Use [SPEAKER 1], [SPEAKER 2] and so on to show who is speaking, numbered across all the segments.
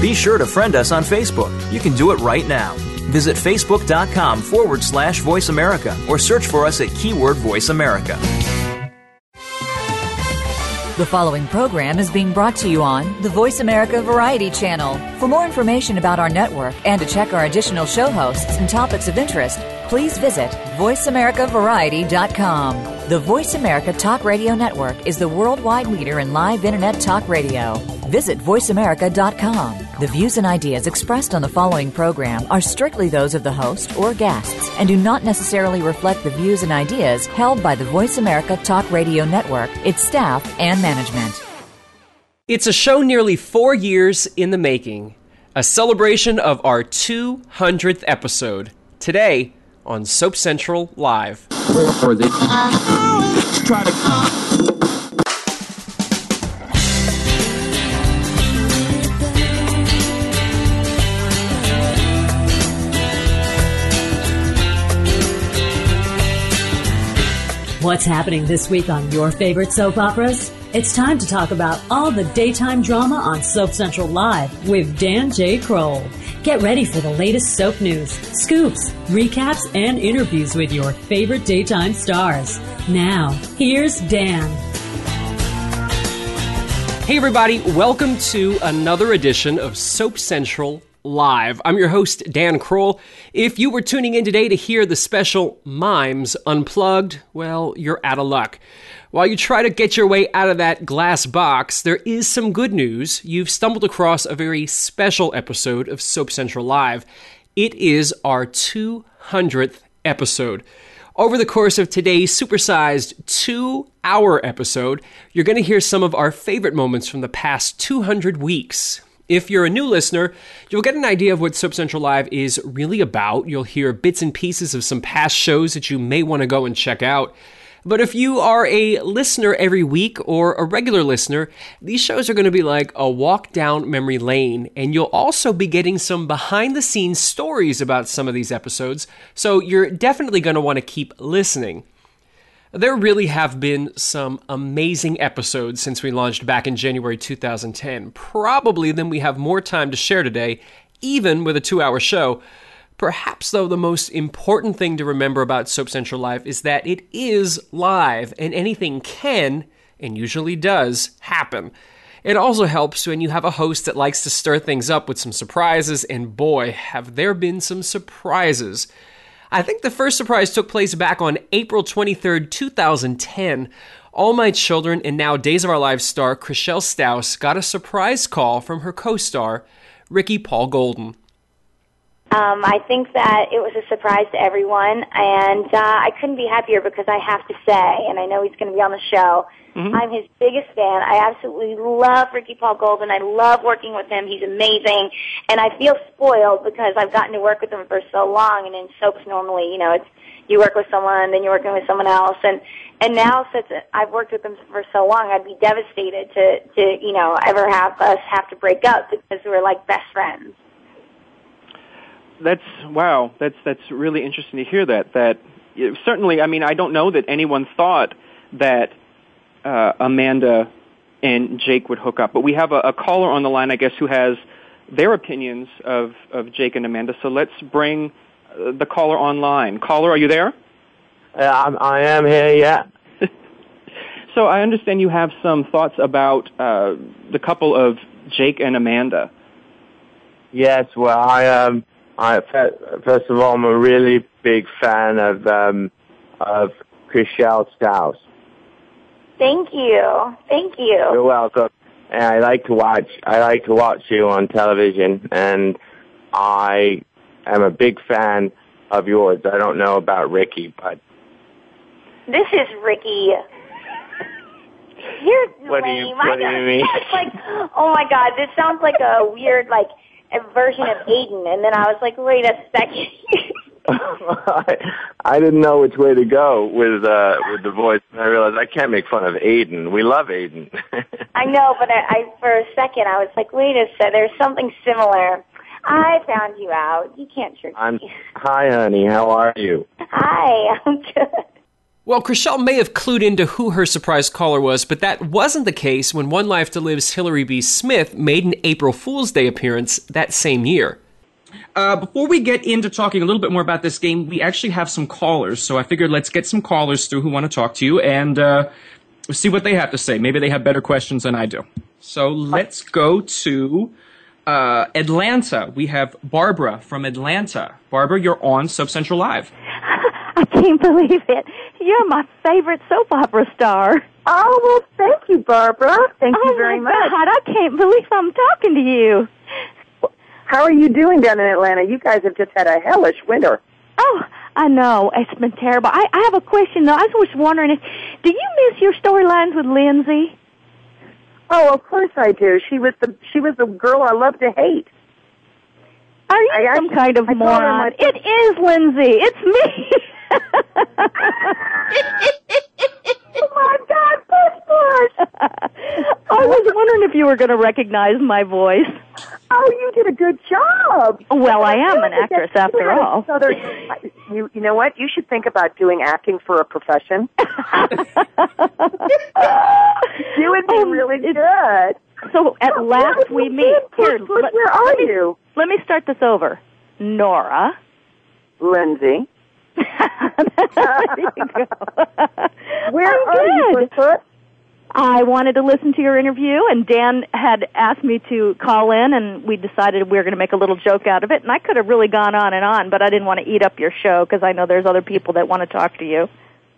[SPEAKER 1] Be sure to friend us on Facebook. You can do it right now. Visit facebook.com forward slash voice America or search for us at keyword voice America.
[SPEAKER 2] The following program is being brought to you on the Voice America Variety Channel. For more information about our network and to check our additional show hosts and topics of interest, please visit VoiceAmericaVariety.com. The Voice America Talk Radio Network is the worldwide leader in live Internet talk radio. Visit VoiceAmerica.com. The views and ideas expressed on the following program are strictly those of the host or guests and do not necessarily reflect the views and ideas held by the Voice America Talk Radio Network, its staff, and management.
[SPEAKER 3] It's a show nearly four years in the making, a celebration of our 200th episode. Today, on Soap Central Live.
[SPEAKER 4] What's happening this week on your favorite soap operas? It's time to talk about all the daytime drama on Soap Central Live with Dan J. Kroll. Get ready for the latest soap news, scoops, recaps, and interviews with your favorite daytime stars. Now, here's Dan.
[SPEAKER 3] Hey, everybody, welcome to another edition of Soap Central Live. I'm your host, Dan Kroll. If you were tuning in today to hear the special Mimes Unplugged, well, you're out of luck. While you try to get your way out of that glass box, there is some good news. You've stumbled across a very special episode of Soap Central Live. It is our 200th episode. Over the course of today's supersized two hour episode, you're going to hear some of our favorite moments from the past 200 weeks. If you're a new listener, you'll get an idea of what Soap Central Live is really about. You'll hear bits and pieces of some past shows that you may want to go and check out. But if you are a listener every week or a regular listener, these shows are going to be like a walk down memory lane, and you'll also be getting some behind the scenes stories about some of these episodes, so you're definitely going to want to keep listening. There really have been some amazing episodes since we launched back in January 2010. Probably than we have more time to share today, even with a two hour show. Perhaps, though, the most important thing to remember about Soap Central Live is that it is live and anything can, and usually does, happen. It also helps when you have a host that likes to stir things up with some surprises, and boy, have there been some surprises. I think the first surprise took place back on April 23rd, 2010. All My Children and now Days of Our Lives star Chrishell Stause got a surprise call from her co star, Ricky Paul Goldin.
[SPEAKER 5] Um, I think that it was a surprise to everyone, and uh, I couldn't be happier because I have to say, and I know he's going to be on the show. Mm-hmm. I'm his biggest fan. I absolutely love Ricky Paul Goldin. I love working with him. He's amazing, and I feel spoiled because I've gotten to work with him for so long. And in soaps, normally, you know, it's you work with someone, then you're working with someone else, and and now since I've worked with him for so long, I'd be devastated to to you know ever have us have to break up because we're like best friends
[SPEAKER 6] that's wow. That's that's really interesting to hear that. That certainly, I mean, I don't know that anyone thought that uh, Amanda and Jake would hook up, but we have a, a caller on the line, I guess, who has their opinions of of Jake and Amanda. So let's bring uh, the caller online. Caller, are you there?
[SPEAKER 7] Yeah, I'm, I am here. Yeah.
[SPEAKER 6] so I understand you have some thoughts about uh, the couple of Jake and Amanda.
[SPEAKER 7] Yes. Well, I um I, first of all, I'm a really big fan of um, of Chrishell Stause.
[SPEAKER 5] Thank you, thank you.
[SPEAKER 7] You're welcome. And I like to watch. I like to watch you on television, and I am a big fan of yours. I don't know about Ricky, but
[SPEAKER 5] this is Ricky. You're
[SPEAKER 7] what
[SPEAKER 5] lame.
[SPEAKER 7] Do you, what do you mean?
[SPEAKER 5] It's like, oh my god, this sounds like a weird like a version of Aiden, and then I was like, wait a second.
[SPEAKER 7] I, I didn't know which way to go with uh with the voice, and I realized I can't make fun of Aiden. We love Aiden.
[SPEAKER 5] I know, but I, I for a second I was like, wait a second, there's something similar. I found you out. You can't trick
[SPEAKER 7] I'm,
[SPEAKER 5] me.
[SPEAKER 7] Hi, honey. How are you?
[SPEAKER 5] Hi, I'm good.
[SPEAKER 3] Well, Chrishell may have clued into who her surprise caller was, but that wasn't the case when One Life to Live's Hillary B. Smith made an April Fool's Day appearance that same year.
[SPEAKER 8] Uh, before we get into talking a little bit more about this game, we actually have some callers. So I figured let's get some callers through who want to talk to you and uh, see what they have to say. Maybe they have better questions than I do. So let's go to uh, Atlanta. We have Barbara from Atlanta. Barbara, you're on Soap Central Live.
[SPEAKER 9] I can't believe it. You're my favorite soap opera star.
[SPEAKER 10] Oh, well, thank you, Barbara. Thank
[SPEAKER 9] oh
[SPEAKER 10] you very
[SPEAKER 9] my
[SPEAKER 10] much.
[SPEAKER 9] God, I can't believe I'm talking to you.
[SPEAKER 10] How are you doing down in Atlanta? You guys have just had a hellish winter.
[SPEAKER 9] Oh, I know. It's been terrible. I, I have a question, though. I was just wondering, if, do you miss your storylines with Lindsay?
[SPEAKER 10] Oh, of course I do. She was the she was the girl I love to hate.
[SPEAKER 9] Are you
[SPEAKER 10] I
[SPEAKER 9] some
[SPEAKER 10] actually-
[SPEAKER 9] kind of
[SPEAKER 10] I
[SPEAKER 9] moron? It is Lindsay. It's me.
[SPEAKER 10] Oh my God, push push!
[SPEAKER 9] I was wondering if you were going to recognize my voice.
[SPEAKER 10] Oh, you did a good job.
[SPEAKER 9] Well, I am an actress after
[SPEAKER 10] a
[SPEAKER 9] all.
[SPEAKER 10] Southern, you you know what? You should think about doing acting for a profession. you would be
[SPEAKER 9] Um,
[SPEAKER 10] really good.
[SPEAKER 9] So at
[SPEAKER 10] Oh,
[SPEAKER 9] last
[SPEAKER 10] where-
[SPEAKER 9] we meet.
[SPEAKER 10] where-
[SPEAKER 9] Here,
[SPEAKER 10] where-
[SPEAKER 9] let-
[SPEAKER 10] where are
[SPEAKER 9] let me-
[SPEAKER 10] you?
[SPEAKER 9] Let me start this over. Nora.
[SPEAKER 10] Lindsay.
[SPEAKER 9] There you go.
[SPEAKER 10] Where
[SPEAKER 9] I'm
[SPEAKER 10] are you,
[SPEAKER 9] good. I wanted to listen to your interview, and Dan had asked me to call in, and we decided we were going to make a little joke out of it. And I could have really gone on and on, but I didn't want to eat up your show because I know there's other people that want to talk to you.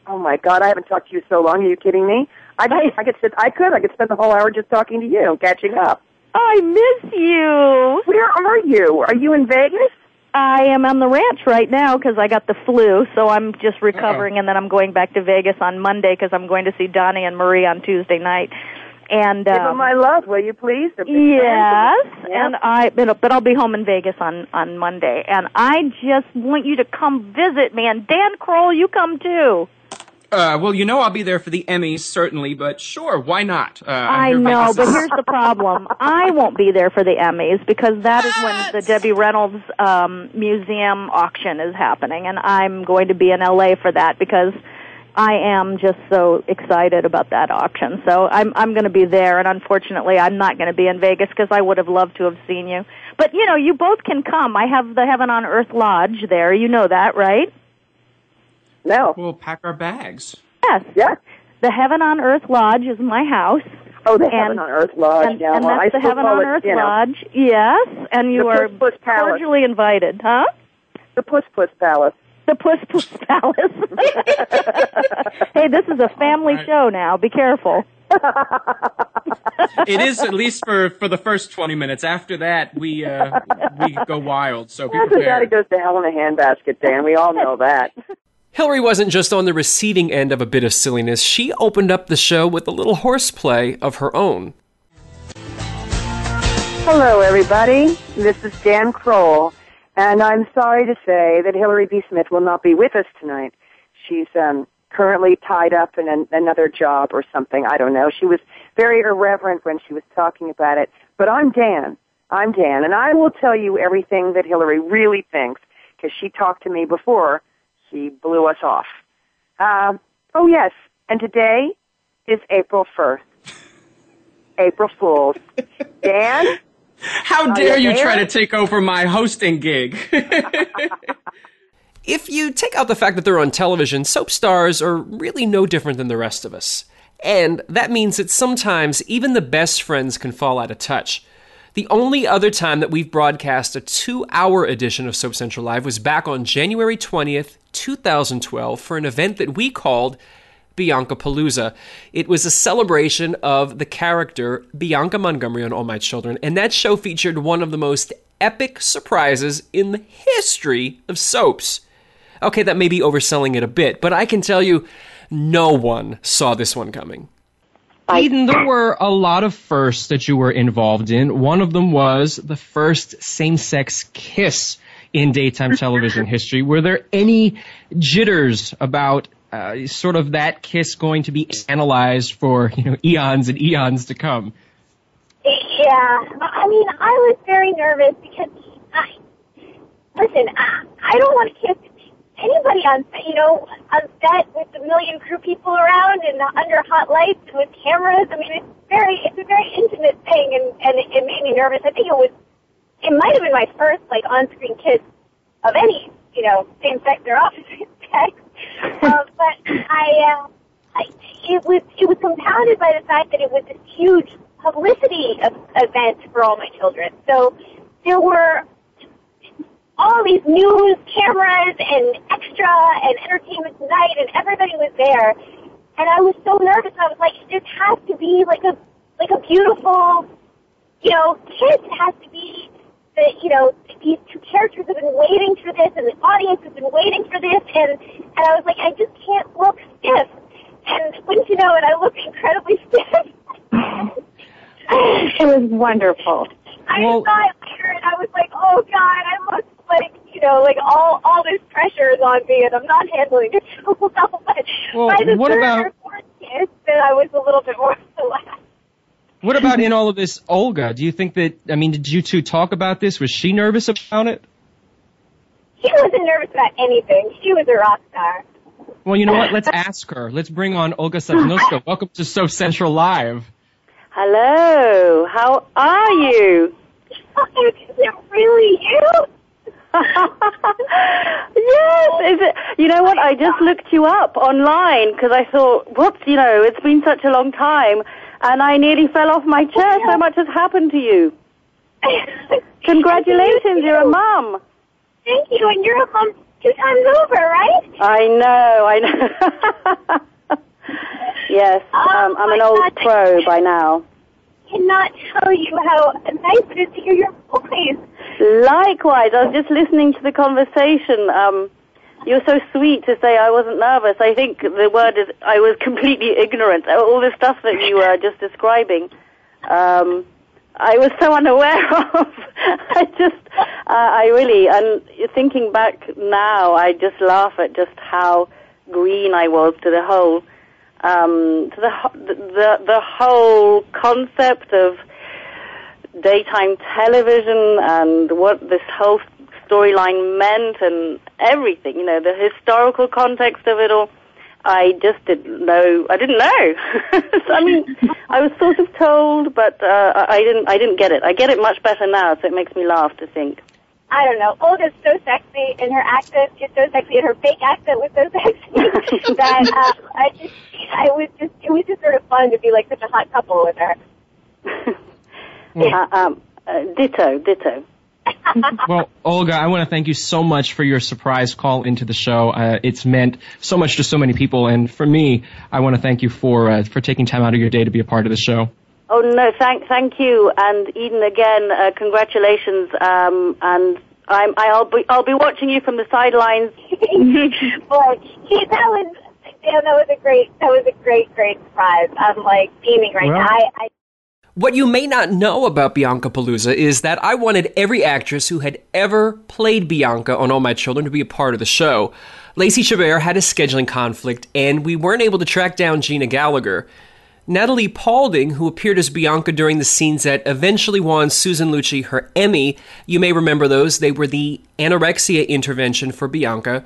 [SPEAKER 10] Oh my God, I haven't talked to you so long. Are you kidding me? I could, I could sit. I could. I could spend the whole hour just talking to you, catching up.
[SPEAKER 9] I miss you.
[SPEAKER 10] Where are you? Are you in Vegas?
[SPEAKER 9] I am on the ranch right now because I got the flu, so I'm just recovering, and then I'm going back to Vegas on Monday because I'm going to see Donnie and Marie on Tuesday night. And
[SPEAKER 10] Give
[SPEAKER 9] um,
[SPEAKER 10] them my love, will you please?
[SPEAKER 9] Yes,
[SPEAKER 10] fans of you. Yeah.
[SPEAKER 9] and I but, but I'll be home in Vegas on on Monday, and I just want you to come visit me. And Dan Kroll, you come too.
[SPEAKER 8] Uh, well, you know I'll be there for the Emmys, certainly, but sure, why not? Uh,
[SPEAKER 9] I know, but here's the problem. I won't be there for the Emmys because that is when the Debbie Reynolds um, museum auction is happening, and I'm going to be in LA for that because I am just so excited about that auction. So I'm I'm going to be there, and unfortunately, I'm not going to be in Vegas because I would have loved to have seen you. But you know, you both can come. I have the Heaven on Earth Lodge there. You know that, right?
[SPEAKER 10] No.
[SPEAKER 8] We'll pack our bags.
[SPEAKER 9] Yes.
[SPEAKER 10] Yes.
[SPEAKER 9] The Heaven on Earth Lodge is my house.
[SPEAKER 10] Oh, the
[SPEAKER 9] And-
[SPEAKER 10] Heaven on Earth Lodge.
[SPEAKER 9] and,
[SPEAKER 10] yeah,
[SPEAKER 9] and
[SPEAKER 10] well,
[SPEAKER 9] that's
[SPEAKER 10] I
[SPEAKER 9] the Heaven on
[SPEAKER 10] it,
[SPEAKER 9] Earth
[SPEAKER 10] you know,
[SPEAKER 9] Lodge. Yes, and you are
[SPEAKER 10] Puss Puss Palace.
[SPEAKER 9] cordially invited, huh?
[SPEAKER 10] The Puss Puss Palace.
[SPEAKER 9] The Puss Puss Palace. hey, this is a family
[SPEAKER 8] Right.
[SPEAKER 9] show now. Be careful.
[SPEAKER 8] it is at least for, for the first 20 minutes. After that, we uh, we go wild, so be
[SPEAKER 10] Everybody goes to hell in a handbasket, Dan. We all know that.
[SPEAKER 3] Hillary wasn't just on the receiving end of a bit of silliness, she opened up the show with a little horseplay of her own.
[SPEAKER 10] Hello, everybody. This is Dan Kroll, and I'm sorry to say that Hillary B. Smith will not be with us tonight. She's um, currently tied up in an, another job or something. I don't know. She was very irreverent when she was talking about it. But I'm Dan. I'm Dan, and I will tell you everything that Hillary really thinks because she talked to me before she blew us off. Um, oh yes, and today is April 1st. April Fools. Dan.
[SPEAKER 8] How dare
[SPEAKER 10] you
[SPEAKER 8] you try to take over my hosting gig?
[SPEAKER 3] If you take out the fact that they're on television, soap stars are really no different than the rest of us. And that means that sometimes even the best friends can fall out of touch. The only other time that we've broadcast a two hour edition of Soap Central Live was back on January 20th, 2012, for an event that we called Bianca Palooza. It was a celebration of the character Bianca Montgomery on All My Children, and that show featured one of the most epic surprises in the history of soaps. Okay, that may be overselling it a bit, but I can tell you, no one saw this one coming.
[SPEAKER 8] Eden, there were a lot of firsts that you were involved in. One of them was the first same-sex kiss in daytime mm-hmm. television history. Were there any jitters about uh, sort of that kiss going to be analyzed for you know eons and eons to come?
[SPEAKER 11] Yeah, I mean, I was very nervous because I listen. I, I don't want to kiss anybody on you know on set with a million crew people around and under hot lights and with cameras. I mean, it's very it's a very intimate thing, and and it, it made me nervous. I think it was it might have been my first like on-screen kiss of any you know same sex or opposite sex. uh, but I, uh, I it was it was compounded by the fact that it was this huge publicity of, event for all my children. So there were all these news cameras and extra and entertainment tonight and everybody was there. And I was so nervous. I was like, this has to be like a like a beautiful, you know, kiss. It has to be that you know these two characters have been waiting for this, and the audience has been waiting for this. And and I was like, I just can't look stiff. And wouldn't you know it, I looked incredibly stiff.
[SPEAKER 10] it was wonderful.
[SPEAKER 11] I well, saw it later, and I was like, oh god, I look like you know, like all all this pressure is on me, and I'm not handling it so well. But
[SPEAKER 3] well,
[SPEAKER 11] by the
[SPEAKER 3] what
[SPEAKER 11] third
[SPEAKER 3] about?
[SPEAKER 11] or fourth kiss, then I was a little bit more relaxed.
[SPEAKER 3] What about in all of this, Olga? Do you think that? I mean, did you two talk about this? Was she nervous about it?
[SPEAKER 11] She wasn't nervous about anything. She was a rock star.
[SPEAKER 3] Well, you know what? Let's ask her. Let's bring on Olga Sosnovska. Welcome to Soap Central Live.
[SPEAKER 12] Hello. How are you?
[SPEAKER 11] Is it really you?
[SPEAKER 12] Yes, is it? You know what? I just looked you up online because I thought, whoops, you know, it's been such a long time, and I nearly fell off my chair. So much has happened to you. Congratulations, you're a mom.
[SPEAKER 11] Thank you, and you're a mom two times over, right?
[SPEAKER 12] I know, I know. yes,
[SPEAKER 11] Oh,
[SPEAKER 12] um, I'm an old
[SPEAKER 11] God.
[SPEAKER 12] pro by now.
[SPEAKER 11] Cannot tell you how nice it is to hear your voice.
[SPEAKER 12] Likewise, I was just listening to the conversation. Um, you were so sweet to say I wasn't nervous. I think the word is I was completely ignorant. All the stuff that you were just describing, um, I was so unaware of. I just, uh, I really, and thinking back now, I just laugh at just how green I was to the whole, um, to the the the whole concept of daytime television and what this whole storyline meant and everything, you know, the historical context of it all. I just didn't know. I didn't know. So, I mean, I was sort of told, but uh, I didn't. I didn't get it. I get it much better now, so it makes me laugh to think.
[SPEAKER 11] I don't know. Olga's so sexy, in her accent She's so sexy, and her fake accent was so sexy that uh, I just, I was just, it was just sort of fun to be like such a hot couple with her.
[SPEAKER 12] Uh, um, uh, ditto, ditto.
[SPEAKER 3] Well, Olga, I want to thank you so much for your surprise call into the show. Uh, it's meant so much to so many people, and for me, I want to thank you for uh, for taking time out of your day to be a part of the show.
[SPEAKER 12] Oh no, thank thank you, and Eden again. Uh, congratulations, um, and I'm I'll be I'll be watching you from the sidelines.
[SPEAKER 11] Boy, gee, that was, damn, that was a great, that was a great, great surprise. I'm like beaming right
[SPEAKER 3] Well-
[SPEAKER 11] now. I, I
[SPEAKER 3] What you may not know about Bianca Palooza is that I wanted every actress who had ever played Bianca on All My Children to be a part of the show. Lacey Chabert had a scheduling conflict, and we weren't able to track down Gina Gallagher. Natalie Paulding, who appeared as Bianca during the scenes that eventually won Susan Lucci her Emmy, you may remember those. They were the anorexia intervention for Bianca.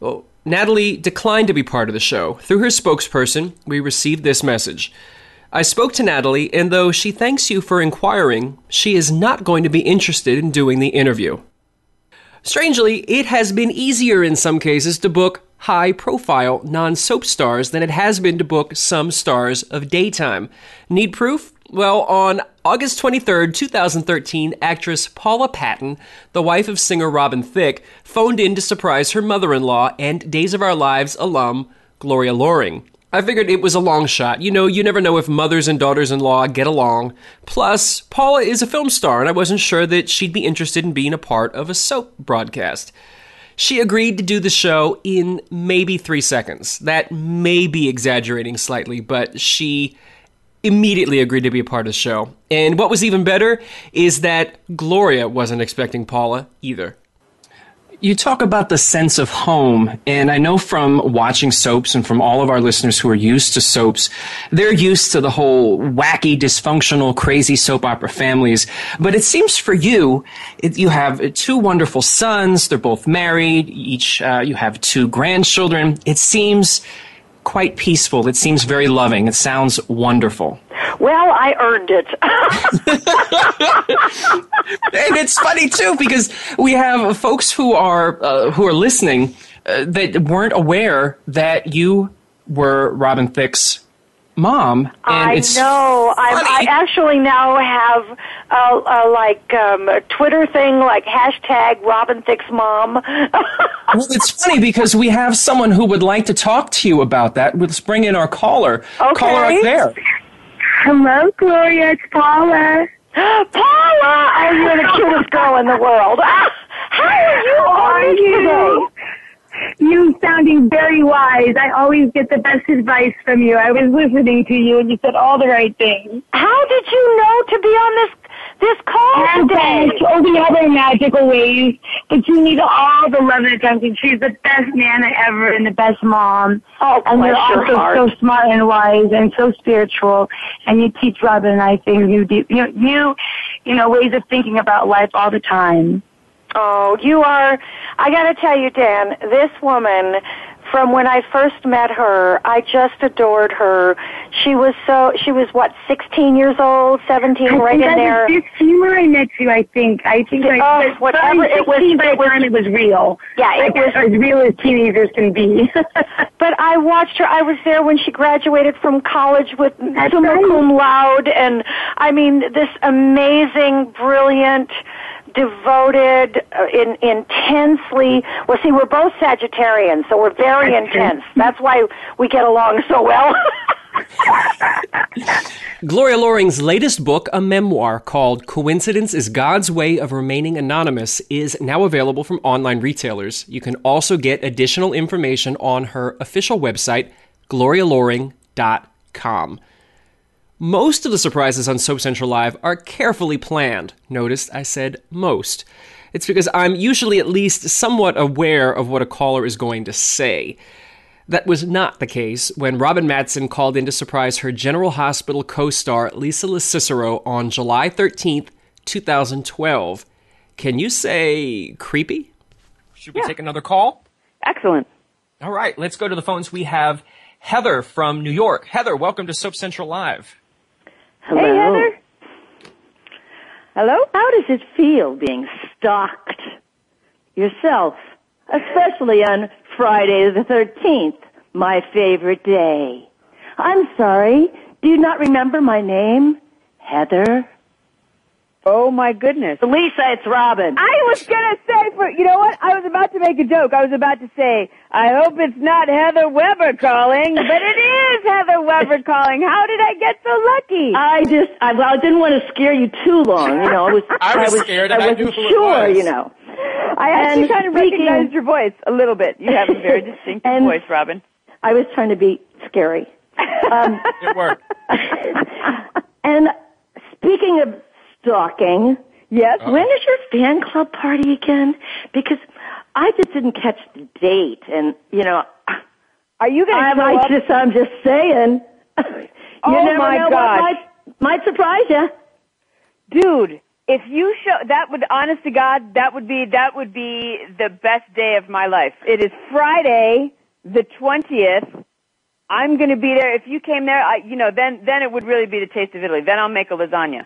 [SPEAKER 3] Well, Natalie declined to be part of the show. Through her spokesperson, we received this message. I spoke to Natalie, and though she thanks you for inquiring, she is not going to be interested in doing the interview. Strangely, it has been easier in some cases to book high profile non soap stars than it has been to book some stars of daytime. Need proof? Well, on August 23, 2013, actress Paula Patton, the wife of singer Robin Thicke, phoned in to surprise her mother in law and Days of Our Lives alum Gloria Loring. I figured it was a long shot. You know, you never know if mothers and daughters in law get along. Plus, Paula is a film star, and I wasn't sure that she'd be interested in being a part of a soap broadcast. She agreed to do the show in maybe three seconds. That may be exaggerating slightly, but she immediately agreed to be a part of the show. And what was even better is that Gloria wasn't expecting Paula either.
[SPEAKER 8] You talk about the sense of home, and I know from watching soaps and from all of our listeners who are used to soaps, they're used to the whole wacky, dysfunctional, crazy soap opera families. But it seems for you, it, you have two wonderful sons. They're both married. Each uh, you have two grandchildren. It seems quite peaceful. It seems very loving. It sounds wonderful.
[SPEAKER 13] Well, I earned it.
[SPEAKER 8] and it's funny too because we have folks who are uh, who are listening uh, that weren't aware that you were Robin Thicke's mom. And
[SPEAKER 13] I
[SPEAKER 8] it's
[SPEAKER 13] know. I'm, I actually now have a, a like um, a Twitter thing like hashtag Robin Thicke's mom.
[SPEAKER 8] well, it's funny because we have someone who would like to talk to you about that. Let's bring in our caller.
[SPEAKER 13] Okay.
[SPEAKER 8] Caller up there.
[SPEAKER 14] Hello, Gloria. It's Paula.
[SPEAKER 13] Paula, oh, you're the cutest girl in the world. How are you
[SPEAKER 14] How are
[SPEAKER 13] on
[SPEAKER 14] you? You sounding very wise. I always get the best advice from you. I was listening to you and you said all the right things.
[SPEAKER 13] How did you know to be on this this call
[SPEAKER 14] And
[SPEAKER 13] today?
[SPEAKER 14] Oh, we have our magical ways, but you need all the love and attention. She's the best nana ever and the best mom.
[SPEAKER 13] Oh,
[SPEAKER 14] and you're also
[SPEAKER 13] heart.
[SPEAKER 14] so smart and wise and so spiritual. And you teach Robin and I things you do, you, you, you know, ways of thinking about life all the time.
[SPEAKER 13] Oh, you are. I got to tell you, Dan, this woman, from when I first met her, I just adored her. She was so, she was what, 16 years old, 17,
[SPEAKER 14] I
[SPEAKER 13] right in
[SPEAKER 14] I
[SPEAKER 13] there.
[SPEAKER 14] was 15 when I met you, I think. I think oh, I,
[SPEAKER 13] Oh, whatever, it was-
[SPEAKER 14] 16 by
[SPEAKER 13] it
[SPEAKER 14] the
[SPEAKER 13] was-
[SPEAKER 14] time it was real.
[SPEAKER 13] Yeah, it
[SPEAKER 14] Like,
[SPEAKER 13] was-
[SPEAKER 14] as real as teenagers can be.
[SPEAKER 13] But I watched her. I was there when she graduated from college with
[SPEAKER 14] That's
[SPEAKER 13] summa
[SPEAKER 14] right.
[SPEAKER 13] cum laude, and I mean this amazing, brilliant, devoted, uh, in, intensely. Well, see, we're both Sagittarians, so we're very intense. That's why we get along so well.
[SPEAKER 3] Gloria Loring's latest book, a memoir called Coincidence is God's Way of Remaining Anonymous, is now available from online retailers. You can also get additional information on her official website, glorialoring.com. Most of the surprises on Soap Central Live are carefully planned. Notice I said most. It's because I'm usually at least somewhat aware of what a caller is going to say. That was not the case when Robin Mattson called in to surprise her General Hospital co star Lisa LoCicero on July 13th, 2012. Can you say creepy?
[SPEAKER 8] Should we take another call?
[SPEAKER 6] Excellent.
[SPEAKER 8] All right, let's go to the phones. We have Heather from New York. Heather, welcome to Soap Central Live.
[SPEAKER 6] Hello.
[SPEAKER 15] Hey, Heather.
[SPEAKER 6] Hello?
[SPEAKER 15] How does it feel being stalked yourself, especially on Friday the 13th, my favorite day? I'm sorry. Do you not remember my name? Heather?
[SPEAKER 6] Oh my goodness.
[SPEAKER 15] Lisa, it's Robin.
[SPEAKER 6] I was gonna say for you know what? I was about to make a joke. I was about to say, I hope it's not Heather Webber calling, but it is Heather Webber calling. How did I get so lucky?
[SPEAKER 15] I just, I, well, I didn't want to scare you too long. You know, I was,
[SPEAKER 8] I was scared and I
[SPEAKER 15] wasn't
[SPEAKER 8] knew who it
[SPEAKER 15] sure,
[SPEAKER 8] was.
[SPEAKER 15] you know.
[SPEAKER 6] I actually
[SPEAKER 15] and
[SPEAKER 6] kind of
[SPEAKER 15] speaking-
[SPEAKER 6] recognized your voice a little bit. You have a very distinctive
[SPEAKER 15] And-
[SPEAKER 6] voice, Robin.
[SPEAKER 15] I was trying to be scary. Um,
[SPEAKER 8] It worked.
[SPEAKER 15] and speaking of stalking,
[SPEAKER 6] Yes.
[SPEAKER 15] when is your fan club party again? Because I just didn't catch the date, and you know,
[SPEAKER 6] Are you gonna
[SPEAKER 15] I
[SPEAKER 6] show
[SPEAKER 15] might
[SPEAKER 6] up?
[SPEAKER 15] just, I'm just saying. Oh, you
[SPEAKER 6] Oh,
[SPEAKER 15] never
[SPEAKER 6] my
[SPEAKER 15] know
[SPEAKER 6] gosh.
[SPEAKER 15] what might, might surprise you.
[SPEAKER 6] Dude, if you show that would honest to God, that would be that would be the best day of my life. It is Friday, the twentieth. I'm going to be there. If you came there, I, you know, then then it would really be the taste of Italy. Then I'll make a lasagna.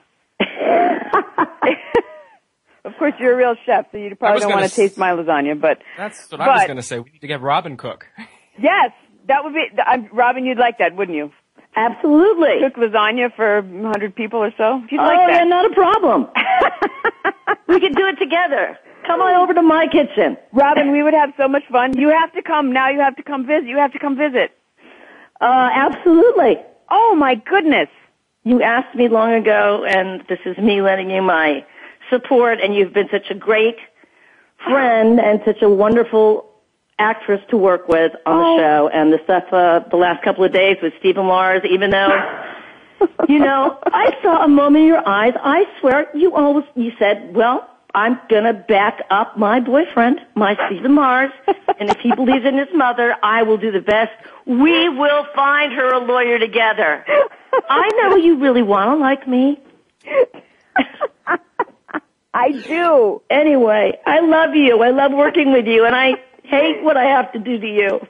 [SPEAKER 6] of course, you're a real chef, so you probably don't
[SPEAKER 8] gonna
[SPEAKER 6] want to taste my lasagna. But
[SPEAKER 8] That's what I was going to say. We need to get Robin Cook.
[SPEAKER 6] yes, that would be. I'm, Robin, you'd like that, wouldn't you?
[SPEAKER 15] Absolutely.
[SPEAKER 6] Cook lasagna for 100 people or so. You'd
[SPEAKER 15] oh
[SPEAKER 6] like
[SPEAKER 15] yeah,
[SPEAKER 6] that.
[SPEAKER 15] not a problem. we could do it together. Come on over to my kitchen.
[SPEAKER 6] Robin, we would have so much fun. You have to come now. You have to come visit. You have to come visit.
[SPEAKER 15] Uh, absolutely.
[SPEAKER 6] Oh my goodness.
[SPEAKER 15] You asked me long ago, and this is me lending you my support, and you've been such a great friend and such a wonderful actress to work with on
[SPEAKER 6] Oh.
[SPEAKER 15] the show. And the stuff uh, the last couple of days with Steven Lars, even though, you know, I saw a moment in your eyes. I swear, you always you said, "Well, I'm gonna back up my boyfriend, my Stephen Mars, and if he believes in his mother, I will do the best. We will find her a lawyer together. I know you really want to like me.
[SPEAKER 6] I do.
[SPEAKER 15] Anyway, I love you. I love working with you, and I hate what I have to do to you.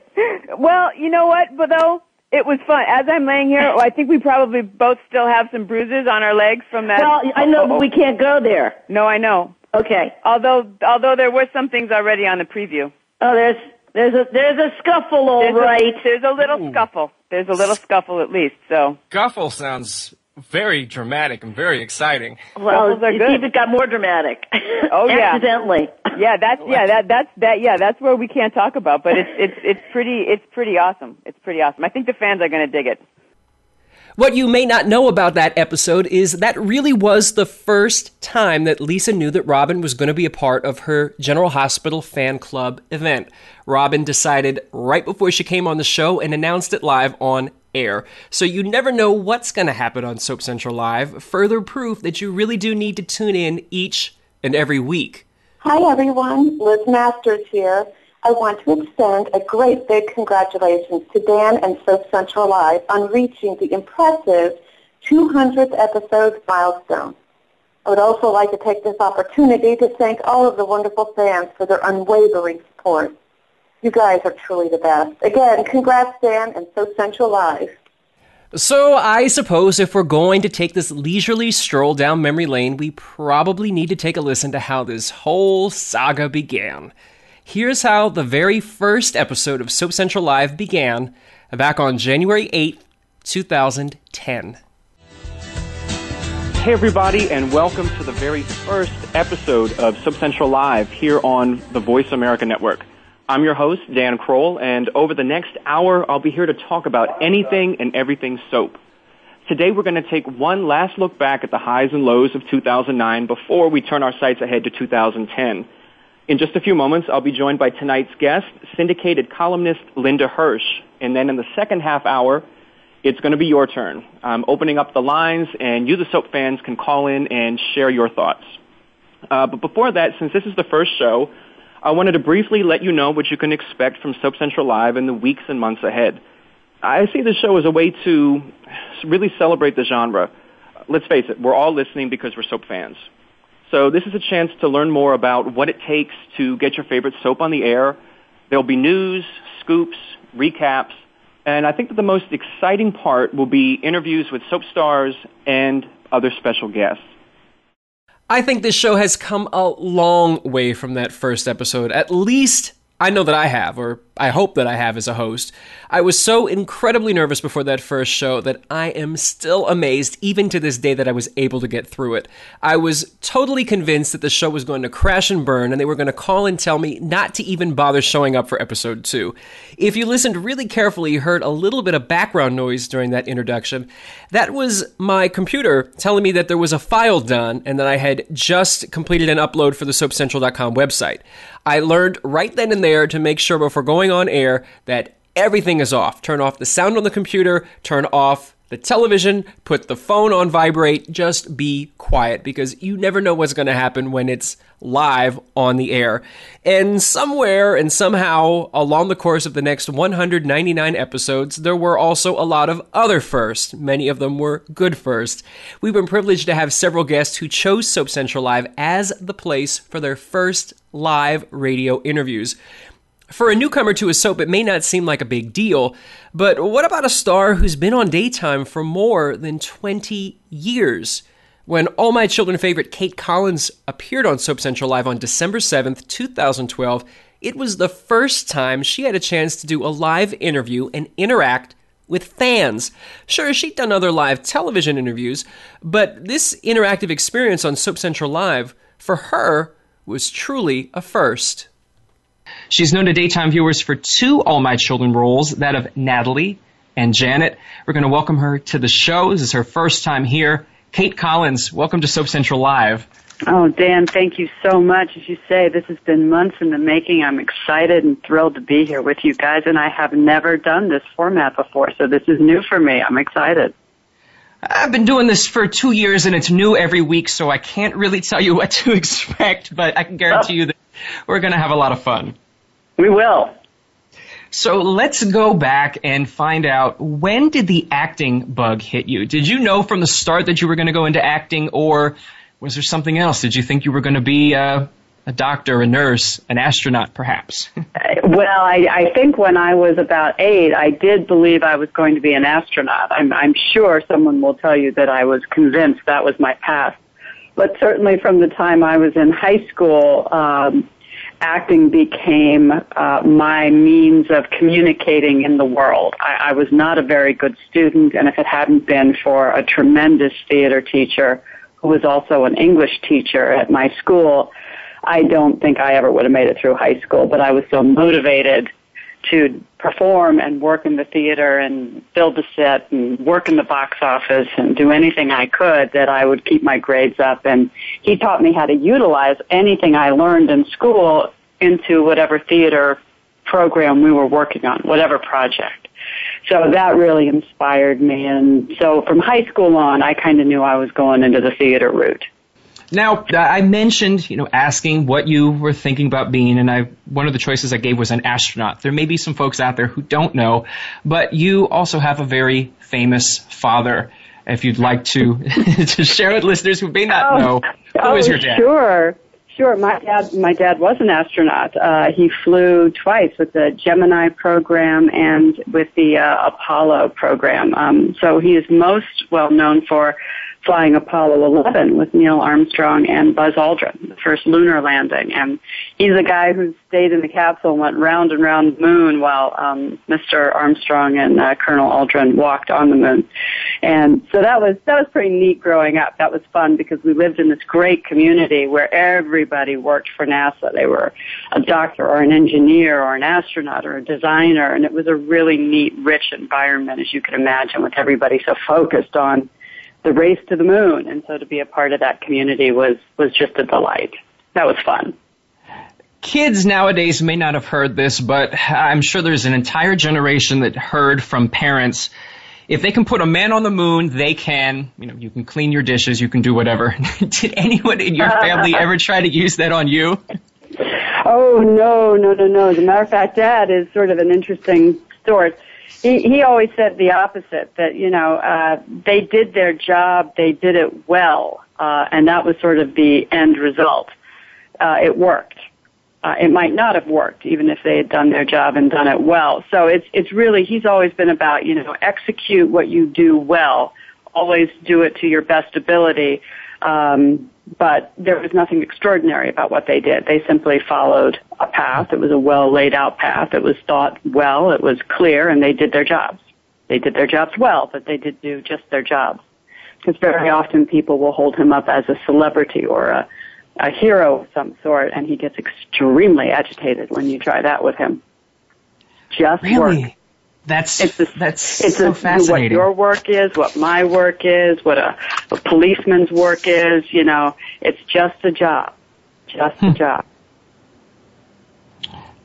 [SPEAKER 6] Well, you know what, but though it was fun. As I'm laying here, I think we probably both still have some bruises on our legs from that.
[SPEAKER 15] Well, I know, but we oh. can't go there.
[SPEAKER 6] No, I know.
[SPEAKER 15] Okay.
[SPEAKER 6] Although, although there were some things already on the preview.
[SPEAKER 15] Oh, there's there's a there's a scuffle, all
[SPEAKER 6] there's
[SPEAKER 15] right.
[SPEAKER 6] A, there's a little scuffle. There's a little scuffle at least. So.
[SPEAKER 16] Scuffle sounds very dramatic and very exciting.
[SPEAKER 15] Well,
[SPEAKER 6] Scuffles are
[SPEAKER 15] it's
[SPEAKER 6] good.
[SPEAKER 15] even got more dramatic.
[SPEAKER 6] Oh yeah.
[SPEAKER 15] Accidentally.
[SPEAKER 6] Yeah, that's yeah, that that's that yeah, that's where we can't talk about, but it's it's it's pretty it's pretty awesome. It's pretty awesome. I think the fans are going to dig it.
[SPEAKER 3] What you may not know about that episode is that really was the first time that Lisa knew that Robin was going to be a part of her General Hospital fan club event. Robin decided right before she came on the show and announced it live on air. So you never know what's going to happen on Soap Central Live. Further proof that you really do need to tune in each and every week.
[SPEAKER 17] Hi everyone, Liz Masters here. I want to extend a great big congratulations to Dan and Soap Central Live on reaching the impressive 200th episode milestone. I would also like to take this opportunity to thank all of the wonderful fans for their unwavering support. You guys are truly the best. Again, congrats Dan and Soap Central Live.
[SPEAKER 3] So, I suppose if we're going to take this leisurely stroll down memory lane, we probably need to take a listen to how this whole saga began. Here's how the very first episode of Soap Central Live began back on January 8th, 2010.
[SPEAKER 18] Hey, everybody, and welcome to the very first episode of Soap Central Live here on the Voice America Network. I'm your host, Dan Kroll, and over the next hour, I'll be here to talk about anything and everything soap. Today, we're going to take one last look back at the highs and lows of 2009 before we turn our sights ahead to 2010. In just a few moments, I'll be joined by tonight's guest, syndicated columnist Linda Hirsch. And then in the second half hour, it's going to be your turn. I'm opening up the lines, and you, the soap fans, can call in and share your thoughts. Uh, but before that, since this is the first show, I wanted to briefly let you know what you can expect from Soap Central Live in the weeks and months ahead. I see this show as a way to really celebrate the genre. Let's face it, we're all listening because we're soap fans. So this is a chance to learn more about what it takes to get your favorite soap on the air. There'll be news, scoops, recaps, and I think that the most exciting part will be interviews with soap stars and other special guests.
[SPEAKER 3] I think this show has come a long way from that first episode. At least I know that I have, or I hope that I have as a host. I was so incredibly nervous before that first show that I am still amazed, even to this day, that I was able to get through it. I was totally convinced that the show was going to crash and burn, and they were going to call and tell me not to even bother showing up for episode two. If you listened really carefully, you heard a little bit of background noise during that introduction. That was my computer telling me that there was a file done and that I had just completed an upload for the SoapCentral.com website. I learned right then and there to make sure before going on air that everything is off. Turn off the sound on the computer, turn off the television, put the phone on vibrate, just be quiet because you never know what's going to happen when it's live on the air. And somewhere and somehow along the course of the next 199 episodes, there were also a lot of other firsts. Many of them were good firsts. We've been privileged to have several guests who chose Soap Central Live as the place for their first live radio interviews. For a newcomer to a soap, it may not seem like a big deal, but what about a star who's been on daytime for more than 20 years? When All My Children favorite Kate Collins appeared on Soap Central Live on December 7th, 2012, it was the first time she had a chance to do a live interview and interact with fans. Sure, she'd done other live television interviews, but this interactive experience on Soap Central Live, for her, was truly a first. She's known to daytime viewers for two All My Children roles, that of Natalie and Janet. We're going to welcome her to the show. This is her first time here. Kate Collins, welcome to Soap Central Live.
[SPEAKER 19] Oh, Dan, thank you so much. As you say, this has been months in the making. I'm excited and thrilled to be here with you guys, and I have never done this format before, so this is new for me. I'm excited.
[SPEAKER 8] I've been doing this for two years and it's new every week, so I can't really tell you what to expect, but I can guarantee oh. you that we're going to have a lot of fun.
[SPEAKER 19] We will.
[SPEAKER 8] So let's go back and find out when did the acting bug hit you? Did you know from the start that you were going to go into acting, or was there something else? Did you think you were going to be uh, a doctor, a nurse, an astronaut, perhaps?
[SPEAKER 19] well, I, I think when I was about eight, I did believe I was going to be an astronaut. I'm, I'm sure someone will tell you that I was convinced that was my path. But certainly from the time I was in high school, um, acting became uh, my means of communicating in the world. I, I was not a very good student, and if it hadn't been for a tremendous theater teacher who was also an English teacher at my school, I don't think I ever would have made it through high school. But I was so motivated to perform and work in the theater and build the set and work in the box office and do anything I could that I would keep my grades up. And he taught me how to utilize anything I learned in school into whatever theater program we were working on, whatever project. So that really inspired me. And so from high school on, I kind of knew I was going into the theater route.
[SPEAKER 8] Now, I mentioned, you know, asking what you were thinking about being, and I, one of the choices I gave was an astronaut. There may be some folks out there who don't know, but you also have a very famous father. If you'd like to, to share with listeners who may not
[SPEAKER 19] oh,
[SPEAKER 8] know, who
[SPEAKER 19] oh,
[SPEAKER 8] is your dad?
[SPEAKER 19] Sure. Sure. My dad, my dad was an astronaut. Uh, he flew twice with the Gemini program and with the uh, Apollo program. Um, so he is most well known for flying Apollo 11 with Neil Armstrong and Buzz Aldrin, the first lunar landing. And he's a guy who stayed in the capsule and went round and round the moon while um, Mr. Armstrong and uh, Colonel Aldrin walked on the moon. And so that was that was pretty neat growing up. That was fun because we lived in this great community where everybody worked for NASA. They were a doctor or an engineer or an astronaut or a designer, and it was a really neat, rich environment, as you can imagine, with everybody so focused on the race to the moon. And so to be a part of that community was, was just a delight. That was fun.
[SPEAKER 8] Kids nowadays may not have heard this, but I'm sure there's an entire generation that heard from parents if they can put a man on the moon, they can, you know, you can clean your dishes, you can do whatever. Did anyone in your family ever try to use that on you?
[SPEAKER 19] Oh, no, no, no, no. As a matter of fact, Dad is sort of an interesting sort he he always said the opposite that you know uh, they did their job, they did it well, uh, and that was sort of the end result. Uh, it worked. Uh, it might not have worked even if they had done their job and done it well. So it's it's really he's always been about you know execute what you do well, always do it to your best ability. Um, but there was nothing extraordinary about what they did. They simply followed a path. It was a well laid out path. It was thought well. It was clear, and they did their jobs. They did their jobs well, but they did do just their jobs. Because very often people will hold him up as a celebrity or a, a hero of some sort, and he gets extremely agitated when you try that with him. Just
[SPEAKER 8] really?
[SPEAKER 19] work.
[SPEAKER 8] That's
[SPEAKER 19] it's a,
[SPEAKER 8] that's
[SPEAKER 19] it's
[SPEAKER 8] so
[SPEAKER 19] a,
[SPEAKER 8] fascinating.
[SPEAKER 19] What your work is, what my work is, what a, a policeman's work is. You know, it's just a job, just
[SPEAKER 8] Hmm.
[SPEAKER 19] a job.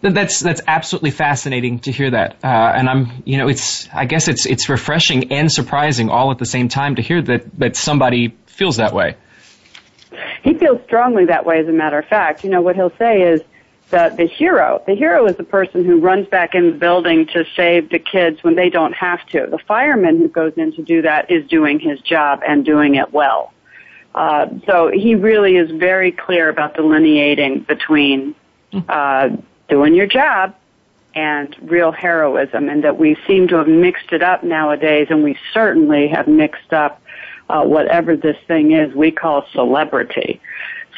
[SPEAKER 8] That's that's absolutely fascinating to hear that, uh, and I'm you know it's I guess it's it's refreshing and surprising all at the same time to hear that that somebody feels that way.
[SPEAKER 19] He feels strongly that way. As a matter of fact, you know what he'll say is that the hero, the hero is the person who runs back in the building to save the kids when they don't have to. The fireman who goes in to do that is doing his job and doing it well. Uh, so he really is very clear about delineating between uh, doing your job and real heroism, and that we seem to have mixed it up nowadays, and we certainly have mixed up uh, whatever this thing is we call celebrity.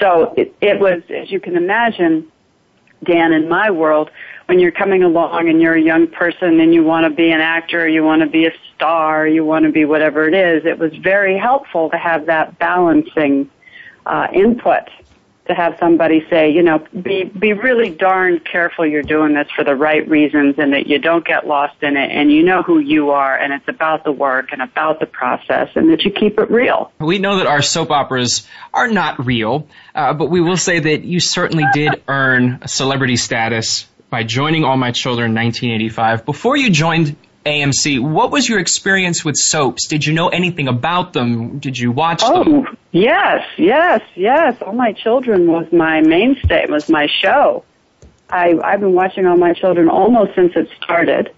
[SPEAKER 19] So it, it was, as you can imagine, Dan, in my world, when you're coming along and you're a young person and you want to be an actor, you want to be a star, you want to be whatever it is, it was very helpful to have that balancing uh, input. To have somebody say, you know, be be really darn careful you're doing this for the right reasons and that you don't get lost in it and you know who you are and it's about the work and about the process and that you keep it real.
[SPEAKER 8] We know that our soap operas are not real, uh, but we will say that you certainly did earn celebrity status by joining All My Children in 1985. Before you joined AMC. What was your experience with soaps? Did you know anything about them? Did you watch them?
[SPEAKER 19] oh,
[SPEAKER 8] them?
[SPEAKER 19] yes, yes, yes. All My Children was my mainstay, was my show. I, I've been watching All My Children almost since it started.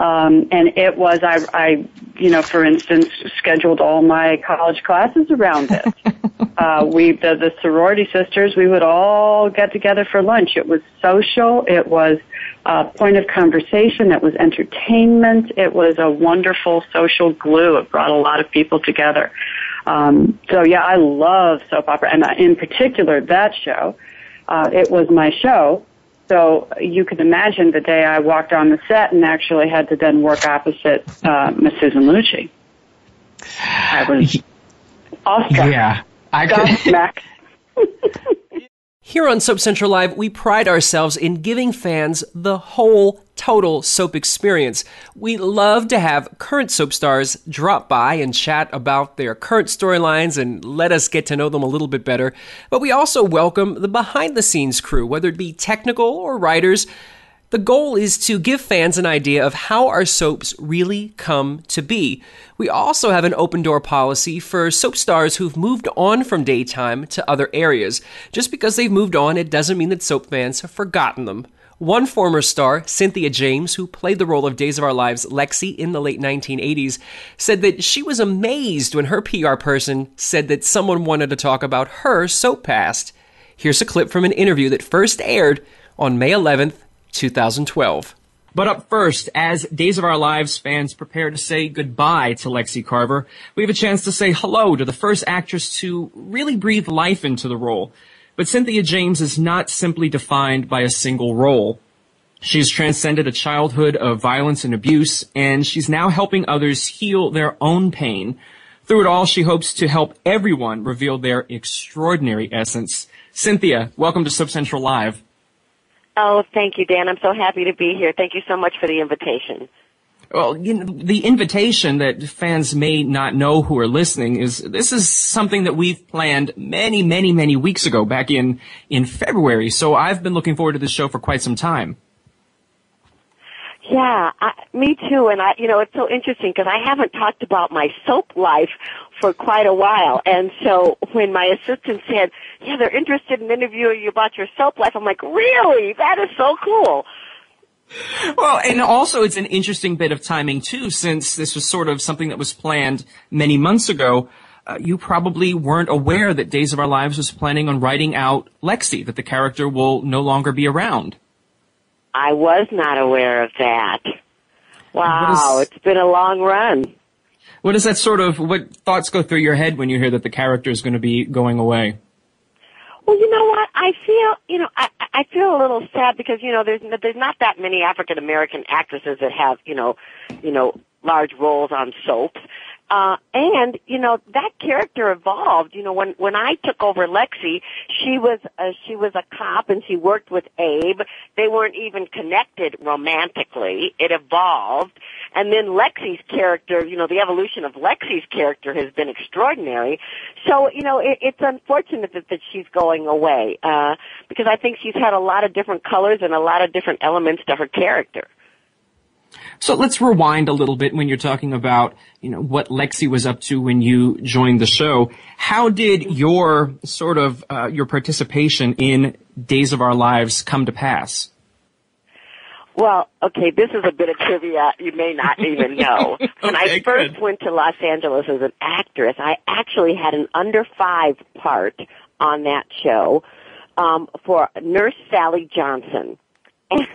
[SPEAKER 19] Um, and it was, I, I, you know, for instance, scheduled all my college classes around it. uh, we, the, the sorority sisters, we would all get together for lunch. It was social. It was a point of conversation. It was entertainment. It was a wonderful social glue. It brought a lot of people together. Um, so yeah, I love soap opera, and in particular that show. Uh, it was my show so you can imagine the day I walked on the set and actually had to then work opposite uh, Miss Susan Lucci. I was awestruck.
[SPEAKER 8] Yeah, I could.
[SPEAKER 3] Here on Soap Central Live, we pride ourselves in giving fans the whole total soap experience. We love to have current soap stars drop by and chat about their current storylines and let us get to know them a little bit better. But we also welcome the behind the scenes crew, whether it be technical or writers. The goal is to give fans an idea of how our soaps really come to be. We also have an open door policy for soap stars who've moved on from daytime to other areas. Just because they've moved on, it doesn't mean that soap fans have forgotten them. One former star, Cynthia James, who played the role of Days of Our Lives Lexi in the late 1980s, said that she was amazed when her PR person said that someone wanted to talk about her soap past. Here's a clip from an interview that first aired on May 11th, 2012.
[SPEAKER 8] But up first, as Days of Our Lives fans prepare to say goodbye to Lexi Carver, we have a chance to say hello to the first actress to really breathe life into the role. But Cynthia James is not simply defined by a single role. She's transcended a childhood of violence and abuse, and she's now helping others heal their own pain. Through it all, she hopes to help everyone reveal their extraordinary essence. Cynthia, welcome to Soap Central Live.
[SPEAKER 20] Oh, thank you, Dan. I'm so happy to be here. Thank you so much for the invitation.
[SPEAKER 8] Well, you know, the invitation that fans may not know who are listening is this is something that we've planned many, many, many weeks ago, back in in February. So I've been looking forward to this show for quite some time.
[SPEAKER 20] Yeah, I, me too. And I, you know, it's so interesting because I haven't talked about my soap life for quite a while. And so when my assistant said, yeah, they're interested in interviewing you about your soap life, I'm like, really? That is so cool.
[SPEAKER 8] Well, and also it's an interesting bit of timing too, since this was sort of something that was planned many months ago. Uh, you probably weren't aware that Days of Our Lives was planning on writing out Lexi, that the character will no longer be around.
[SPEAKER 20] I was not aware of that. Wow, is, it's been a long run.
[SPEAKER 8] What is that sort of, what thoughts go through your head when you hear that the character is going to be going away?
[SPEAKER 20] Well, you know what? I feel, you know, I, I feel a little sad because, you know, there's, there's not that many African American actresses that have, you know, you know, large roles on soaps. Uh, and, you know, that character evolved. You know, when, when I took over Lexi, she was, uh, she was a cop and she worked with Abe. They weren't even connected romantically. It evolved. And then Lexi's character, you know, the evolution of Lexi's character has been extraordinary. So, you know, it, it's unfortunate that, that she's going away, uh, because I think she's had a lot of different colors and a lot of different elements to her character.
[SPEAKER 8] So let's rewind a little bit when you're talking about, you know, what Lexi was up to when you joined the show. How did your sort of, uh, your participation in Days of Our Lives come to pass?
[SPEAKER 20] Well, okay, this is a bit of trivia you may not even know. When I first good. went to Los Angeles as an actress, I actually had an under five part on that show um, for Nurse Sally Johnson.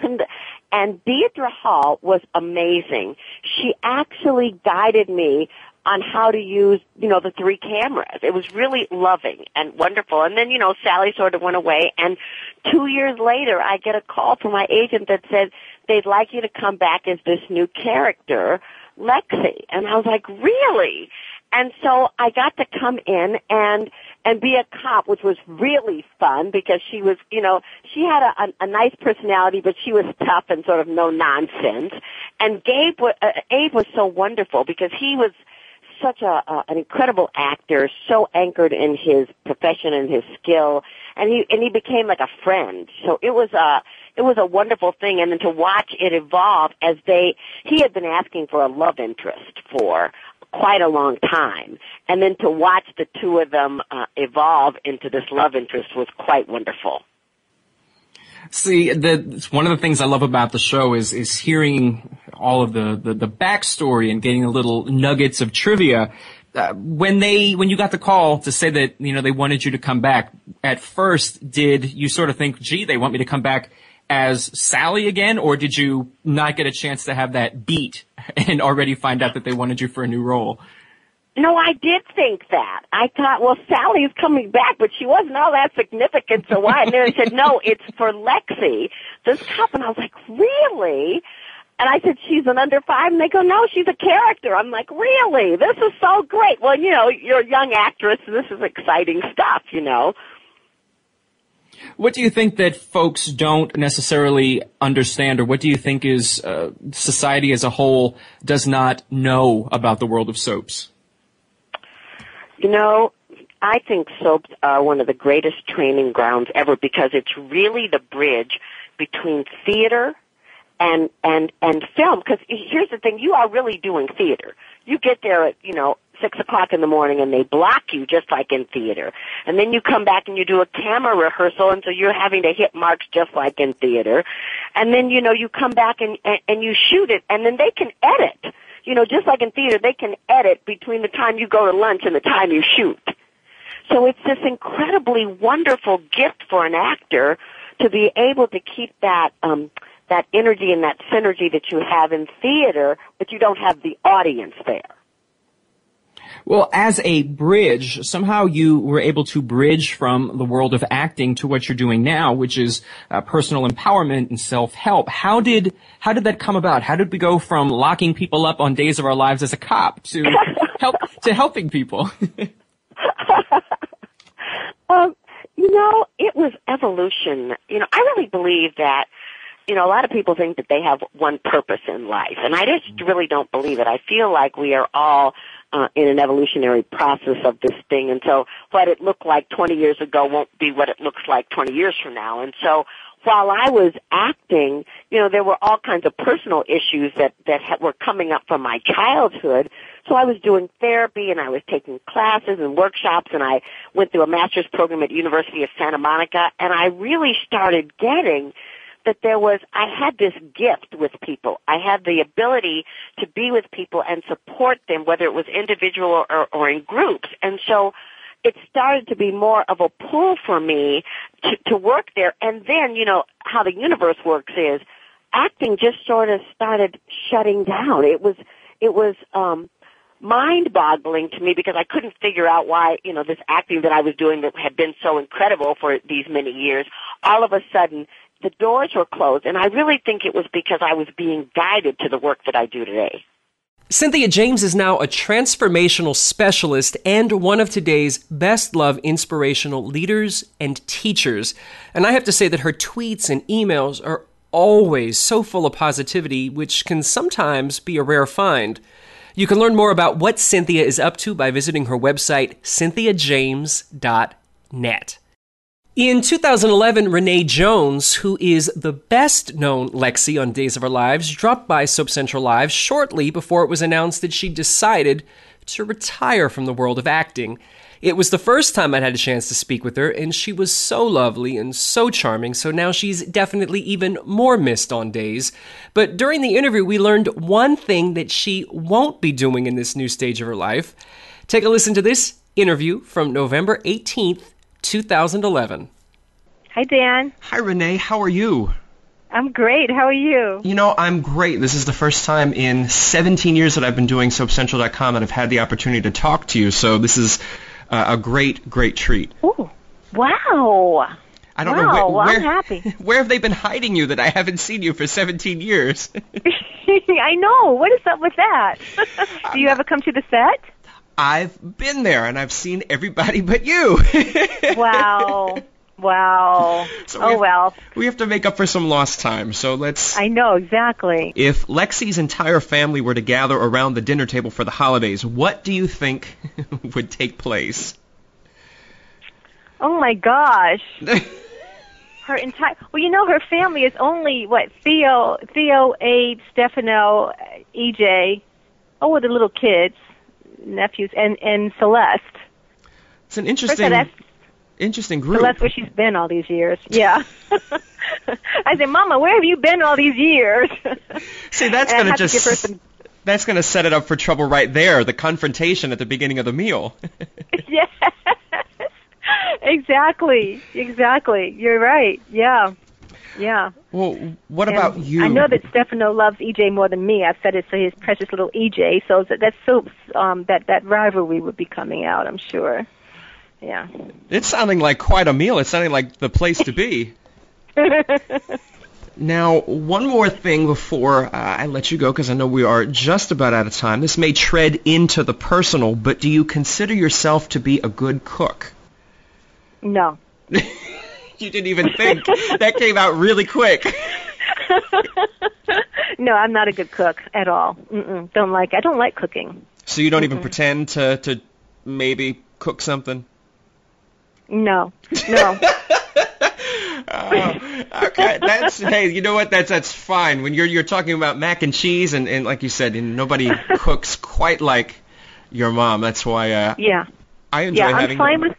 [SPEAKER 20] And and Deidre Hall was amazing. She actually guided me on how to use, you know, the three cameras. It was really loving and wonderful. And then, you know, Sally sort of went away and two years later I get a call from my agent that said they'd like you to come back as this new character, Lexi. And I was like, really? And so I got to come in and and be a cop, which was really fun because she was, you know, she had a, a, a nice personality, but she was tough and sort of no nonsense. And Gabe, uh, Abe was so wonderful because he was such a uh, an incredible actor, so anchored in his profession and his skill, and he and he became like a friend. So it was uh it was a wonderful thing. And then to watch it evolve as they, he had been asking for a love interest for quite a long time. And then to watch the two of them uh, evolve into this love interest was quite wonderful.
[SPEAKER 8] See, the, one of the things I love about the show is is hearing all of the, the, the backstory and getting a little nuggets of trivia. Uh, when they when you got the call to say that you know they wanted you to come back, at first did you sort of think, gee, they want me to come back as Sally again, or did you not get a chance to have that beat and already find out that they wanted you for a new role?
[SPEAKER 20] No, I did think that. I thought, well, Sally's coming back, but she wasn't all that significant, so why? And then I said, no, it's for Lexi, this cop. And I was like, really? And I said, she's an under five? And they go, no, she's a character. I'm like, really? This is so great. Well, you know, you're a young actress, this is exciting stuff, you know.
[SPEAKER 8] What do you think that folks don't necessarily understand, or what do you think is uh, society as a whole does not know about the world of soaps?
[SPEAKER 20] You know, I think soaps are one of the greatest training grounds ever because it's really the bridge between theater and and and film. Because here's the thing: you are really doing theater. You get there at you know six o'clock in the morning and they block you just like in theater. And then you come back and you do a camera rehearsal and so you're having to hit marks just like in theater. And then, you know, you come back and, and, and you shoot it and then they can edit. You know, just like in theater, they can edit between the time you go to lunch and the time you shoot. So it's this incredibly wonderful gift for an actor to be able to keep that, um, that energy and that synergy that you have in theater, but you don't have the audience there.
[SPEAKER 8] Well, as a bridge, somehow you were able to bridge from the world of acting to what you're doing now, which is uh, personal empowerment and self-help. How did how did that come about? How did we go from locking people up on days of our lives as a cop to help to helping people?
[SPEAKER 20] um, you know, it was evolution. You know, I really believe that you know, a lot of people think that they have one purpose in life, and I just really don't believe it. I feel like we are all uh, in an evolutionary process of this thing. And so what it looked like 20 years ago won't be what it looks like 20 years from now. And so while I was acting, you know, there were all kinds of personal issues that, that ha- were coming up from my childhood. So I was doing therapy and I was taking classes and workshops and I went through a master's program at University of Santa Monica and I really started getting that there was, I had this gift with people. I had the ability to be with people and support them, whether it was individual or, or in groups. And so it started to be more of a pull for me to, to work there. And then, you know, how the universe works is acting just sort of started shutting down. It was, it was, um, mind boggling to me because I couldn't figure out why, you know, this acting that I was doing that had been so incredible for these many years, all of a sudden the doors were closed, and I really think it was because I was being guided to the work that I do today.
[SPEAKER 3] Cynthia James is now a transformational specialist and one of today's best loved inspirational leaders and teachers. And I have to say that her tweets and emails are always so full of positivity, which can sometimes be a rare find. You can learn more about what Cynthia is up to by visiting her website, cynthiajames.net. In 2011, Renee Jones, who is the best known Lexi on Days of Our Lives, dropped by Soap Central Live shortly before it was announced that she decided to retire from the world of acting. It was the first time I'd had a chance to speak with her, and she was so lovely and so charming, so now she's definitely even more missed on days. But during the interview, we learned one thing that she won't be doing in this new stage of her life. Take a listen to this interview from November 18th, 2011.
[SPEAKER 21] Hi, Dan.
[SPEAKER 22] Hi, Renee. How are you?
[SPEAKER 21] I'm great. How are you?
[SPEAKER 22] You know, I'm great. This is the first time in 17 years that I've been doing SoapCentral.com that I've had the opportunity to talk to you. So this is uh, a great, great treat.
[SPEAKER 21] Ooh, wow.
[SPEAKER 22] I don't
[SPEAKER 21] wow,
[SPEAKER 22] know where,
[SPEAKER 21] well,
[SPEAKER 22] where,
[SPEAKER 21] I'm happy.
[SPEAKER 22] where have they been hiding you that I haven't seen you for 17 years?
[SPEAKER 21] I know. What is up with that? Do you ever come to the set?
[SPEAKER 22] I've been there and I've seen everybody but you.
[SPEAKER 21] wow. Wow.
[SPEAKER 22] So
[SPEAKER 21] oh
[SPEAKER 22] have,
[SPEAKER 21] well.
[SPEAKER 22] We have to make up for some lost time. So let's
[SPEAKER 21] I know exactly.
[SPEAKER 22] If Lexi's entire family were to gather around the dinner table for the holidays, what do you think would take place?
[SPEAKER 21] Oh my gosh. her entire well you know her family is only what theo theo abe stefano ej oh the little kids nephews and and celeste.
[SPEAKER 22] It's an interesting, interesting
[SPEAKER 21] so
[SPEAKER 22] group.
[SPEAKER 21] that's where she's been all these years. Yeah. I said mama where have you been all these years?
[SPEAKER 22] See, that's going to just
[SPEAKER 21] give her some
[SPEAKER 22] that's going to set it up for trouble right there. The confrontation at the beginning of the meal.
[SPEAKER 21] yes. Exactly. Exactly. You're right. Yeah yeah
[SPEAKER 22] well, what
[SPEAKER 21] And
[SPEAKER 22] about you?
[SPEAKER 21] I know that Stefano loves EJ more than me. I've said it to his precious little EJ, so that- that's so um, that that rivalry would be coming out. I'm sure. Yeah.
[SPEAKER 22] It's sounding like quite a meal. It's sounding like the place to be. Now, one more thing before uh, I let you go, because I know we are just about out of time. This may tread into the personal, but do you consider yourself to be a good cook?
[SPEAKER 21] no.
[SPEAKER 22] You didn't even think. that came out really quick.
[SPEAKER 21] no, I'm not a good cook at all. Mm-mm, don't like. I don't like cooking.
[SPEAKER 22] So you don't even pretend to to maybe cook something?
[SPEAKER 21] No. No.
[SPEAKER 22] Okay, that's hey, you know what? That's that's fine. When you're you're talking about mac and cheese and and like you said, and nobody cooks quite like your mom. That's why uh,
[SPEAKER 21] yeah.
[SPEAKER 22] I enjoy
[SPEAKER 21] yeah, I'm
[SPEAKER 22] having.
[SPEAKER 21] fine with,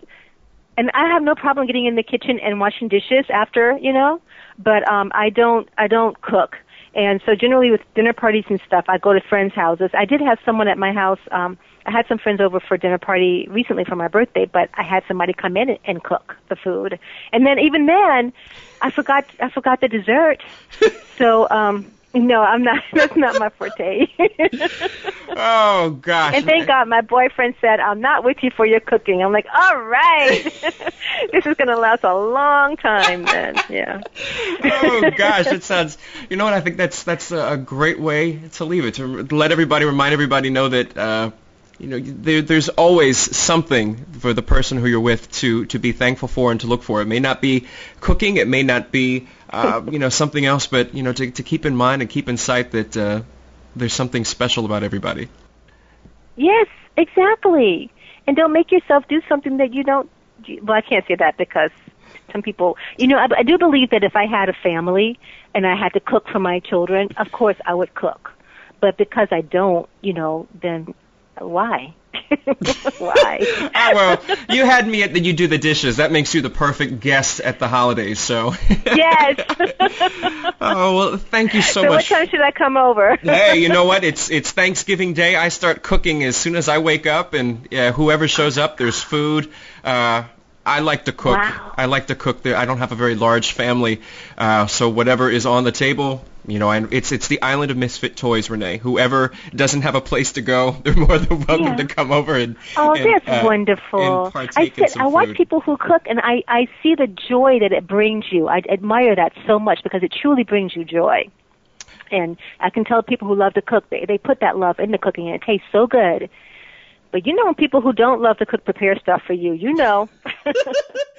[SPEAKER 21] and I have no problem getting in the kitchen and washing dishes after, you know. But um, I don't, I don't cook, and so generally with dinner parties and stuff, I go to friends' houses. I did have someone at my house. Um, I had some friends over for a dinner party recently for my birthday, but I had somebody come in and cook the food, and then even then, I forgot, I forgot the dessert. so um, no, I'm not. That's not my forte.
[SPEAKER 22] oh gosh.
[SPEAKER 21] And thank God my boyfriend said, I'm not with you for your cooking. I'm like, all right. this is going to last a long time then. Yeah.
[SPEAKER 22] oh gosh, it sounds. You know what? I think that's that's a great way to leave it. To let everybody remind everybody know that. Uh, you know, there, there's always something for the person who you're with to, to be thankful for and to look for. It may not be cooking, it may not be, uh, you know, something else, but you know, to, to keep in mind and keep in sight that uh, there's something special about everybody.
[SPEAKER 21] Yes, exactly. And don't make yourself do something that you don't. Well, I can't say that because some people, you know, I, I do believe that if I had a family and I had to cook for my children, of course I would cook. But because I don't, you know, then why? why?
[SPEAKER 22] ah, well, you had me at the you do the dishes. That makes you the perfect guest at the holidays. So.
[SPEAKER 21] yes.
[SPEAKER 22] oh well, thank you so,
[SPEAKER 21] so
[SPEAKER 22] much.
[SPEAKER 21] what time should I come over?
[SPEAKER 22] hey, you know what? It's it's Thanksgiving Day. I start cooking as soon as I wake up, and yeah, whoever shows up, there's food. Uh, I like to cook.
[SPEAKER 21] Wow.
[SPEAKER 22] I like to cook. There, I don't have a very large family, uh, so whatever is on the table, you know, and it's it's the island of misfit toys, Renee. Whoever doesn't have a place to go, they're more than welcome
[SPEAKER 21] Yeah.
[SPEAKER 22] to come over and.
[SPEAKER 21] Oh,
[SPEAKER 22] and,
[SPEAKER 21] that's
[SPEAKER 22] uh,
[SPEAKER 21] wonderful. I sit, I watch
[SPEAKER 22] food.
[SPEAKER 21] people who cook, and I I see the joy that it brings you. I admire that so much because it truly brings you joy. And I can tell people who love to cook, they they put that love into cooking, and it tastes so good. But you know, when people who don't love to cook prepare stuff for you, you know.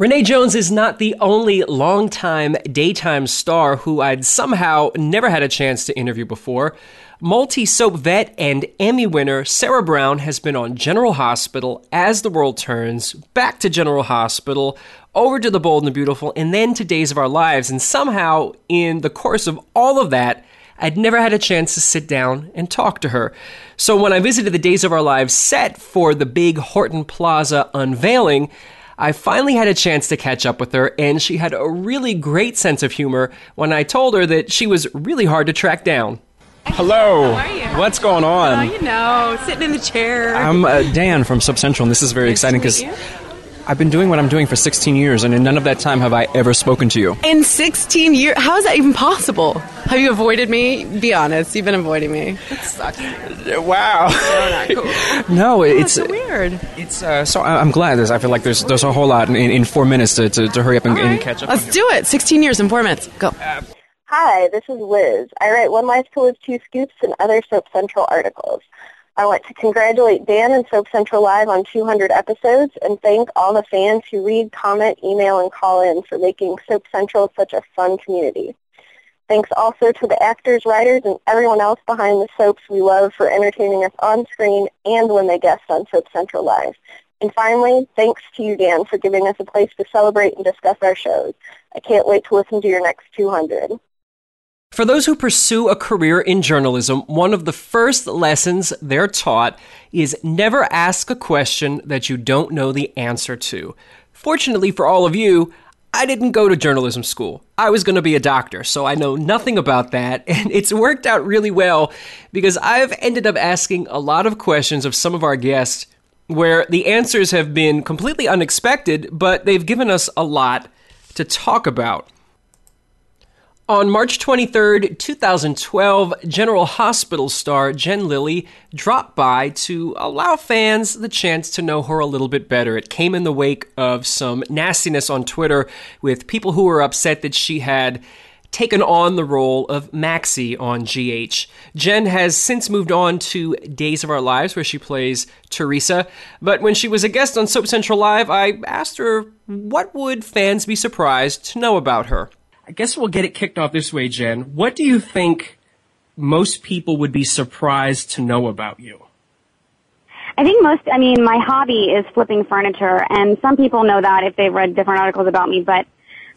[SPEAKER 3] Renee Jones is not the only longtime daytime star who I'd somehow never had a chance to interview before. Multi soap vet and Emmy winner Sarah Brown has been on General Hospital, As the World Turns, back to General Hospital, over to The Bold and the Beautiful, and then to Days of Our Lives. And somehow, in the course of all of that, I'd never had a chance to sit down and talk to her. So when I visited the Days of Our Lives set for the big Horton Plaza unveiling, I finally had a chance to catch up with her, and she had a really great sense of humor when I told her that she was really hard to track down.
[SPEAKER 16] Hello.
[SPEAKER 23] How are you?
[SPEAKER 16] What's going on?
[SPEAKER 23] Oh, you know, sitting in the chair.
[SPEAKER 16] I'm uh, Dan from Soap Central, and this is very
[SPEAKER 23] Nice
[SPEAKER 16] exciting because
[SPEAKER 23] you.
[SPEAKER 16] I've been doing what I'm doing for 16 years, and in none of that time have I ever spoken to you.
[SPEAKER 23] in 16 years. How is that even possible? Have you avoided me? Be honest. You've been avoiding me. That sucks.
[SPEAKER 16] Wow.
[SPEAKER 23] So cool.
[SPEAKER 16] No,
[SPEAKER 23] Oh,
[SPEAKER 16] it's
[SPEAKER 23] so weird.
[SPEAKER 16] It's uh, so I- I'm glad. There's, I feel like there's there's a whole lot in, in four minutes to, to, to hurry up and, and catch up.
[SPEAKER 23] Let's do it. 16 years in four minutes. Go.
[SPEAKER 17] Hi, this is Liz. I write One Life to Live Two Scoops and other Soap Central articles. I want to congratulate Dan and Soap Central Live on 200 episodes and thank all the fans who read, comment, email, and call in for making Soap Central such a fun community. Thanks also to the actors, writers, and everyone else behind the soaps we love for entertaining us on screen and when they guest on Soap Central Live. And finally, thanks to you, Dan, for giving us a place to celebrate and discuss our shows. I can't wait to listen to your next 200.
[SPEAKER 3] For those who pursue a career in journalism, one of the first lessons they're taught is never ask a question that you don't know the answer to. Fortunately for all of you, I didn't go to journalism school. I was going to be a doctor, so I know nothing about that, and it's worked out really well because I've ended up asking a lot of questions of some of our guests where the answers have been completely unexpected, but they've given us a lot to talk about. On March 23, 2012, General Hospital star Jen Lilly dropped by to allow fans the chance to know her a little bit better. It came in the wake of some nastiness on Twitter with people who were upset that she had taken on the role of Maxie on GH. Jen has since moved on to Days of Our Lives, where she plays Teresa. But when she was a guest on Soap Central Live, I asked her what would fans be surprised to know about her.
[SPEAKER 8] I guess we'll get it kicked off this way, Jen. What do you think most people would be surprised to know about you?
[SPEAKER 24] I think most, I mean, my hobby is flipping furniture, and some people know that if they've read different articles about me, but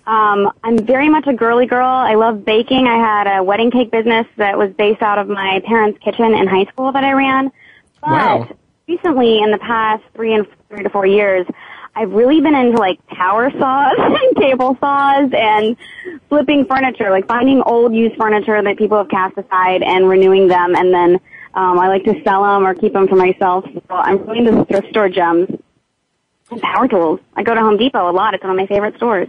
[SPEAKER 24] um, I'm very much a girly girl. I love baking. I had a wedding cake business that was based out of my parents' kitchen in high school that I ran. But
[SPEAKER 8] Wow.
[SPEAKER 24] recently, in the past three and three to four years, I've really been into like power saws and table saws and flipping furniture, like finding old used furniture that people have cast aside and renewing them, and then um, I like to sell them or keep them for myself. So I'm really into thrift store gems and power tools. I go to Home Depot a lot. It's one of my favorite stores.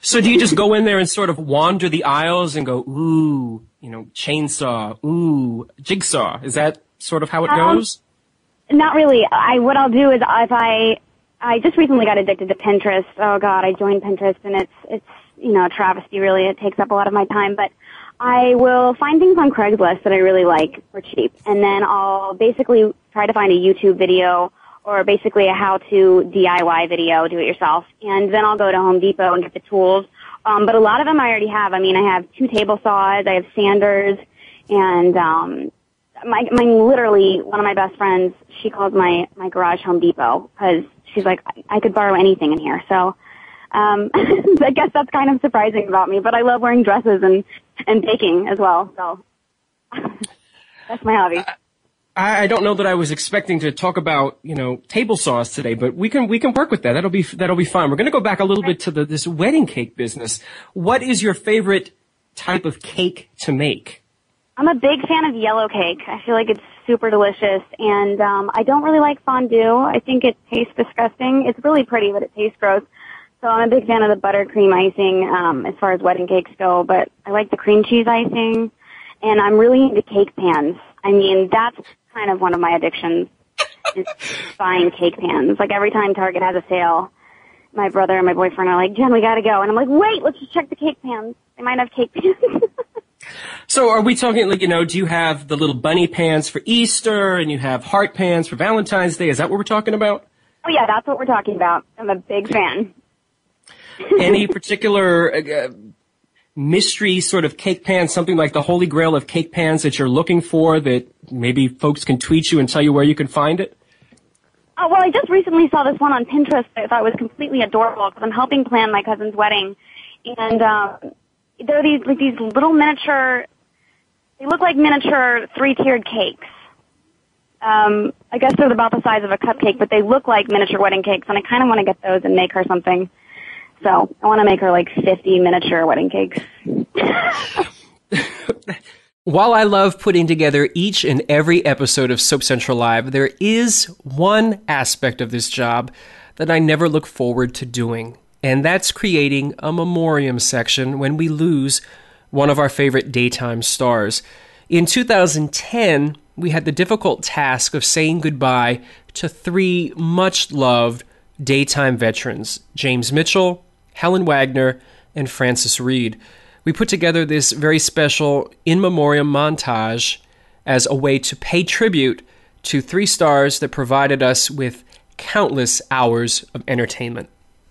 [SPEAKER 8] So do you just go in there and sort of wander the aisles and go, ooh, you know, chainsaw, ooh, jigsaw? Is that sort of how it
[SPEAKER 24] Um,
[SPEAKER 8] goes?
[SPEAKER 24] Not really. I what I'll do is if I I just recently got addicted to Pinterest. Oh God, I joined Pinterest and it's it's you know a travesty. Really, it takes up a lot of my time. But I will find things on Craigslist that I really like for cheap, and then I'll basically try to find a YouTube video or basically a how-to DIY video, do it yourself, and then I'll go to Home Depot and get the tools. Um, but a lot of them I already have. I mean, I have two table saws, I have sanders, and um, my my literally one of my best friends she calls my my garage home depot because she's like I, could borrow anything in here so um i guess that's kind of surprising about me but i love wearing dresses and and baking as well so that's my hobby
[SPEAKER 8] I, I don't know that I was expecting to talk about, you know, table saws today, but we can we can work with that. That'll be that'll be fine. We're going to go back a little bit to the this wedding cake business. What is your favorite type of cake to make?
[SPEAKER 24] i'm a big fan of yellow cake i feel like it's super delicious and um i don't really like fondue. I think it tastes disgusting. It's really pretty but it tastes gross. So i'm a big fan of the buttercream icing um as far as wedding cakes go but i like the cream cheese icing and i'm really into cake pans. I mean that's kind of one of my addictions is buying cake pans. Like every time target has a sale my brother and my boyfriend are like jen we gotta go. And i'm like wait let's just check the cake pans. They might have cake pans
[SPEAKER 8] So are we talking like, you know, do you have the little bunny pans for Easter and you have heart pans for Valentine's Day? Is that what we're talking about?
[SPEAKER 24] oh yeah that's what we're talking about i'm a big fan
[SPEAKER 8] Any particular uh, mystery sort of cake pan, something like the holy grail of cake pans that you're looking for that maybe folks can tweet you and tell you where you can find it?
[SPEAKER 24] Oh, well, I just recently saw this one on Pinterest that I thought was completely adorable because I'm helping plan my cousin's wedding. And, um, there are these, like these little miniature, they look like miniature three-tiered cakes. Um, I guess they're about the size of a cupcake, but they look like miniature wedding cakes, and I kind of want to get those and make her something. So I want to make her like 50 miniature wedding cakes.
[SPEAKER 3] While I love putting together each and every episode of Soap Central Live, there is one aspect of this job that I never look forward to doing, and that's creating a memoriam section when we lose one of our favorite daytime stars. In 2010, we had the difficult task of saying goodbye to three much loved daytime veterans James Mitchell, Helen Wagner, and Frances Reid. We put together this very special in memoriam montage as a way to pay tribute to three stars that provided us with countless hours of entertainment.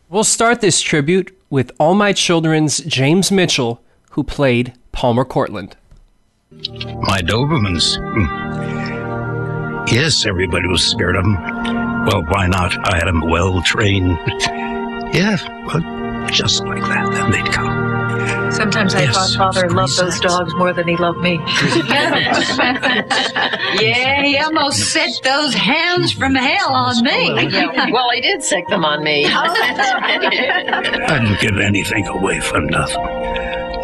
[SPEAKER 3] We'll start this tribute with All My Children's James Mitchell, who played Palmer Cortlandt.
[SPEAKER 25] My Dobermans. Hmm. Yes, everybody was scared of them.
[SPEAKER 26] Well, why not? I had them well trained. Yeah, well, just like that, then they'd come.
[SPEAKER 25] Sometimes I
[SPEAKER 26] Yes,
[SPEAKER 25] thought Father loved those dogs more than he loved me.
[SPEAKER 27] yeah, he almost set those hounds from hell on me.
[SPEAKER 25] Oh, well, he did set them on me.
[SPEAKER 26] I didn't give anything away for nothing.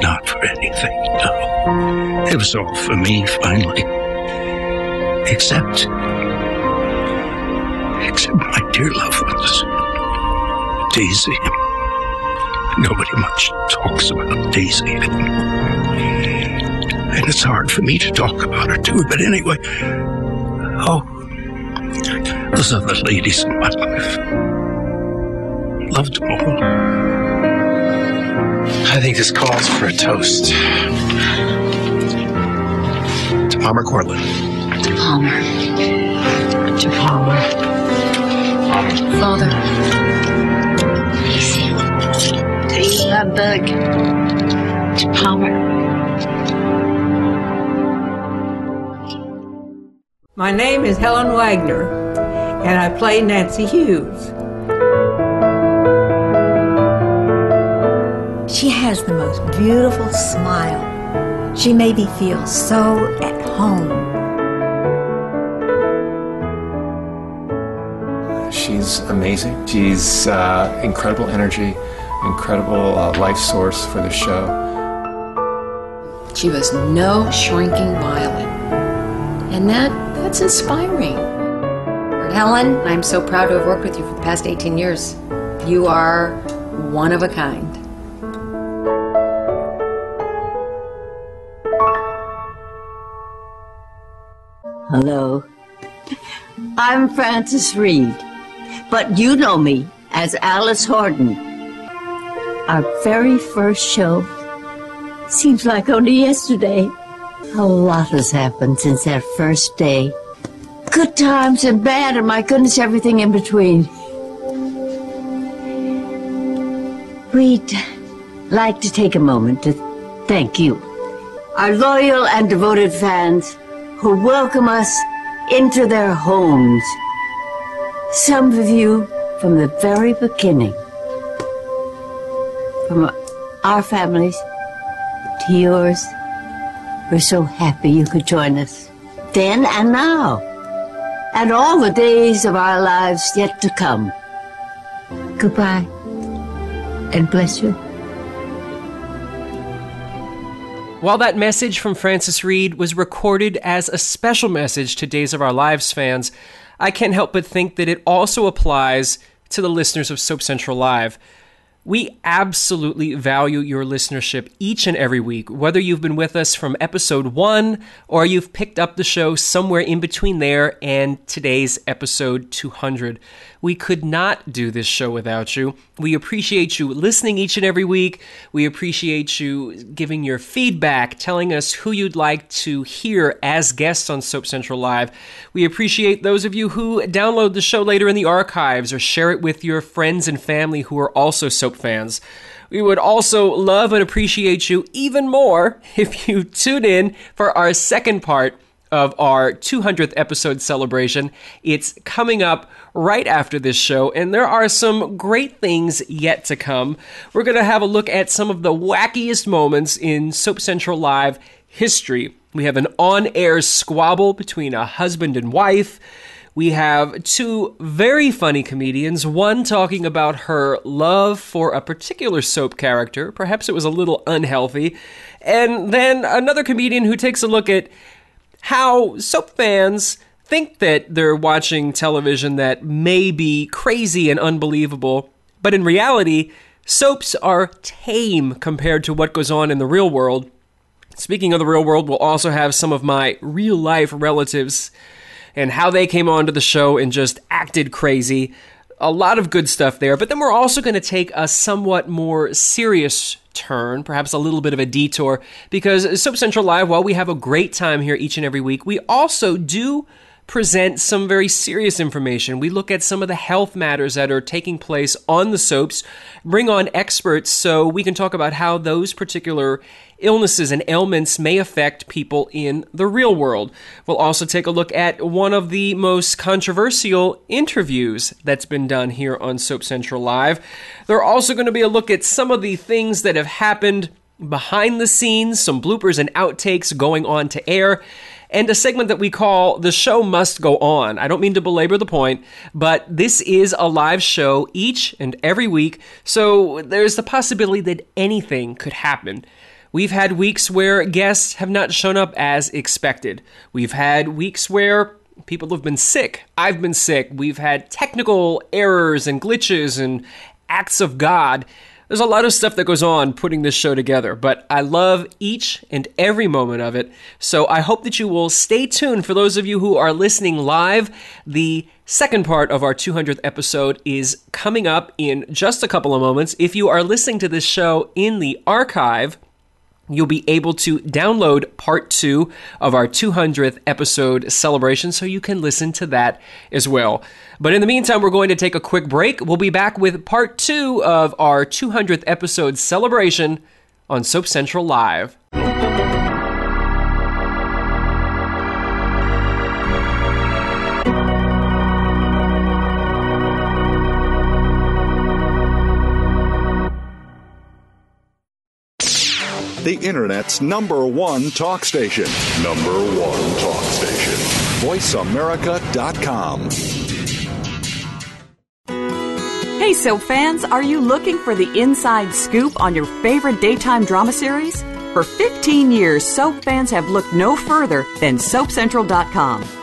[SPEAKER 26] Not for anything, no. It was all for me, finally. Except. Except my dear loved ones. Daisy. Nobody much talks about Daisy. And it's hard for me to talk about her, too. But anyway. Oh. Those other ladies in my life. Loved them all.
[SPEAKER 16] I think this calls for a toast. To Palmer Cortlandt.
[SPEAKER 27] To Palmer. To Palmer. Father. To Eli Bug. To Palmer.
[SPEAKER 28] My name is Helen Wagner, and I play Nancy Hughes.
[SPEAKER 29] She has the most beautiful smile. She made me feel so at home.
[SPEAKER 16] She's amazing. She's uh, incredible energy, incredible uh, life source for the show.
[SPEAKER 27] She was no shrinking violet. And that that's inspiring. Helen, I'm so proud to have worked with you for the past 18 years. You are one of a kind.
[SPEAKER 30] Hello. I'm Frances Reid, but you know me as Alice Horton. Our very first show seems like only yesterday. A lot has happened since that first day. Good times and bad, and my goodness, everything in between. We'd like to take a moment to thank you, our loyal and devoted fans who welcome us into their homes. Some of you from the very beginning. From our families to yours. We're so happy you could join us. Then and now. And all the days of our lives yet to come. Goodbye. And bless you.
[SPEAKER 3] While that message from Frances Reid was recorded as a special message to Days of Our Lives fans, I can't help but think that it also applies to the listeners of Soap Central Live. We absolutely value your listenership each and every week, whether you've been with us from episode one or you've picked up the show somewhere in between there and today's episode 200. We could not do this show without you. We appreciate you listening each and every week. We appreciate you giving your feedback, telling us who you'd like to hear as guests on Soap Central Live. We appreciate those of you who download the show later in the archives or share it with your friends and family who are also soap fans. We would also love and appreciate you even more if you tune in for our second part of our 200th episode celebration. It's coming up right after this show, and there are some great things yet to come. We're going to have a look at some of the wackiest moments in Soap Central Live history. We have an on air squabble between a husband and wife. We have two very funny comedians, one talking about her love for a particular soap character, perhaps it was a little unhealthy, and then another comedian who takes a look at how soap fans think that they're watching television that may be crazy and unbelievable, but in reality, soaps are tame compared to what goes on in the real world. Speaking of the real world, we'll also have some of my real life relatives and how they came onto the show and just acted crazy. A lot of good stuff there, but then we're also going to take a somewhat more serious turn, perhaps a little bit of a detour, because Soap Central Live, while we have a great time here each and every week, we also do present some very serious information. We look at some of the health matters that are taking place on the soaps, bring on experts so we can talk about how those particular illnesses and ailments may affect people in the real world. We'll also take a look at one of the most controversial interviews that's been done here on Soap Central Live. There are also going to be a look at some of the things that have happened behind the scenes, some bloopers and outtakes going on to air and a segment that we call The Show Must Go On. I don't mean to belabor the point, but this is a live show each and every week, so there's the possibility that anything could happen. We've had weeks where guests have not shown up as expected. We've had weeks where people have been sick. I've been sick. We've had technical errors and glitches and acts of God. There's a lot of stuff that goes on putting this show together, but I love each and every moment of it. So I hope that you will stay tuned for those of you who are listening live. The second part of our 200th episode is coming up in just a couple of moments. If you are listening to this show in the archive, You'll be able to download part two of our 200th episode celebration so you can listen to that as well. But in the meantime, we're going to take a quick break. We'll be back with part two of our 200th episode celebration on Soap Central Live.
[SPEAKER 31] The Internet's number one talk station. Number one talk station. VoiceAmerica.com.
[SPEAKER 32] Hey, soap fans, are you looking for the inside scoop on your favorite daytime drama series? For 15 years, soap fans have looked no further than SoapCentral.com.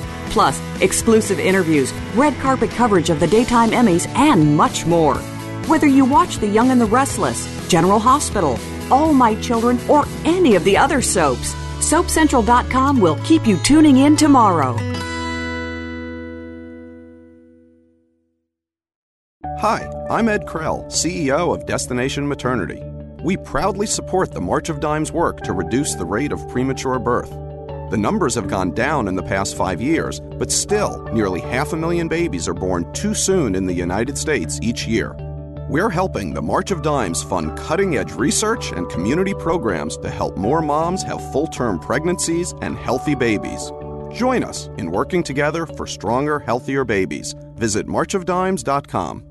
[SPEAKER 32] Plus, exclusive interviews, red carpet coverage of the daytime Emmys, and much more. Whether you watch The Young and the Restless, General Hospital, All My Children, or any of the other soaps, SoapCentral.com will keep you tuning in tomorrow.
[SPEAKER 33] Hi, I'm Ed Krell, CEO of Destination Maternity. We proudly support the March of Dimes work to reduce the rate of premature birth. The numbers have gone down in the past five years, but still, nearly half a million babies are born too soon in the United States each year. We're helping the March of Dimes fund cutting edge research and community programs to help more moms have full term pregnancies and healthy babies. Join us in working together for stronger, healthier babies. Visit marchofdimes.com.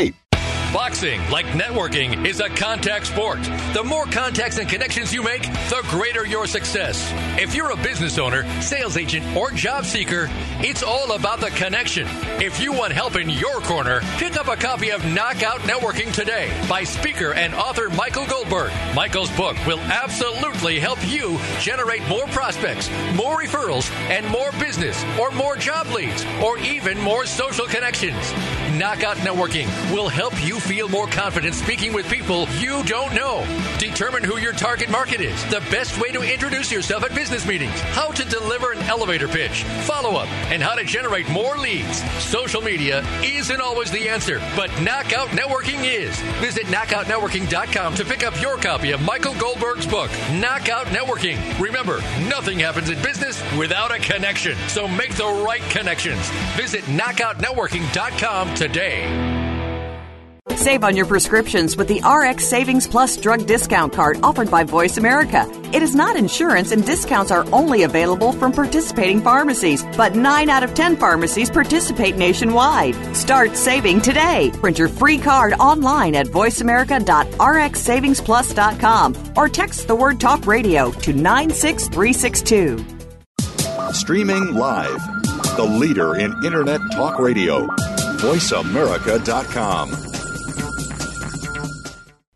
[SPEAKER 34] Boxing, like networking, is a contact sport. The more contacts and connections you make, the greater your success. If you're a business owner, sales agent, or job seeker, it's all about the connection. If you want help in your corner, pick up a copy of Knockout Networking today by speaker and author Michael Goldberg. Michael's book will absolutely help you generate more prospects, more referrals, and more business, or more job leads, or even more social connections. Knockout Networking will help you feel more confident speaking with people you don't know. Determine who your target market is, the best way to introduce yourself at business meetings, how to deliver an elevator pitch, follow up, and how to generate more leads. Social media isn't always the answer, but Knockout Networking is. Visit knockoutnetworking.com to pick up your copy of Michael Goldberg's book, Knockout Networking. Remember, nothing happens in business without a connection, so make the right connections. Visit knockoutnetworking.com today.
[SPEAKER 32] Save on your prescriptions with the RX Savings Plus drug discount card offered by Voice America. It is not insurance and discounts are only available from participating pharmacies, but 9 out of 10 pharmacies participate nationwide. Start saving today. Print your free card online at voiceamerica.rxsavingsplus.com or text the word talk radio to 96362.
[SPEAKER 31] Streaming live, the leader in Internet talk radio, voiceamerica.com.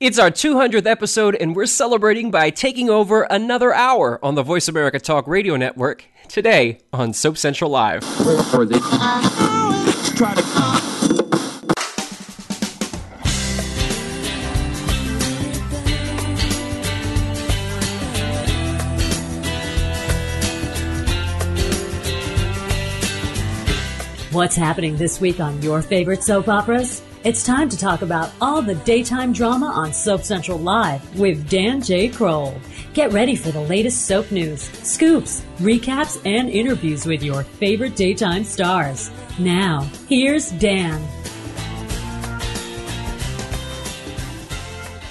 [SPEAKER 3] It's our 200th episode, and we're celebrating by taking over another hour on the Voice America Talk Radio Network today on Soap Central Live.
[SPEAKER 4] What's happening this week on your favorite soap operas? It's time to talk about all the daytime drama on Soap Central Live with Dan J. Kroll. Get ready for the latest soap news, scoops, recaps, and interviews with your favorite daytime stars. Now, here's Dan.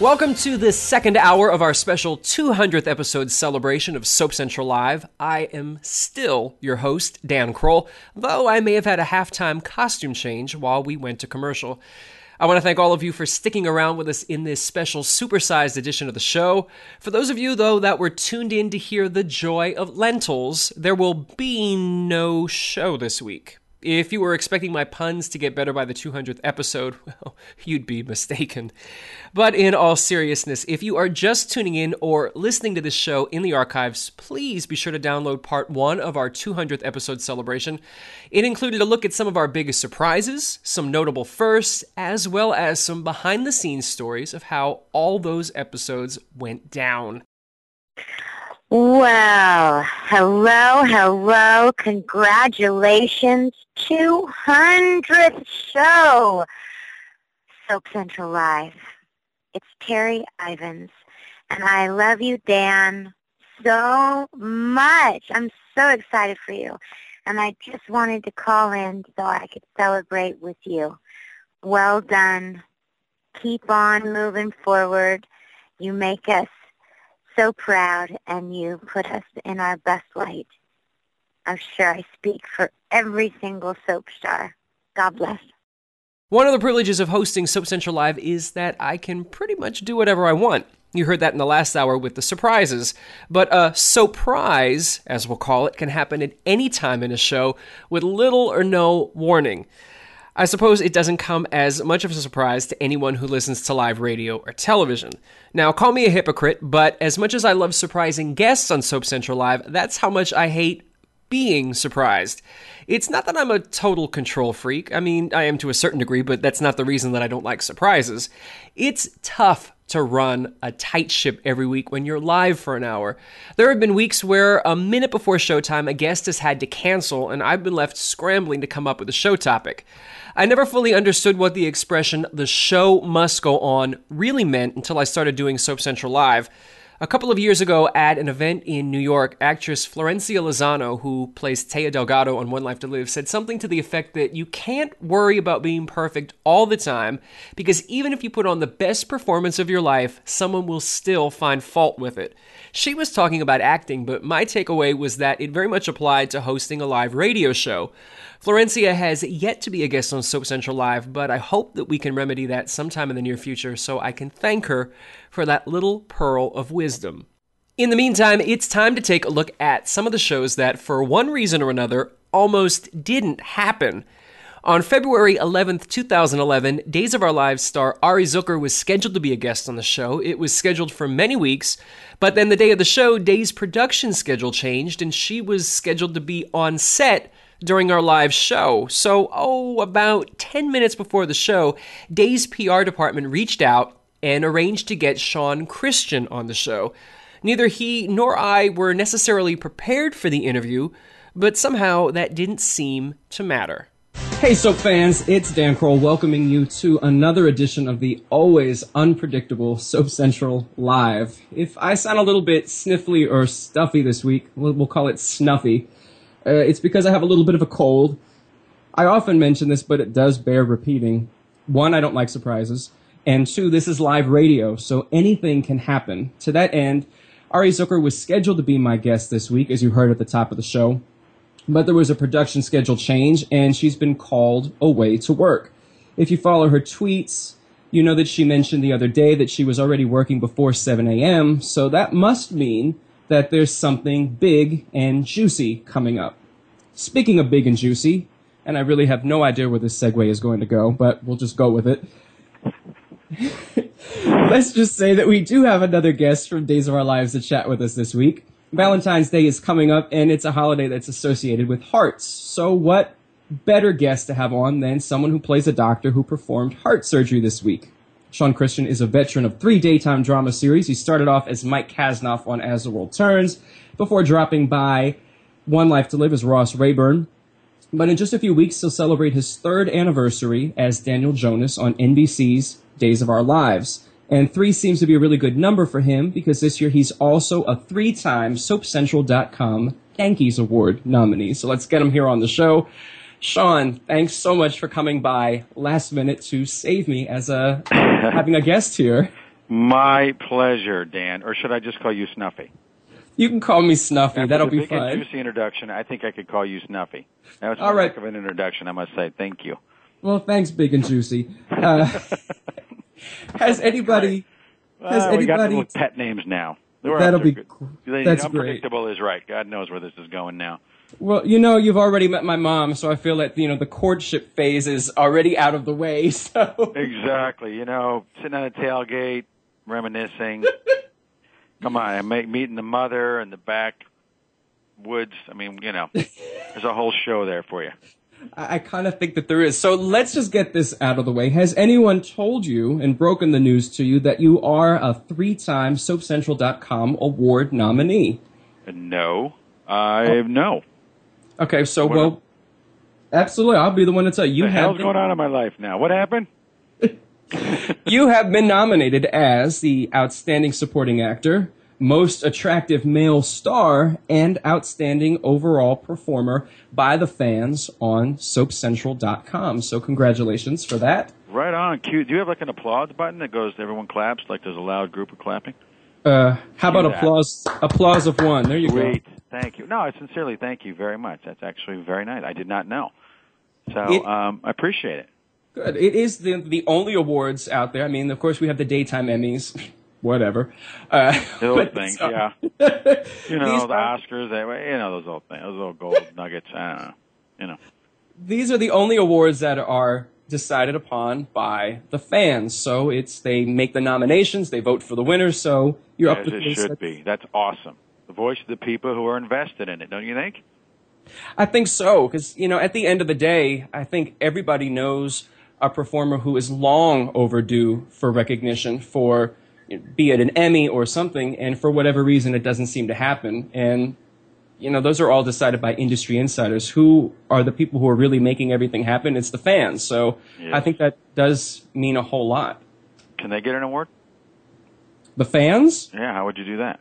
[SPEAKER 3] Welcome to the second hour of our special 200th episode celebration of Soap Central Live. I am still your host, Dan Kroll, though I may have had a halftime costume change while we went to commercial. I want to thank all of you for sticking around with us in this special supersized edition of the show. For those of you, though, that were tuned in to hear the joy of lentils, there will be no show this week. If you were expecting my puns to get better by the 200th episode, well, you'd be mistaken. But in all seriousness, if you are just tuning in or listening to this show in the archives, please be sure to download part one of our 200th episode celebration. It included a look at some of our biggest surprises, some notable firsts, as well as some behind the scenes stories of how all those episodes went down.
[SPEAKER 35] Well, hello, hello. Congratulations. 200th show. Soap Central Live. It's Terri Ivens. And I love you, Dan, so much. I'm so excited for you. And I just wanted to call in so I could celebrate with you. Well done. Keep on moving forward. You make us so proud and you put us in our best light. I'm sure I speak for every single soap star. God bless.
[SPEAKER 3] One of the privileges of hosting Soap Central Live is that I can pretty much do whatever I want. You heard that in the last hour with the surprises. But a surprise, as we'll call it, can happen at any time in a show with little or no warning. I suppose it doesn't come as much of a surprise to anyone who listens to live radio or television. Now, call me a hypocrite, but as much as I love surprising guests on Soap Central Live, that's how much I hate being surprised. It's not that I'm a total control freak. I mean, I am to a certain degree, but that's not the reason that I don't like surprises. It's tough to run a tight ship every week when you're live for an hour. There have been weeks where a minute before showtime, a guest has had to cancel, and I've been left scrambling to come up with a show topic. I never fully understood what the expression, the show must go on, really meant until I started doing Soap Central Live. A couple of years ago, at an event in New York, actress Florencia Lozano, who plays Téa Delgado on One Life to Live, said something to the effect that you can't worry about being perfect all the time because even if you put on the best performance of your life, someone will still find fault with it. She was talking about acting, but my takeaway was that it very much applied to hosting a live radio show. Florencia has yet to be a guest on Soap Central Live, but I hope that we can remedy that sometime in the near future so I can thank her for that little pearl of wisdom. In the meantime, it's time to take a look at some of the shows that, for one reason or another, almost didn't happen. On February 11th, 2011, Days of Our Lives star Ari Zucker was scheduled to be a guest on the show. It was scheduled for many weeks, but then the day of the show, Day's production schedule changed, and she was scheduled to be on set during our live show. So, oh, about 10 minutes before the show, Day's PR department reached out and arranged to get Shawn Christian on the show. Neither he nor I were necessarily prepared for the interview, but somehow that didn't seem to matter.
[SPEAKER 8] Hey, Soap fans, it's Dan Kroll welcoming you to another edition of the always unpredictable Soap Central Live. If I sound a little bit sniffly or stuffy this week, we'll, we'll call it snuffy. Uh, it's because I have a little bit of a cold. I often mention this, but it does bear repeating.
[SPEAKER 18] one, I don't like surprises. And two, this is live radio, so anything can happen. To that end, Ari Zucker was scheduled to be my guest this week, as you heard at the top of the show. But there was a production schedule change, and she's been called away to work. If you follow her tweets, you know that she mentioned the other day that she was already working before 7 a.m., so that must mean that there's something big and juicy coming up. Speaking of big and juicy, and I really have no idea where this segue is going to go, but we'll just go with it. Let's just say that we do have another guest from Days of Our Lives to chat with us this week. Valentine's Day is coming up, and it's a holiday that's associated with hearts. So, what better guest to have on than someone who plays a doctor who performed heart surgery this week? Shawn Christian is a veteran of three daytime drama series. He started off as Mike Kasnoff on As the World Turns before dropping by One Life to Live as Ross Rayburn. But in just a few weeks, he'll celebrate his third anniversary as Daniel Jonas on NBC's Days of Our Lives. And three seems to be a really good number for him because this year he's also a three time SoapCentral.com Yankees Award nominee. So let's get him here on the show. Shawn, thanks so much for coming by last minute to save me as a having a guest here.
[SPEAKER 36] My pleasure, Dan. Or should I just call you Snuffy?
[SPEAKER 18] You can call me Snuffy.
[SPEAKER 36] After
[SPEAKER 18] That'll
[SPEAKER 36] the
[SPEAKER 18] be
[SPEAKER 36] big
[SPEAKER 18] fun.
[SPEAKER 36] juicy introduction. I think I could call you Snuffy. That was
[SPEAKER 18] All right.
[SPEAKER 36] of an introduction, I must say. Thank you.
[SPEAKER 18] Well, thanks, Big and Juicy. Uh, has anybody? Has
[SPEAKER 36] Uh, we got
[SPEAKER 18] anybody?
[SPEAKER 36] little pet names now.
[SPEAKER 18] That'll be
[SPEAKER 36] good- The
[SPEAKER 18] that's
[SPEAKER 36] unpredictable is right. God knows where this is going now.
[SPEAKER 18] Well, you know, you've already met my mom, so I feel that you know the courtship phase is already out of the way. So
[SPEAKER 36] Exactly. You know, sitting on a tailgate, reminiscing. Come on, I'm meeting the mother in the back woods. I mean, you know, there's a whole show there for you.
[SPEAKER 18] I, I kind of think that there is. So let's just get this out of the way. Has anyone told you and broken the news to you that you are a three-time SoapCentral.com award nominee?
[SPEAKER 36] No, I oh. no.
[SPEAKER 18] Okay, so
[SPEAKER 36] What-
[SPEAKER 18] well, absolutely, I'll be the one to tell you.
[SPEAKER 36] The
[SPEAKER 18] have
[SPEAKER 36] hell's going on in my life now? What happened?
[SPEAKER 18] you have been nominated as the Outstanding Supporting Actor, Most Attractive Male Star, and Outstanding Overall Performer by the fans on SoapCentral.com. So congratulations for that.
[SPEAKER 36] Right on. Cute. Do you have like an applause button that goes? Everyone claps like there's a loud group of clapping.
[SPEAKER 18] Uh, how about applause? Applause of one. There you
[SPEAKER 36] Great.
[SPEAKER 18] go.
[SPEAKER 36] Thank you. No, I sincerely thank you very much. That's actually very nice. I did not know. So
[SPEAKER 18] It-
[SPEAKER 36] um, I appreciate it.
[SPEAKER 18] Good. It is the the only awards out there. I mean, of course, we have the daytime Emmys, whatever. Uh,
[SPEAKER 36] Those
[SPEAKER 18] but
[SPEAKER 36] things,
[SPEAKER 18] so-
[SPEAKER 36] yeah. You know,
[SPEAKER 18] These
[SPEAKER 36] the
[SPEAKER 18] are-
[SPEAKER 36] Oscars, they, you know, those old things, those old gold nuggets. I don't know. You know.
[SPEAKER 18] these are the only awards that are decided upon by the fans. So it's they make the nominations, they vote for the winners. So you're up to
[SPEAKER 36] it should be. That's awesome. The voice of the people who are invested in it, don't you think?
[SPEAKER 18] I think so because you know at the end of the day, I think everybody knows a performer who is long overdue for recognition for be it an Emmy or something, and for whatever reason it doesn't seem to happen. And you know those are all decided by industry insiders. Who are the people who are really making everything happen? It's the fans. So I think that does mean a whole lot.
[SPEAKER 36] Can they get an award?
[SPEAKER 18] The fans?
[SPEAKER 36] Yeah. How would you do that?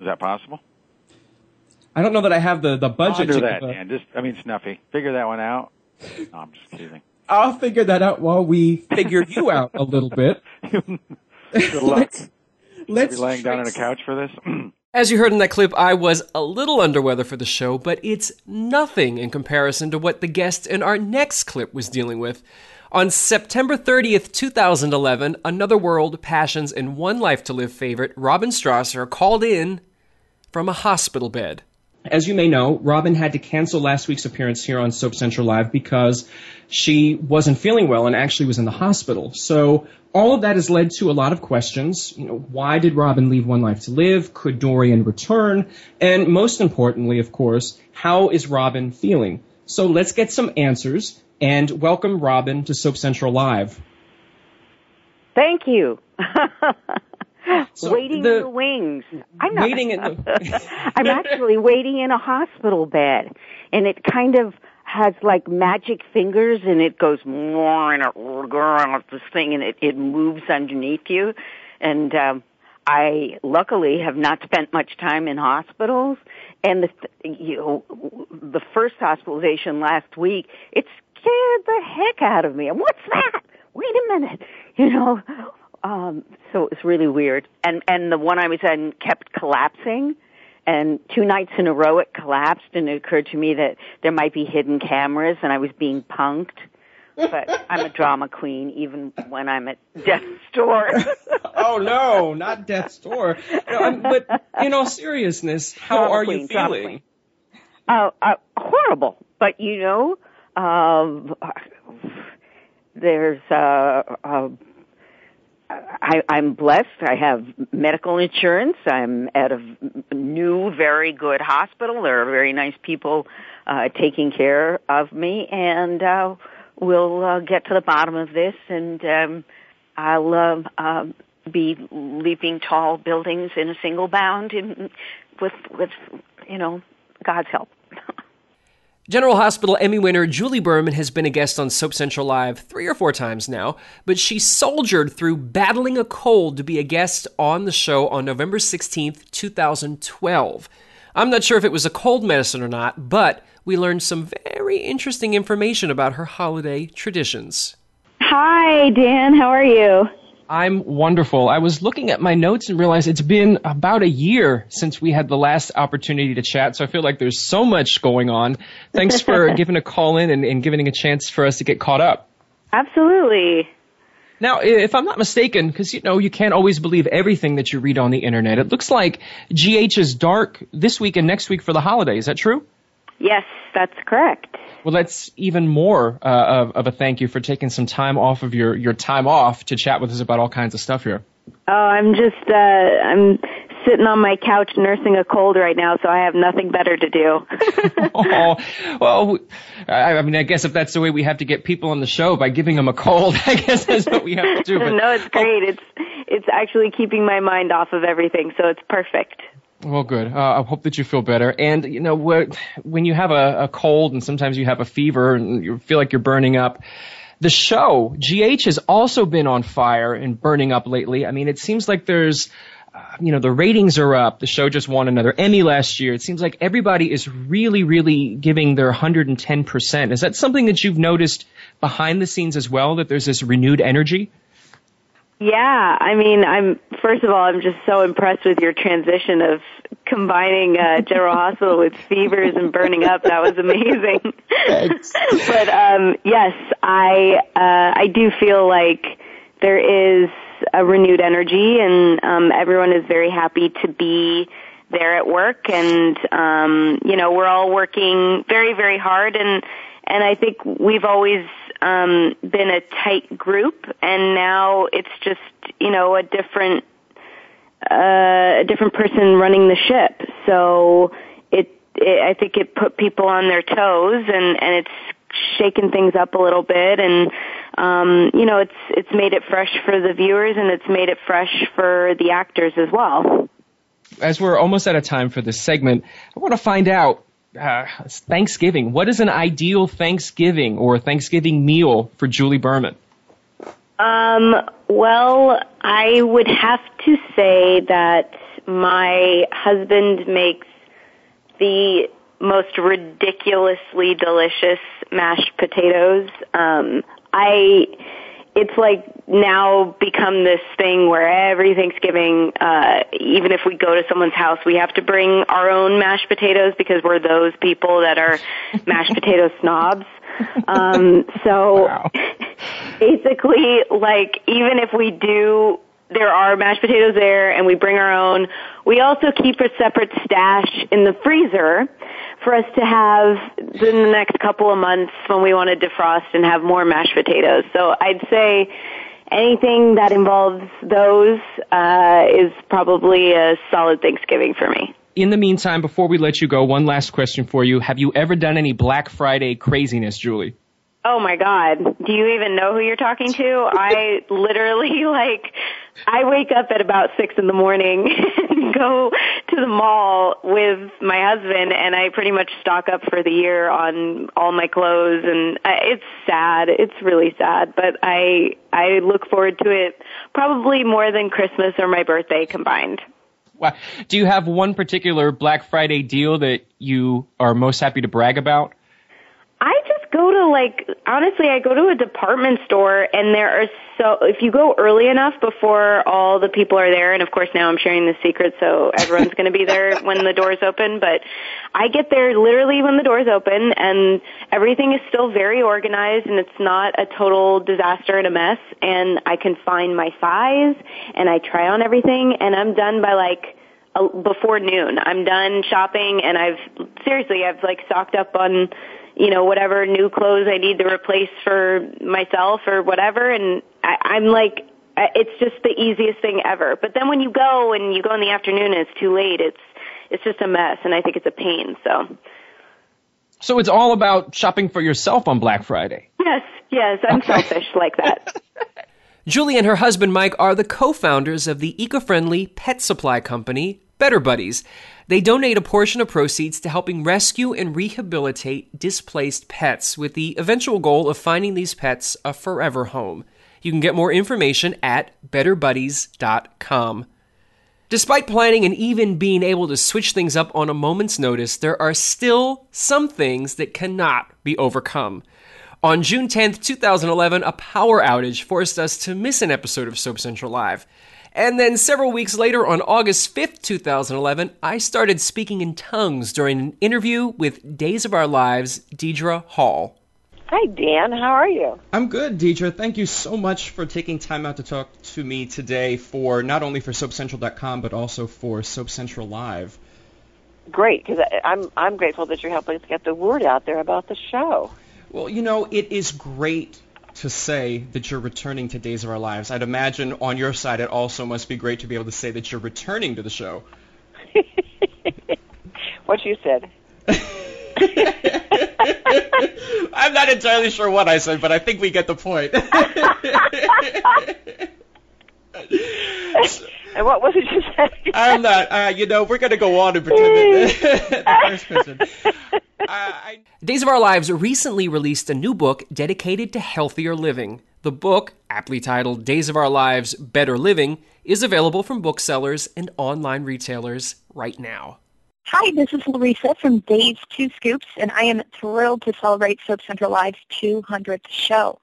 [SPEAKER 36] Is that possible?
[SPEAKER 18] I don't know that I have the the budget.
[SPEAKER 36] Ponder
[SPEAKER 18] to
[SPEAKER 36] that,
[SPEAKER 18] give
[SPEAKER 36] Dan. Just, I mean, Snuffy. Figure that one out. No, I'm just kidding.
[SPEAKER 18] I'll figure that out while we figure you out a little bit.
[SPEAKER 36] Good luck.
[SPEAKER 18] let's
[SPEAKER 36] be laying down on a couch for this.
[SPEAKER 18] As you heard in that clip, I was a little under weather for the show, but it's nothing in comparison to what the guest in our next clip was dealing with. On September 30th, 2011, Another World, Passions, and One Life to Live favorite Robin Strasser called in from a hospital bed. As you may know, Robin had to cancel last week's appearance here on Soap Central Live because she wasn't feeling well and actually was in the hospital. So all of that has led to a lot of questions. You know, why did Robin leave One Life to Live? Could Dorian return? And most importantly, of course, how is Robin feeling? So let's get some answers and welcome Robin to Soap Central Live.
[SPEAKER 37] Thank you.
[SPEAKER 18] So
[SPEAKER 37] waiting
[SPEAKER 18] the-
[SPEAKER 37] in the wings. I'm not.
[SPEAKER 18] Waiting in the-
[SPEAKER 37] I'm actually waiting in a hospital bed, and it kind of has like magic fingers, and it goes more and it this thing, and it it moves underneath you, and. um I luckily have not spent much time in hospitals, and the you know, the first hospitalization last week it scared the heck out of me. And what's that? wait a minute, you know. Um, so it was really weird. And and the one I was in kept collapsing. And two nights in a row it collapsed, and it occurred to me that there might be hidden cameras, and I was being punked. But I'm a drama queen, even when I'm at death's door.
[SPEAKER 8] oh no, not death's door. No, but in all seriousness, how
[SPEAKER 37] Drama
[SPEAKER 8] are
[SPEAKER 37] queen,
[SPEAKER 8] you feeling?
[SPEAKER 37] Uh, uh, horrible. But you know, um, there's uh, uh, I, I'm blessed. I have medical insurance. I'm at a new, very good hospital. There are very nice people uh, taking care of me, and uh, we'll uh, get to the bottom of this. And um, I'll uh, uh, be leaping tall buildings in a single bound, in, with with you know God's help.
[SPEAKER 3] General Hospital Emmy winner Julie Berman has been a guest on Soap Central Live three or four times now, but she soldiered through battling a cold to be a guest on the show on November 16th, 2012. I'm not sure if it was a cold medicine or not, but we learned some very interesting information about her holiday traditions.
[SPEAKER 38] Hi, Dan. How are you?
[SPEAKER 8] I'm wonderful. I was looking at my notes and realized it's been about a year since we had the last opportunity to chat, so I feel like there's so much going on. Thanks for giving a call in and, and giving a chance for us to get caught up.
[SPEAKER 38] Absolutely.
[SPEAKER 8] Now, if I'm not mistaken, because you know you can't always believe everything that you read on the internet, it looks like GH is dark this week and next week for the holiday. Is that true?
[SPEAKER 38] Yes, that's correct.
[SPEAKER 8] Well, that's even more uh, of, of a thank you for taking some time off of your, your time off to chat with us about all kinds of stuff here.
[SPEAKER 38] Oh, I'm just uh I'm sitting on my couch nursing a cold right now, so I have nothing better to do.
[SPEAKER 8] oh, well, I, I mean, I guess if that's the way we have to get people on the show by giving them a cold, I guess that's what we have to do. But
[SPEAKER 38] no, it's great. It's it's actually keeping my mind off of everything, so it's perfect.
[SPEAKER 8] Well, good. Uh, I hope that you feel better. And you know, when you have a, a cold and sometimes you have a fever and you feel like you're burning up, the show GH has also been on fire and burning up lately. I mean, it seems like there's, uh, you know, the ratings are up. The show just won another Emmy last year. It seems like everybody is really, really giving their 110 percent. Is that something that you've noticed behind the scenes as well? That there's this renewed energy.
[SPEAKER 38] Yeah, I mean, I'm first of all, I'm just so impressed with your transition of combining uh, General Hospital with fevers and burning up. That was amazing. but um, yes, I uh, I do feel like there is a renewed energy, and um, everyone is very happy to be there at work, and um, you know, we're all working very, very hard, and and I think we've always um, been a tight group, and now it's just you know a different uh, a different person running the ship. So it, it I think it put people on their toes, and and it's shaken things up a little bit, and um, you know it's it's made it fresh for the viewers, and it's made it fresh for the actors as well.
[SPEAKER 8] As we're almost out of time for this segment, I want to find out uh, Thanksgiving. What is an ideal Thanksgiving or Thanksgiving meal for Julie Berman?
[SPEAKER 38] Um, well, I would have to say that my husband makes the most ridiculously delicious mashed potatoes. Um, I, it's like now become this thing where every Thanksgiving, uh, even if we go to someone's house, we have to bring our own mashed potatoes because we're those people that are mashed potato snobs. Um, so basically, like, even if we do, there are mashed potatoes there and we bring our own, we also keep a separate stash in the freezer for us to have in the next couple of months when we want to defrost and have more mashed potatoes. So I'd say anything that involves those uh, is probably a solid Thanksgiving for me.
[SPEAKER 8] In the meantime, before we let you go, one last question for you. Have you ever done any Black Friday craziness, Julie?
[SPEAKER 38] Oh my God. Do you even know who you're talking to? I literally like, I wake up at about six in the morning and go to the mall with my husband and I pretty much stock up for the year on all my clothes and I, it's sad. It's really sad, but I, I look forward to it probably more than Christmas or my birthday combined.
[SPEAKER 8] Wow. Do you have one particular Black Friday deal that you are most happy to brag about?
[SPEAKER 38] I just go to like honestly, I go to a department store, and there are so if you go early enough before all the people are there, and of course now I'm sharing the secret, so everyone's going to be there when the doors open. But I get there literally when the doors open, and everything is still very organized, and it's not a total disaster and a mess. And I can find my size, and I try on everything, and I'm done by like before noon. I'm done shopping and I've seriously I've like stocked up on you know whatever new clothes I need to replace for myself or whatever and I, I'm like it's just the easiest thing ever. But then when you go and you go in the afternoon and it's too late, it's it's just a mess and I think it's a pain. So
[SPEAKER 8] So it's all about shopping for yourself on Black Friday.
[SPEAKER 38] yes, yes, I'm selfish like that.
[SPEAKER 3] Julie and her husband Mike are the co founders of the eco friendly pet supply company, Better Buddies. They donate a portion of proceeds to helping rescue and rehabilitate displaced pets with the eventual goal of finding these pets a forever home. You can get more information at betterbuddies.com. Despite planning and even being able to switch things up on a moment's notice, there are still some things that cannot be overcome. On June 10th, 2011, a power outage forced us to miss an episode of Soap Central Live. And then several weeks later, on August 5th, 2011, I started speaking in tongues during an interview with Days of Our Lives' Deidre Hall.
[SPEAKER 39] Hi, Dan. How are you?
[SPEAKER 8] I'm good, Deidre. Thank you so much for taking time out to talk to me today for not only for SoapCentral.com but also for Soap Central Live.
[SPEAKER 39] Great, because I'm I'm grateful that you're helping us get the word out there about the show.
[SPEAKER 8] Well, you know, it is great to say that you're returning to Days of Our Lives. I'd imagine on your side it also must be great to be able to say that you're returning to the show.
[SPEAKER 39] What you said.
[SPEAKER 8] I'm not entirely sure what I said, but I think we get the point.
[SPEAKER 39] and what was it you said?
[SPEAKER 8] I'm not. Uh, you know, we're gonna go on and pretend that the first person.
[SPEAKER 3] Days of Our Lives recently released a new book dedicated to healthier living. The book, aptly titled Days of Our Lives Better Living, is available from booksellers and online retailers right now.
[SPEAKER 40] Hi, this is Larissa from Days Two Scoops, and I am thrilled to celebrate Soap Central Live's 200th show.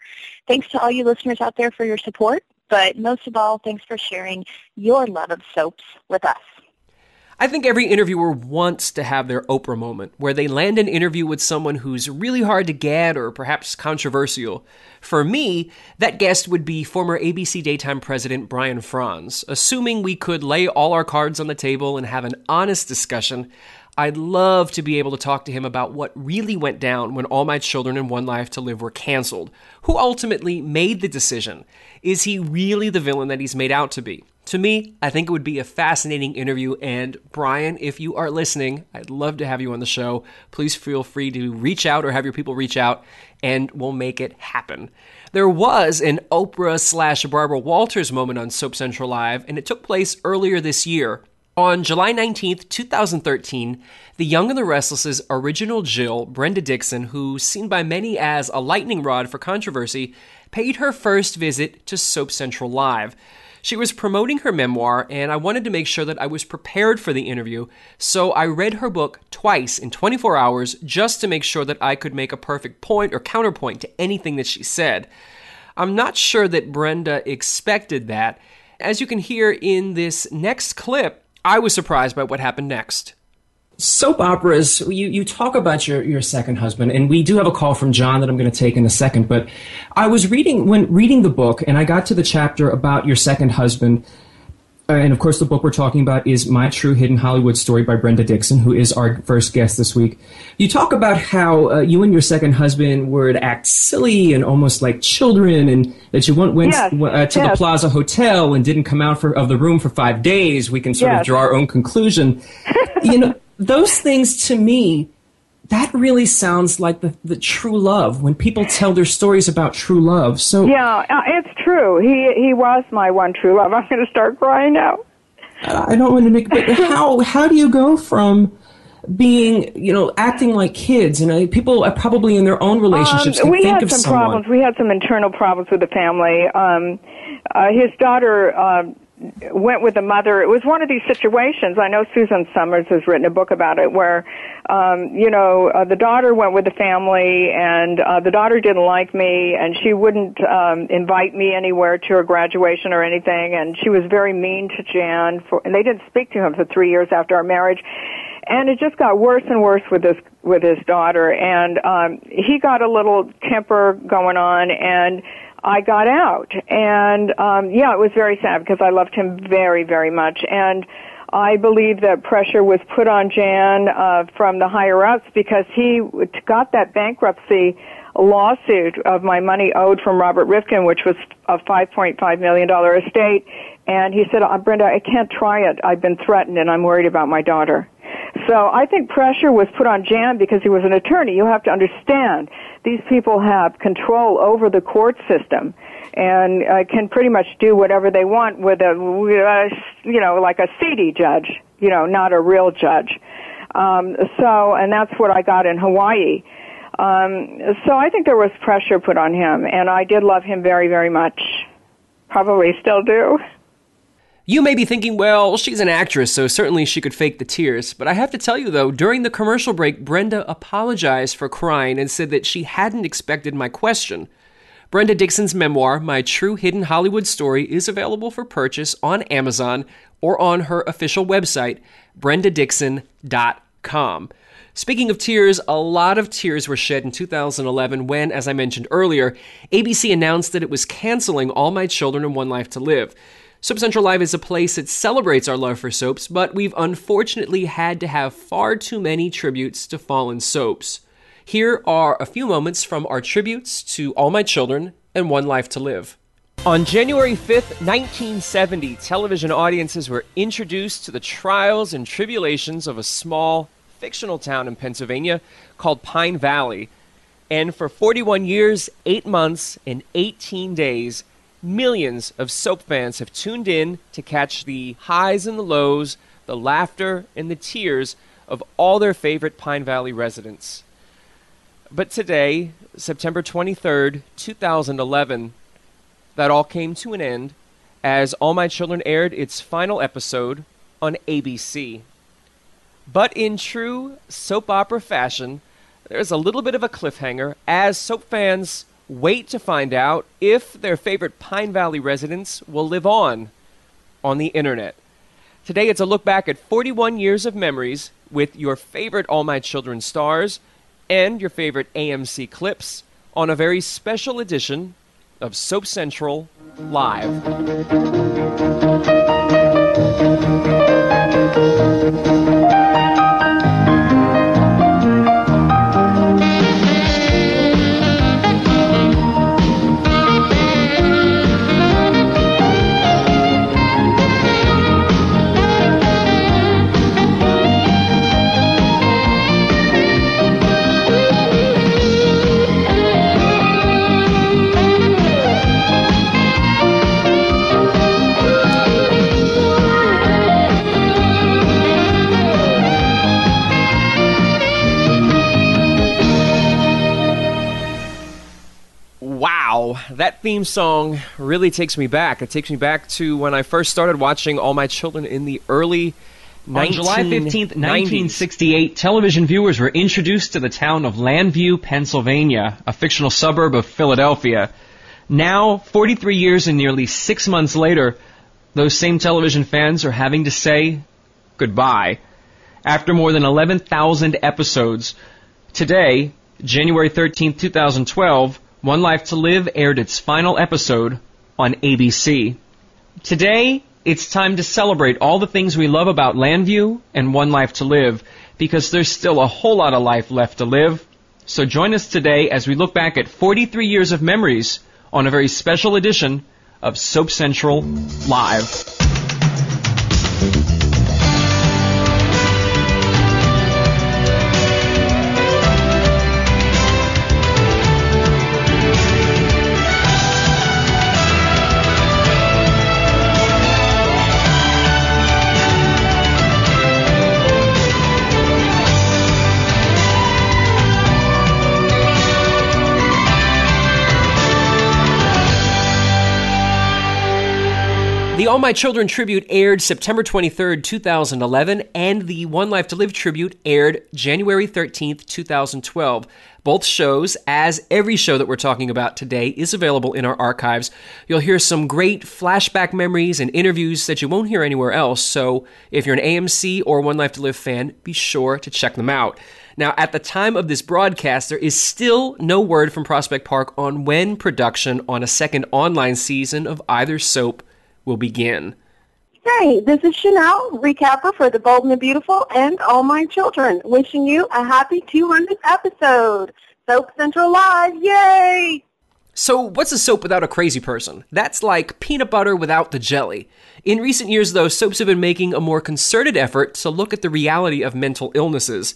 [SPEAKER 40] Thanks to all you listeners out there for your support, but most of all, thanks for sharing your love of soaps with us.
[SPEAKER 3] I think every interviewer wants to have their Oprah moment, where they land an interview with someone who's really hard to get or perhaps controversial. For me, that guest would be former ABC Daytime President Brian Frons. Assuming we could lay all our cards on the table and have an honest discussion, I'd love to be able to talk to him about what really went down when All My Children and One Life to Live were canceled. Who ultimately made the decision? Is he really the villain that he's made out to be? To me, I think it would be a fascinating interview. And Brian, if you are listening, I'd love to have you on the show. Please feel free to reach out or have your people reach out, and we'll make it happen. There was an Oprah slash Barbara Walters moment on Soap Central Live, and it took place earlier this year. On July 19th, 2013, The Young and the Restless's original Jill, Brenda Dickson, who's seen by many as a lightning rod for controversy, paid her first visit to Soap Central Live. She was promoting her memoir, and I wanted to make sure that I was prepared for the interview, so I read her book twice in 24 hours just to make sure that I could make a perfect point or counterpoint to anything that she said. I'm not sure that Brenda expected that. As you can hear in this next clip, I was surprised by what happened next. Soap operas, you, you talk about your, your second husband, and we do have a call from John that I'm going to take in a second. But I was reading, when reading the book, and I got to the chapter about your second husband. Uh, And of course, the book we're talking about is My True Hidden Hollywood Story by Brenda Dickson, who is our first guest this week. You talk about how uh, you and your second husband would act silly and almost like children, and that you went, went
[SPEAKER 41] Yes,
[SPEAKER 3] uh, to the. Plaza Hotel and didn't come out for, of the room for five days. We can sort of draw our own conclusion. you know, those things to me, that really sounds like the, the true love when people tell their stories about true love. So
[SPEAKER 42] Yeah, uh, it's true. He he was my one true love. I'm going to start crying now.
[SPEAKER 3] I don't want to make, but how how do you go from being you know acting like kids You know, people are probably in their own relationships
[SPEAKER 42] Um, we
[SPEAKER 3] think
[SPEAKER 42] had
[SPEAKER 3] of
[SPEAKER 42] some
[SPEAKER 3] someone.
[SPEAKER 42] problems. We had some internal problems with the family. Um, uh, his daughter uh, went with the mother. It was one of these situations. I know Suzanne Somers has written a book about it where, um, you know, uh, the daughter went with the family and uh, the daughter didn't like me and she wouldn't um, invite me anywhere to her graduation or anything and she was very mean to Jan for, and they didn't speak to him for three years after our marriage. And it just got worse and worse with this with his daughter, and um, he got a little temper going on, and I got out. And um, yeah, it was very sad because I loved him very, very much. And I believe that pressure was put on Jan uh, from the higher ups because he got that bankruptcy lawsuit of my money owed from Robert Rifkin, which was a $5.5 million estate. And he said, oh, Brenda, I can't try it. I've been threatened and I'm worried about my daughter. So I think pressure was put on Jan because he was an attorney. You have to understand these people have control over the court system and uh, can pretty much do whatever they want with a, you know, like a seedy judge, you know, not a real judge. Um, so, and that's what I got in Hawaii. Um, so I think there was pressure put on him, and I did love him very, very much. Probably still do.
[SPEAKER 3] You may be thinking, well, she's an actress, so certainly she could fake the tears. But I have to tell you, though, during the commercial break, Brenda apologized for crying and said that she hadn't expected my question. Brenda Dickson's memoir, My True Hidden Hollywood Story, is available for purchase on Amazon or on her official website, brendadickson.com. Speaking of tears, a lot of tears were shed in 2011 when, as I mentioned earlier, ABC announced that it was canceling All My Children and One Life to Live. Soap Central Live is a place that celebrates our love for soaps, but we've unfortunately had to have far too many tributes to fallen soaps. Here are a few moments from our tributes to All My Children and One Life to Live. On January 5th, 1970, television audiences were introduced to the trials and tribulations of a small, fictional town in Pennsylvania called Pine Valley. And for 41 years, 8 months, and 18 days, Millions of soap fans have tuned in to catch the highs and the lows, the laughter and the tears of all their favorite Pine Valley residents. But today, September 23rd, 2011, that all came to an end as All My Children aired its final episode on ABC. But in true soap opera fashion, there's a little bit of a cliffhanger as soap fans wait to find out if their favorite Pine Valley residents will live on on the internet. Today, it's a look back at 41 years of memories with your favorite All My Children stars and your favorite AMC clips on a very special edition of Soap Central Live. That theme song really takes me back. It takes me back to when I first started watching All My Children in the early
[SPEAKER 8] on July 15th, 1968, television viewers were introduced to the town of Llanview, Pennsylvania, a fictional suburb of Philadelphia. Now, 43 years and nearly six months later, those same television fans are having to say goodbye. After more than 11,000 episodes, today, January 13th, 2012, one Life to Live aired its final episode on ABC. Today, it's time to celebrate all the things we love about Llanview and One Life to Live because there's still a whole lot of life left to live. So join us today as we look back at 43 years of memories on a very special edition of Soap Central Live.
[SPEAKER 3] The All My Children tribute aired September 23rd, 2011, and the One Life to Live tribute aired January 13th, 2012. Both shows, as every show that we're talking about today, is available in our archives. You'll hear some great flashback memories and interviews that you won't hear anywhere else, so if you're an AMC or One Life to Live fan, be sure to check them out. Now, at the time of this broadcast, there is still no word from Prospect Park on when production on a second online season of either soap will begin.
[SPEAKER 43] Hey, this is Chanel, recapper for The Bold and the Beautiful and All My Children, wishing you a happy 200th episode. Soap Central Live, yay!
[SPEAKER 3] So, what's a soap without a crazy person? That's like peanut butter without the jelly. In recent years, though, soaps have been making a more concerted effort to look at the reality of mental illnesses.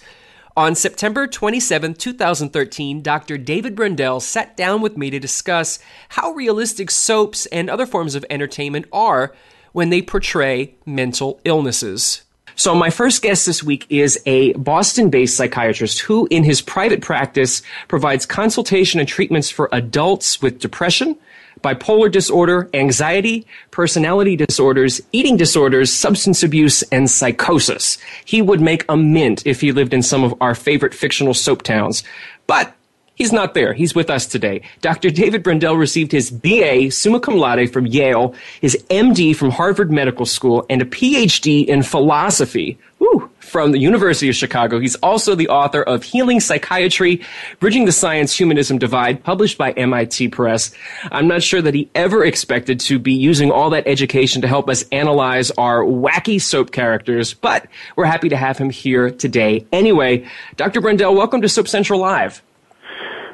[SPEAKER 3] On September 27, 2013, Dr. David Brendel sat down with me to discuss how realistic soaps and other forms of entertainment are when they portray mental illnesses. So, my first guest this week is a Boston based psychiatrist who, in his private practice, provides consultation and treatments for adults with depression, bipolar disorder, anxiety, personality disorders, eating disorders, substance abuse, and psychosis. He would make a mint if he lived in some of our favorite fictional soap towns. But He's not there. He's with us today. Dr. David Brendel received his BA summa cum laude from Yale, his MD from Harvard Medical School, and a PhD in philosophy whew, from the University of Chicago. He's also the author of Healing Psychiatry, Bridging the Science Humanism Divide, published by MIT Press. I'm not sure that he ever expected to be using all that education to help us analyze our wacky soap characters, but we're happy to have him here today. Anyway, Dr. Brendel, welcome to Soap Central Live.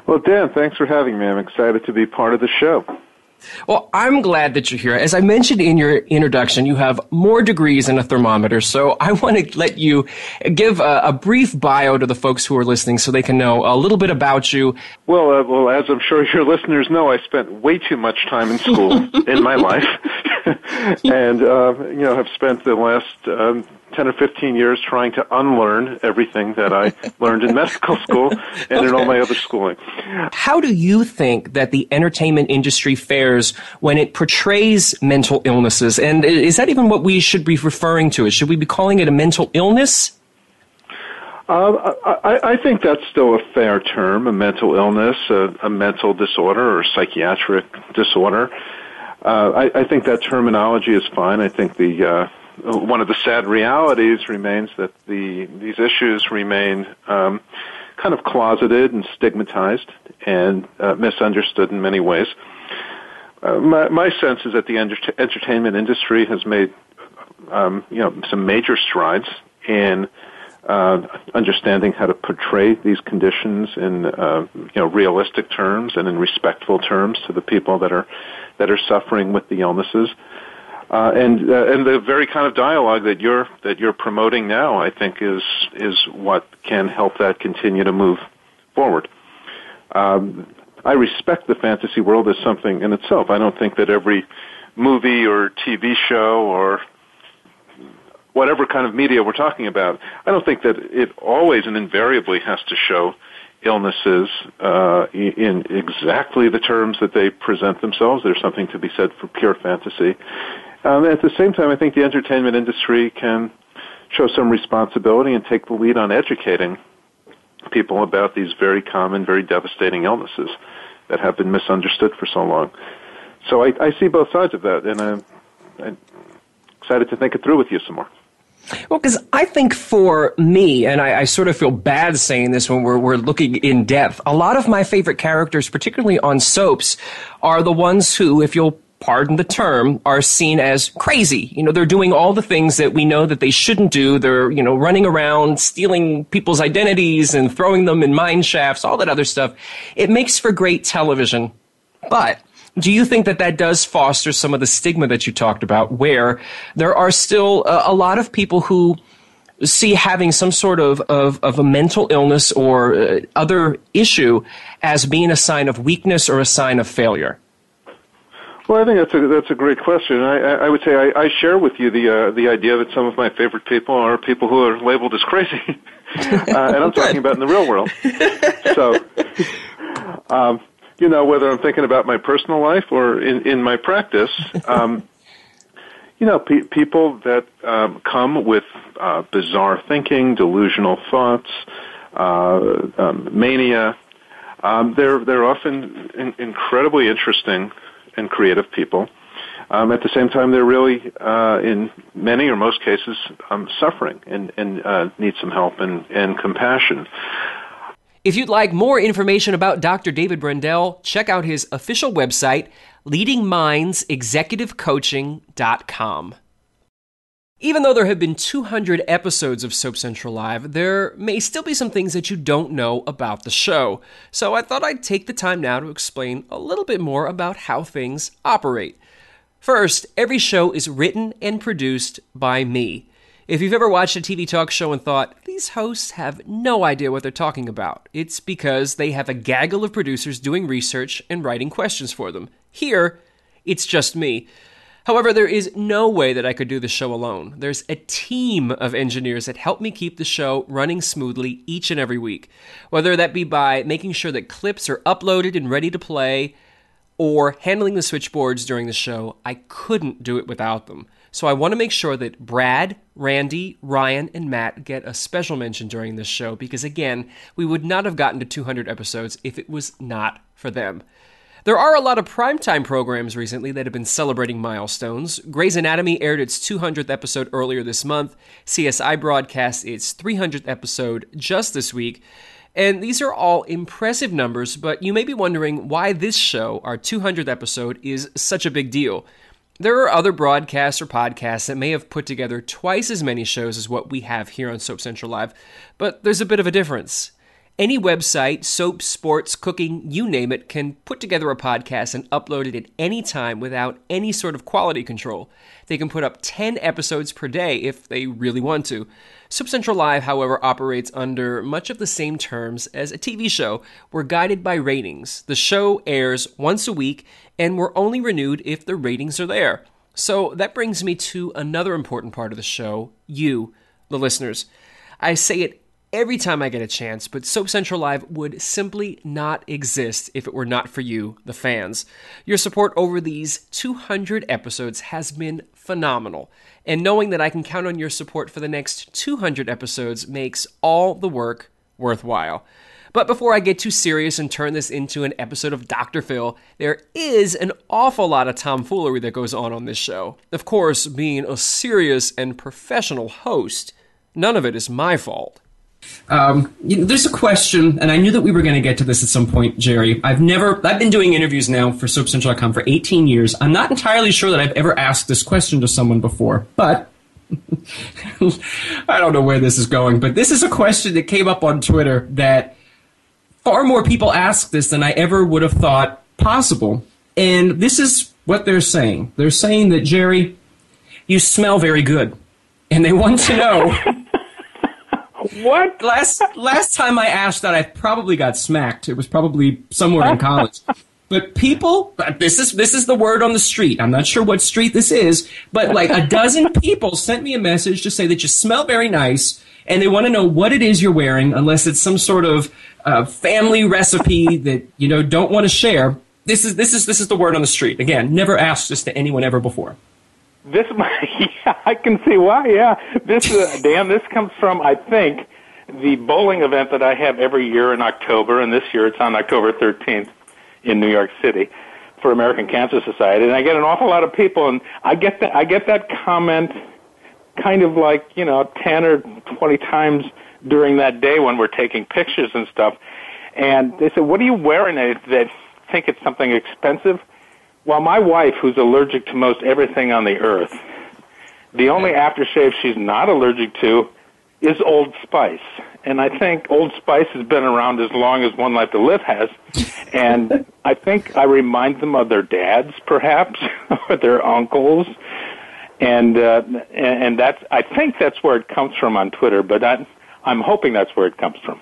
[SPEAKER 44] Well, Dan, thanks for having me. I'm excited to be part of the show.
[SPEAKER 3] Well, I'm glad that you're here. As I mentioned in your introduction, you have more degrees than a thermometer, so I want to let you give a, a brief bio to the folks who are listening so they can know a little bit about you.
[SPEAKER 44] Well, uh, well, as I'm sure your listeners know, I spent way too much time in school in my life, and uh, you know, have spent the last um, 10 or 15 years trying to unlearn everything that I learned in medical school and okay. in all my other schooling.
[SPEAKER 3] How do you think that the entertainment industry fares when it portrays mental illnesses? And is that even what we should be referring to? Should we be calling it a mental illness?
[SPEAKER 44] Uh, I, I, think that's still a fair term, a mental illness, a, a mental disorder or psychiatric disorder. Uh, I, I, think that terminology is fine. I think the uh, one of the sad realities remains that the these issues remain um, kind of closeted and stigmatized and uh, misunderstood in many ways. Uh, my, my sense is that the enter- entertainment industry has made um, you know some major strides in uh, understanding how to portray these conditions in uh, you know realistic terms and in respectful terms to the people that are that are suffering with the illnesses. Uh, and uh, and the very kind of dialogue that you're that you're promoting now, I think, is is what can help that continue to move forward. Um, I respect the fantasy world as something in itself. I don't think that every movie or TV show or whatever kind of media we're talking about, I don't think that it always and invariably has to show illnesses uh, in exactly the terms that they present themselves. There's something to be said for pure fantasy. Um, at the same time, I think the entertainment industry can show some responsibility and take the lead on educating people about these very common, very devastating illnesses that have been misunderstood for so long. So I, I see both sides of that, and I'm, I'm excited to think it through with you some more.
[SPEAKER 3] Well, because I think for me, and I, I, sort of feel bad saying this when we're, we're looking in depth, a lot of my favorite characters, particularly on soaps, are the ones who, if you'll pardon the term, are seen as crazy. You know, they're doing all the things that we know that they shouldn't do. They're, you know, running around, stealing people's identities and throwing them in mine shafts, all that other stuff. It makes for great television. But do you think that that does foster some of the stigma that you talked about where there are still a, a lot of people who see having some sort of, of, of a mental illness or uh, other issue as being a sign of weakness or a sign of failure?
[SPEAKER 44] Well, I think that's a that's a great question. I, I would say I, I share with you the uh, the idea that some of my favorite people are people who are labeled as crazy, uh, and I'm talking about in the real world. So, um, you know, whether I'm thinking about my personal life or in in my practice, um, you know, pe- people that um, come with uh, bizarre thinking, delusional thoughts, uh, um, mania. Um, they're they're often in- incredibly interesting and creative people. Um, at the same time, they're really, uh, in many or most cases, um, suffering and, and uh, need some help and, and compassion.
[SPEAKER 3] If you'd like more information about Dr. David Brendel, check out his official website, leadingmindsexecutivecoaching.com. Even though there have been 200 episodes of Soap Central Live, there may still be some things that you don't know about the show. So I thought I'd take the time now to explain a little bit more about how things operate. First, every show is written and produced by me. If you've ever watched a TV talk show and thought, these hosts have no idea what they're talking about, it's because they have a gaggle of producers doing research and writing questions for them. Here, it's just me. However, there is no way that I could do the show alone. There's a team of engineers that help me keep the show running smoothly each and every week, whether that be by making sure that clips are uploaded and ready to play, or handling the switchboards during the show. I couldn't do it without them. So I want to make sure that Brad, Randy, Ryan, and Matt get a special mention during this show because, again, we would not have gotten to 200 episodes if it was not for them. There are a lot of primetime programs recently that have been celebrating milestones. Grey's Anatomy aired its 200th episode earlier this month. CSI broadcast its 300th episode just this week. And these are all impressive numbers, but you may be wondering why this show, our 200th episode, is such a big deal. There are other broadcasts or podcasts that may have put together twice as many shows as what we have here on Soap Central Live, but there's a bit of a difference. Any website, soap, sports, cooking, you name it, can put together a podcast and upload it at any time without any sort of quality control. They can put up 10 episodes per day if they really want to. Soap Central Live, however, operates under much of the same terms as a TV show. We're guided by ratings. The show airs once a week, and we're only renewed if the ratings are there. So that brings me to another important part of the show you, the listeners. I say it every time I get a chance, but Soap Central Live would simply not exist if it were not for you, the fans. Your support over these 200 episodes has been phenomenal, and knowing that I can count on your support for the next 200 episodes makes all the work worthwhile. But before I get too serious and turn this into an episode of Dr. Phil, there is an awful lot of tomfoolery that goes on on this show. Of course, being a serious and professional host, none of it is my fault. Um, you know, there's a question, and I knew that we were going to get to this at some point, Jerry. I've never, I've been doing interviews now for SoapCentral.com for 18 years. I'm not entirely sure that I've ever asked this question to someone before, but I don't know where this is going. But this is a question that came up on Twitter that far more people ask this than I ever would have thought possible. And this is what they're saying. They're saying that, Jerry, you smell very good. And they want to know.
[SPEAKER 42] What?
[SPEAKER 3] Last last time I asked that, I probably got smacked. It was probably somewhere in college. But people, this is this is the word on the street. I'm not sure what street this is, but like a dozen people sent me a message to say that you smell very nice, and they want to know what it is you're wearing, unless it's some sort of uh, family recipe that you know don't want to share. This is this is this is the word on the street. Again, never asked this to anyone ever before.
[SPEAKER 45] This, yeah, I can see why. Yeah, this, uh, Dan, this comes from I think the bowling event that I have every year in October, and this year it's on October 13th in New York City for American Cancer Society, and I get an awful lot of people, and I get that I get that comment kind of like you know 10 or 20 times during that day when we're taking pictures and stuff, and they said, "What are you wearing?" They, they think it's something expensive. Well, my wife, who's allergic to most everything on the earth, the only aftershave she's not allergic to is Old Spice. And I think Old Spice has been around as long as One Life to Live has. And I think I remind them of their dads, perhaps, or their uncles. And, uh, and that's, I think that's where it comes from on Twitter, but I, I'm hoping that's where it comes from.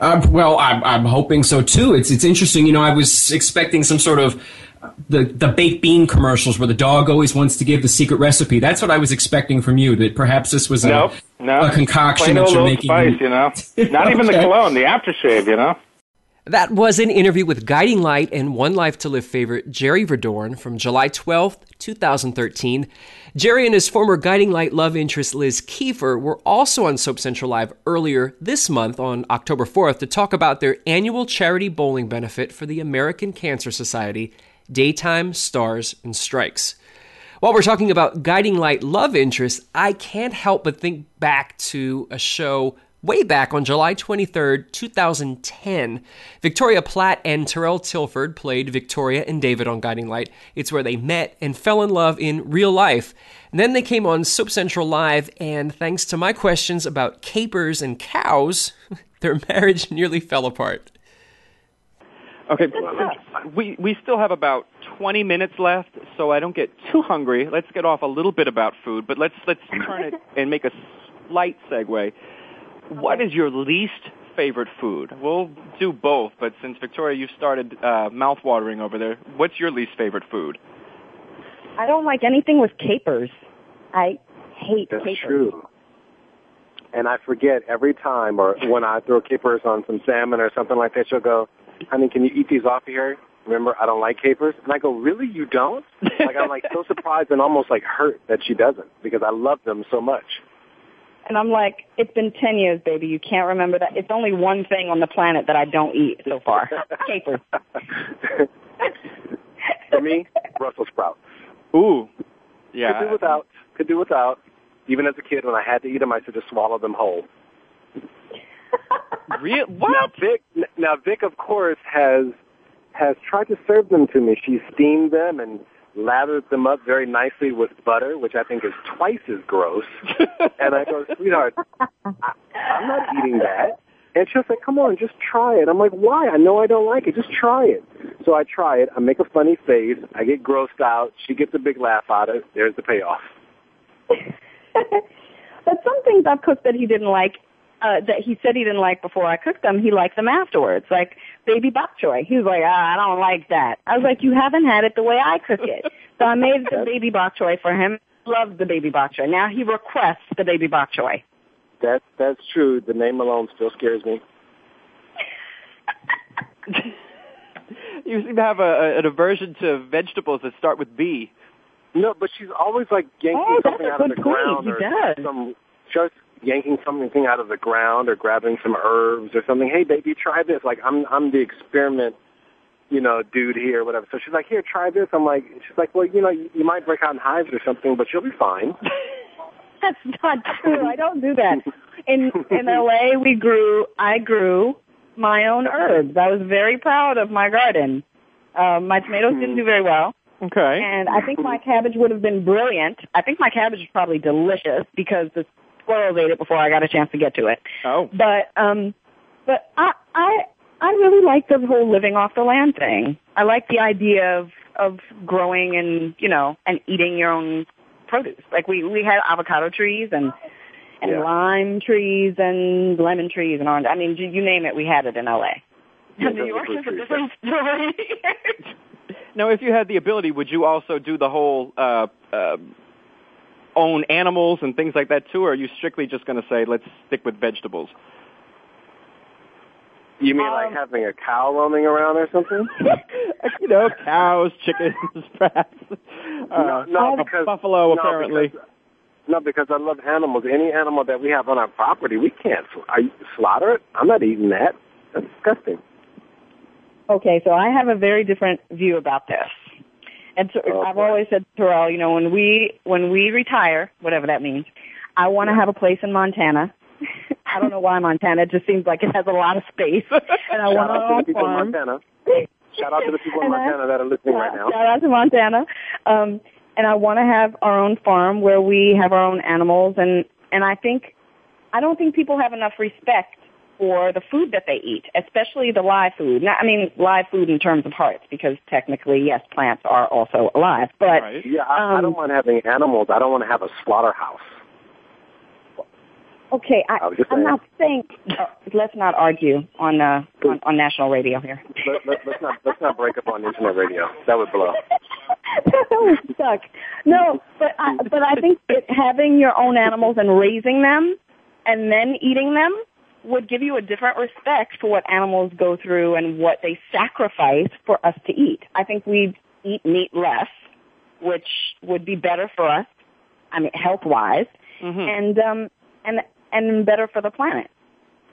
[SPEAKER 3] Uh, well, I'm, I'm hoping so too. It's it's interesting. You know, I was expecting some sort of the the baked bean commercials where the dog always wants to give the secret recipe. That's what I was expecting from you. That perhaps this was a,
[SPEAKER 45] nope, no.
[SPEAKER 3] a concoction
[SPEAKER 45] Plain
[SPEAKER 3] that you're
[SPEAKER 45] Old
[SPEAKER 3] making.
[SPEAKER 45] Spice, you know. Not even the cologne, the aftershave, you know.
[SPEAKER 3] That was an interview with Guiding Light and One Life to Live favorite Jerry Verdorn from July 12th, 2013. Jerry and his former Guiding Light love interest Liz Keifer were also on Soap Central Live earlier this month on October 4th to talk about their annual charity bowling benefit for the American Cancer Society, Daytime Stars and Strikes. While we're talking about Guiding Light love interests, I can't help but think back to a show way back on July 23rd, 2010. Victoria Platt and Terrell Tilford played Victoria and David on Guiding Light. It's where they met and fell in love in real life. And then they came on Soap Central Live, and thanks to my questions about capers and cows, their marriage nearly fell apart.
[SPEAKER 41] Okay, we we still have about 20 minutes left, so I don't get too hungry. Let's get off a little bit about food, but let's let's turn it and make a slight segue. What is your least favorite food? We'll do both, but since Victoria, you've started uh, mouth watering over there, what's your least favorite food?
[SPEAKER 46] I don't like anything with capers. I hate
[SPEAKER 47] That's
[SPEAKER 46] capers.
[SPEAKER 47] true. And I forget every time, or when I throw capers on some salmon or something like that, she'll go, honey, can you eat these off of here? Remember, I don't like capers. And I go, really? You don't? like, I'm like so surprised and almost like hurt that she doesn't because I love them so much.
[SPEAKER 46] And I'm like, it's been 10 years, baby. You can't remember that. It's only one thing on the planet that I don't eat so far. capers.
[SPEAKER 47] For me, Brussels sprouts.
[SPEAKER 41] Ooh. Yeah.
[SPEAKER 47] Could do without. Could do without. Even as a kid, when I had to eat them, I should just swallow them whole.
[SPEAKER 41] Real? What?
[SPEAKER 47] Now Vic, now Vic, of course, has has tried to serve them to me. She steamed them and lathered them up very nicely with butter, which I think is twice as gross. and I go, sweetheart, I, I'm not eating that. And she was like, come on, just try it. I'm like, why? I know I don't like it. Just try it. So I try it. I make a funny face. I get grossed out. She gets a big laugh out of it. There's the payoff.
[SPEAKER 46] But some things I've cooked that he didn't like, uh, that he said he didn't like before I cooked them, he liked them afterwards. Like baby bok choy. He was like, ah, I don't like that. I was like, you haven't had it the way I cook it. So I made the baby bok choy for him. Loved the baby bok choy. Now he requests the baby bok choy.
[SPEAKER 47] That's that's true. The name alone still scares me.
[SPEAKER 41] You seem to have a, a, an aversion to vegetables that start with B.
[SPEAKER 47] No, but she's always like yanking
[SPEAKER 46] Oh,
[SPEAKER 47] something out of the
[SPEAKER 46] point.
[SPEAKER 47] ground
[SPEAKER 46] He
[SPEAKER 47] or
[SPEAKER 46] does.
[SPEAKER 47] some just yanking something out of the ground or grabbing some herbs or something. Hey baby, try this. Like I'm I'm the experiment, you know, dude here, whatever. So she's like, Here, try this. I'm like she's like, Well, you know, you, you might break out in hives or something, but you'll be fine.
[SPEAKER 46] That's not true. I don't do that. In in LA, we grew. I grew my own herbs. I was very proud of my garden. Um, my tomatoes didn't do very well.
[SPEAKER 41] Okay.
[SPEAKER 46] And I think my cabbage would have been brilliant. I think my cabbage is probably delicious because the squirrels ate it before I got a chance to get to it.
[SPEAKER 41] Oh.
[SPEAKER 46] But um but I I I really like the whole living off the land thing. I like the idea of of growing and, you know, and eating your own produce. Like we we had avocado trees and and
[SPEAKER 47] Yeah.
[SPEAKER 46] lime trees and lemon trees and orange. I mean, you you name it, we had it in LA.
[SPEAKER 47] Yeah,
[SPEAKER 46] New York is a different story.
[SPEAKER 41] Now, if you had the ability, would you also do the whole uh, uh, own animals and things like that too, or are you strictly just going to say let's stick with vegetables?
[SPEAKER 47] You mean
[SPEAKER 46] Um,
[SPEAKER 47] like having a cow roaming around or something?
[SPEAKER 41] you know, cows, chickens, perhaps. Uh,
[SPEAKER 47] no, no,
[SPEAKER 41] a
[SPEAKER 47] because
[SPEAKER 41] buffalo,
[SPEAKER 47] no,
[SPEAKER 41] apparently.
[SPEAKER 47] because- no, because I love animals. Any animal that we have on our property, we can't sl- I slaughter it. I'm not eating that. That's disgusting.
[SPEAKER 46] Okay, so I have a very different view about this. And
[SPEAKER 47] Oh,
[SPEAKER 46] I've always said to Terrell, you know, when we when we retire, whatever that means, I want to have a place in Montana. I don't know why Montana. It just seems like it has a lot of space, and I
[SPEAKER 47] Shout
[SPEAKER 46] want
[SPEAKER 47] out to
[SPEAKER 46] own
[SPEAKER 47] the people in
[SPEAKER 46] farm.
[SPEAKER 47] Montana. Shout out to the people in Montana that are listening right now.
[SPEAKER 46] Shout out to Montana. Um, and I want to have our own farm where we have our own animals, and and I think I don't think people have enough respect for the food that they eat, especially the live food. Not, I mean, live food in terms of hearts, because technically, yes, plants are also alive. But
[SPEAKER 47] yeah, I, I
[SPEAKER 46] um,
[SPEAKER 47] don't mind having animals. I don't want to have a slaughterhouse.
[SPEAKER 46] okay, I,
[SPEAKER 47] I was just
[SPEAKER 46] I'm not saying. Uh, let's not argue on, uh, on on national radio here.
[SPEAKER 47] Let, let, let's not let's not break up on internet radio. That would blow.
[SPEAKER 46] that would suck. No, but I, but I think that having your own animals and raising them and then eating them would give you a different respect for what animals go through and what they sacrifice for us to eat. I think we'd eat meat less, which would be better for us. I mean, health wise,
[SPEAKER 47] Mm-hmm.
[SPEAKER 46] and um, and and better for the planet.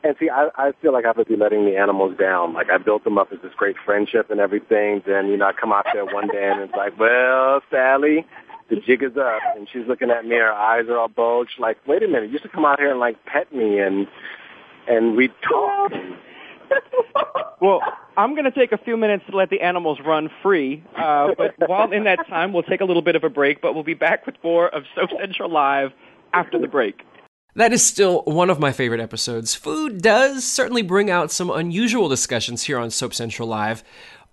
[SPEAKER 47] And see, I, I feel like I would be letting the animals down. Like I built them up as this great friendship and everything. Then, you know, I come out there one day and it's like, well, Sally, the jig is up. And she's looking at me, her eyes are all bulged. Like, wait a minute, you used to come out here and like pet me and, and we talk.
[SPEAKER 41] Well, I'm going to take a few minutes to let the animals run free. Uh, but while in that time, we'll take a little bit of a break. But we'll be back with more of Soap Central Live after the break.
[SPEAKER 3] That is still one of my favorite episodes. Food does certainly bring out some unusual discussions here on Soap Central Live.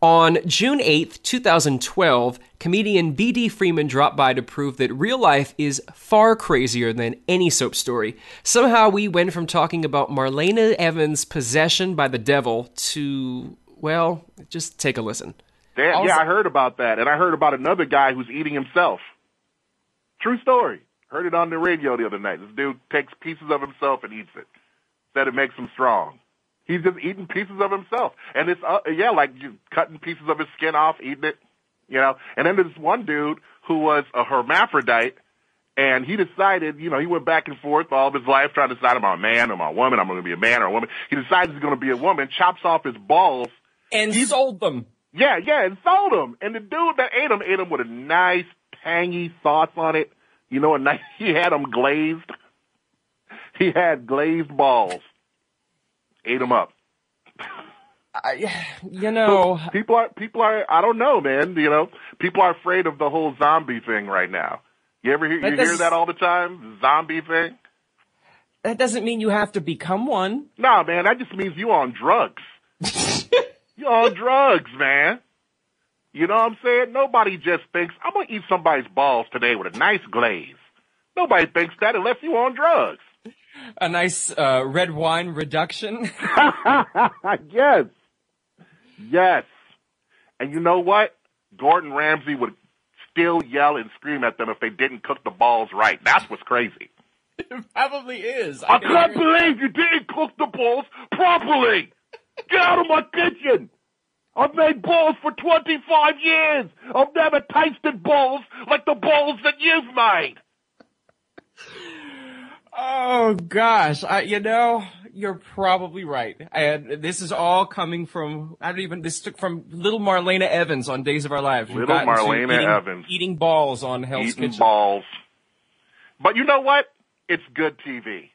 [SPEAKER 3] On June 8th, 2012, comedian B.D. Freeman dropped by to prove that real life is far crazier than any soap story. Somehow we went from talking about Marlena Evans' possession by the devil to, well, just take a listen.
[SPEAKER 48] Damn, yeah, I heard about that, and I heard about another guy who's eating himself. True story. Heard it on the radio the other night. This dude takes pieces of himself and eats it. Said it makes him strong. He's just eating pieces of himself, and it's uh, yeah, like you cutting pieces of his skin off, eating it, you know. And then there's one dude who was a hermaphrodite, and he decided, you know, he went back and forth all of his life trying to decide, am I a man, or am I a woman, I'm going to be a man or a woman. He decides he's going to be a woman, chops off his balls,
[SPEAKER 3] and he sold them.
[SPEAKER 48] Yeah, yeah, and sold them. And the dude that ate them ate them with a nice tangy sauce on it. You know, a nice, he had them glazed. He had glazed balls. Ate them up.
[SPEAKER 3] I, you know,
[SPEAKER 48] So people are people are. I don't know, man. You know, people are afraid of the whole zombie thing right now. You ever hear, you hear that all the time? Zombie thing.
[SPEAKER 3] That doesn't mean you have to become one.
[SPEAKER 48] No, man. That just means you on drugs. you on drugs, man. You know what I'm saying? Nobody just thinks I'm gonna eat somebody's balls today with a nice glaze. Nobody thinks that unless you on drugs.
[SPEAKER 3] A nice uh, red wine reduction.
[SPEAKER 48] yes. Yes. And you know what? Gordon Ramsay would still yell and scream at them if they didn't cook the balls right. That's what's crazy.
[SPEAKER 3] It Probably is.
[SPEAKER 48] I can't believe you didn't cook the balls properly. Get out of my kitchen. I've made balls for 25 years. I've never tasted balls like the balls that you've made.
[SPEAKER 3] Oh gosh, I, you know, you're probably right. And this is all coming from I don't even this took from little Marlena Evans on Days of Our Lives. We've
[SPEAKER 48] Little Marlena
[SPEAKER 3] eating,
[SPEAKER 48] Evans.
[SPEAKER 3] eating balls on Hell's
[SPEAKER 48] Eating
[SPEAKER 3] Kitchen.
[SPEAKER 48] balls. But you know what? It's good TV.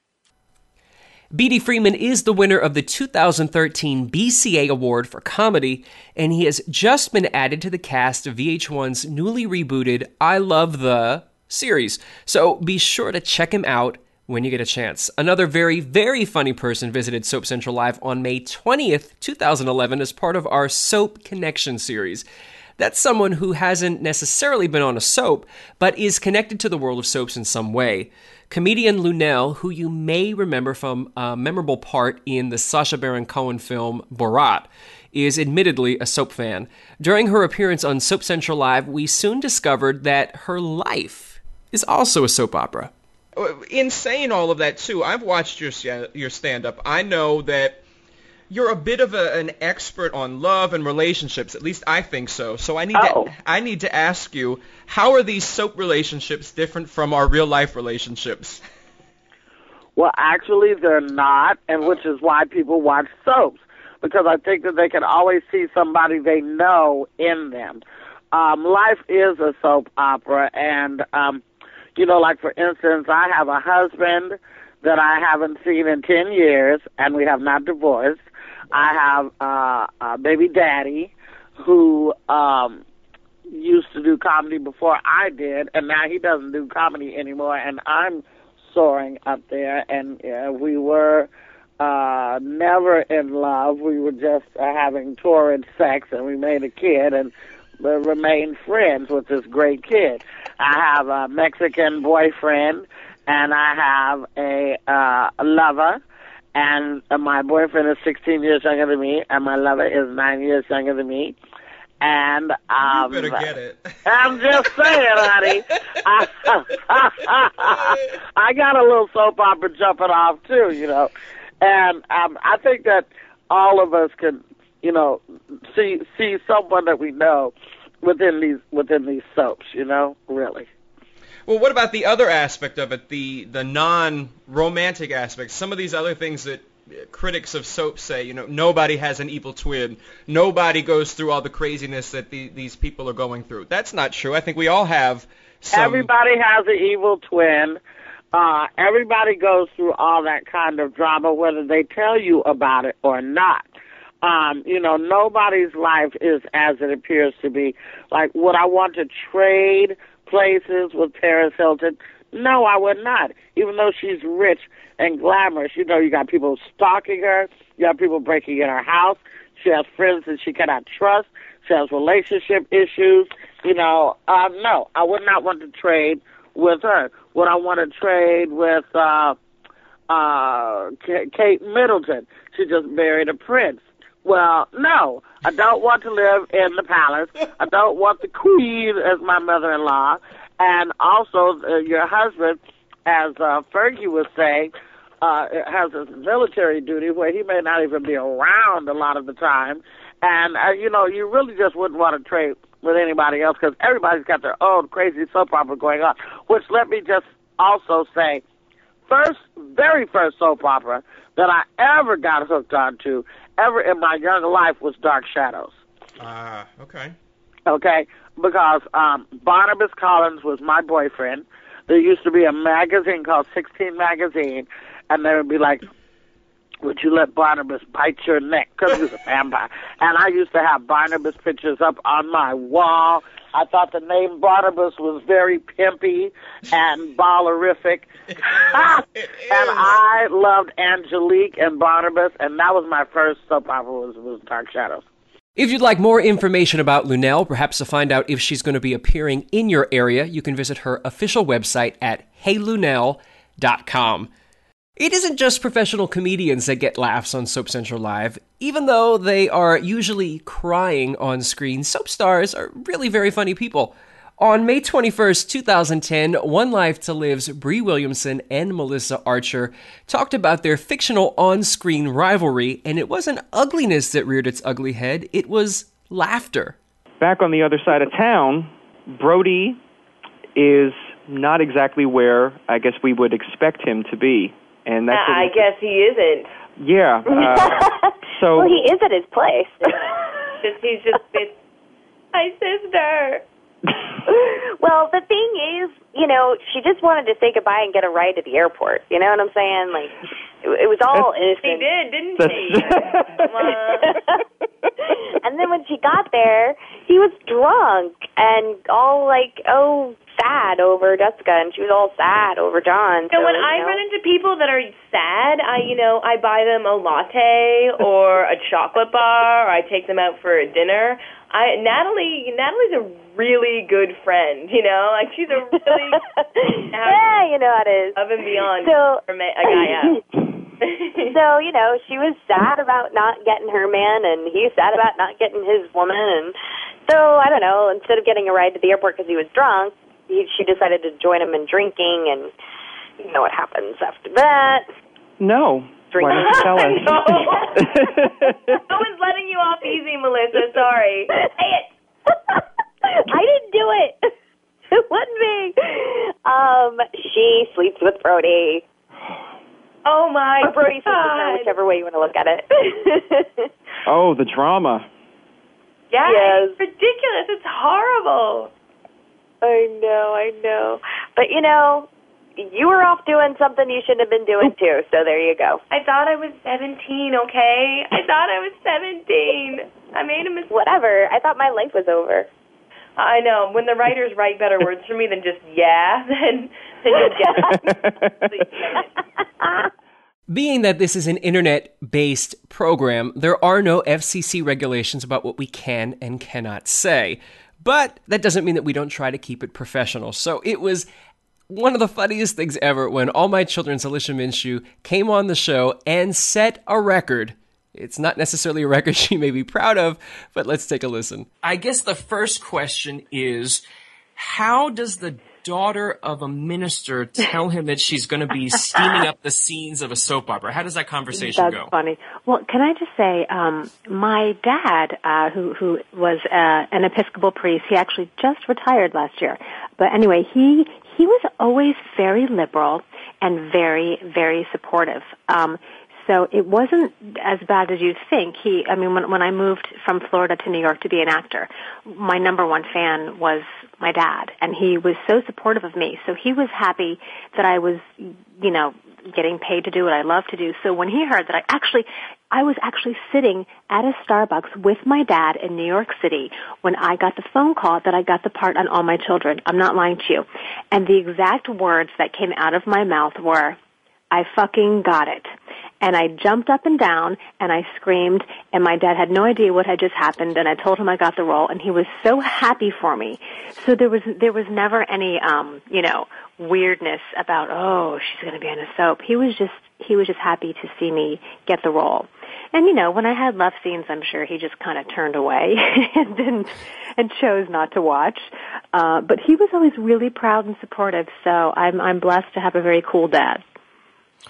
[SPEAKER 3] B.D. Freeman is the winner of the 2013 BCA Award for Comedy, and he has just been added to the cast of VH1's newly rebooted I Love the series. So be sure to check him out when you get a chance. Another very, very funny person visited Soap Central Live on May 20th, 2011, as part of our Soap Connection series. That's someone who hasn't necessarily been on a soap, but is connected to the world of soaps in some way. Comedian Luenell, who you may remember from a memorable part in the Sacha Baron Cohen film Borat, is admittedly a soap fan. During her appearance on Soap Central Live, we soon discovered that her life is also a soap opera.
[SPEAKER 8] In saying all of that too, I've watched your your stand up. I know that you're a bit of a, an expert on love and relationships. At least I think so. So I need
[SPEAKER 47] Oh.
[SPEAKER 8] to I need to ask you, how are these soap relationships different from our real life relationships?
[SPEAKER 49] Well, actually, they're not, and which is why people watch soaps because I think that they can always see somebody they know in them. Um, life is a soap opera, and um, you know, like for instance, I have a husband that I haven't seen in ten years, and we have not divorced. I have uh, a baby daddy who um, used to do comedy before I did, and now he doesn't do comedy anymore, and I'm soaring up there. And uh, we were uh, never in love. We were just uh, having torrid sex, and we made a kid, and we remained friends with this great kid. I have a Mexican boyfriend, and I have a, uh, lover. And my boyfriend is 16 years younger than me, and my lover is nine years younger than me. And um,
[SPEAKER 8] you better get it.
[SPEAKER 49] I'm just saying, honey. I, I got a little soap opera jumping off too, you know. and um, I think that all of us can, you know, see see someone that we know within these within these soaps. You know, really.
[SPEAKER 8] Well, what about the other aspect of it, the the non-romantic aspect? Some of these other things that critics of soap say, you know, nobody has an evil twin. Nobody goes through all the craziness that the, these people are going through. That's not true. I think we all have some.
[SPEAKER 49] Everybody has an evil twin. Uh, everybody goes through all that kind of drama, whether they tell you about it or not. Um, you know, nobody's life is as it appears to be. Like, would I want to trade places with Paris Hilton? No, I would not. Even though she's rich and glamorous, you know, you got people stalking her. You got people breaking in her house. She has friends that she cannot trust. She has relationship issues. You know, uh, no, I would not want to trade with her. Would I want to trade with uh, uh, Kate Middleton? She just married a prince. Well, no, I don't want to live in the palace. I don't want the queen as my mother-in-law, and also uh, your husband, as uh, Fergie was saying, uh, has a military duty where he may not even be around a lot of the time, and uh, you know you really just wouldn't want to trade with anybody else because everybody's got their own crazy soap opera going on. Which let me just also say, first, very first soap opera that I ever got hooked onto ever in my young life was Dark Shadows.
[SPEAKER 8] Ah, okay.
[SPEAKER 49] Okay, because um, Barnabas Collins was my boyfriend. There used to be a magazine called 16 Magazine, and they would be like, would you let Barnabas bite your neck? Because he was a vampire. And I used to have Barnabas pictures up on my wall. I thought the name Barnabas was very pimpy and ballerific. and I loved Angelique and Barnabas, and that was my first soap opera was, was Dark Shadows.
[SPEAKER 3] If you'd like more information about Luenell, perhaps to find out if she's going to be appearing in your area, you can visit her official website at heyluenell.com. It isn't just professional comedians that get laughs on Soap Central Live. Even though they are usually crying on screen, soap stars are really very funny people. On May 21st, 2010, One Life to Live's Bree Williamson and Melissa Archer talked about their fictional on screen rivalry, and it wasn't ugliness that reared its ugly head, it was laughter.
[SPEAKER 41] Back on the other side of town, Brody is not exactly where I guess we would expect him to be. And that's what
[SPEAKER 50] I guess he isn't.
[SPEAKER 41] yeah. Uh, so
[SPEAKER 50] well, he is at his place. just he's just it's my sister.
[SPEAKER 5] well, the thing is, you know, she just wanted to say goodbye and get a ride to the airport. You know what I'm saying? Like, it, it was all innocent.
[SPEAKER 50] She did, didn't she?
[SPEAKER 5] and then when she got there, he was drunk and all like, oh, sad over Jessica, and she was all sad over John.
[SPEAKER 50] So
[SPEAKER 5] So,
[SPEAKER 50] when
[SPEAKER 5] you
[SPEAKER 50] I run into people that are sad, I you know I buy them a latte or a chocolate bar, or I take them out for a dinner. I Natalie Natalie's a really good friend, you know, like she's a really
[SPEAKER 5] yeah, you know how it is.
[SPEAKER 50] Above and beyond
[SPEAKER 5] So-
[SPEAKER 50] for ma- a guy out.
[SPEAKER 5] so you know she was sad about not getting her man and he was sad about not getting his woman and so i don't know instead of getting a ride to the airport because he was drunk he, she decided to join him in drinking and you know what happens after that
[SPEAKER 41] no. Why don't you tell us?
[SPEAKER 50] I was letting you off easy, Melissa. Sorry.
[SPEAKER 5] Say it. i didn't do it it wasn't me um she sleeps with brody
[SPEAKER 50] Oh my
[SPEAKER 5] or brody sleeps with her whichever way you want to look at it
[SPEAKER 41] oh, the drama.
[SPEAKER 50] Yeah,
[SPEAKER 5] Yes.
[SPEAKER 50] it's ridiculous. It's horrible.
[SPEAKER 5] I know, I know. But you know, you were off doing something you shouldn't have been doing too, so there you go.
[SPEAKER 50] I thought I was 17, okay? I thought I was 17. I made a mistake.
[SPEAKER 5] Whatever. I thought my life was over.
[SPEAKER 50] I know. When the writers write better words for me than just yeah, then, then you'll get it.
[SPEAKER 3] Being that this is an internet based program, there are no FCC regulations about what we can and cannot say. But that doesn't mean that we don't try to keep it professional. So it was one of the funniest things ever when All My Children's Alicia Minshew came on the show and set a record. It's not necessarily a record she may be proud of, but let's take a listen. I guess the first question is how does the
[SPEAKER 8] daughter of a minister tell him that she's going to be steaming up the scenes of a soap opera? How does that conversation
[SPEAKER 51] That's
[SPEAKER 8] go?
[SPEAKER 51] funny. Well, can I just say, um, my dad, uh, who who was uh, an Episcopal priest, he actually just retired last year. But anyway, he he was always very liberal and very very supportive. Um, so it wasn't as bad as you'd think. He, I mean, when when I moved from Florida to New York to be an actor, my number one fan was my dad, and he was so supportive of me. So he was happy that I was, you know, getting paid to do what I love to do. So when he heard that I actually, I was actually sitting at a Starbucks with my dad in New York City when I got the phone call that I got the part on All My Children. I'm not lying to you. And the exact words that came out of my mouth were, I fucking got it. And I jumped up and down and I screamed and my dad had no idea what had just happened and I told him I got the role and he was so happy for me. So there was, there was never any, um, you know, weirdness about, oh, she's going to be on a soap. He was just, he was just happy to see me get the role. And you know, when I had love scenes, I'm sure he just kind of turned away and didn't, and chose not to watch. Uh, but he was always really proud and supportive. So I'm, I'm blessed to have a very cool dad.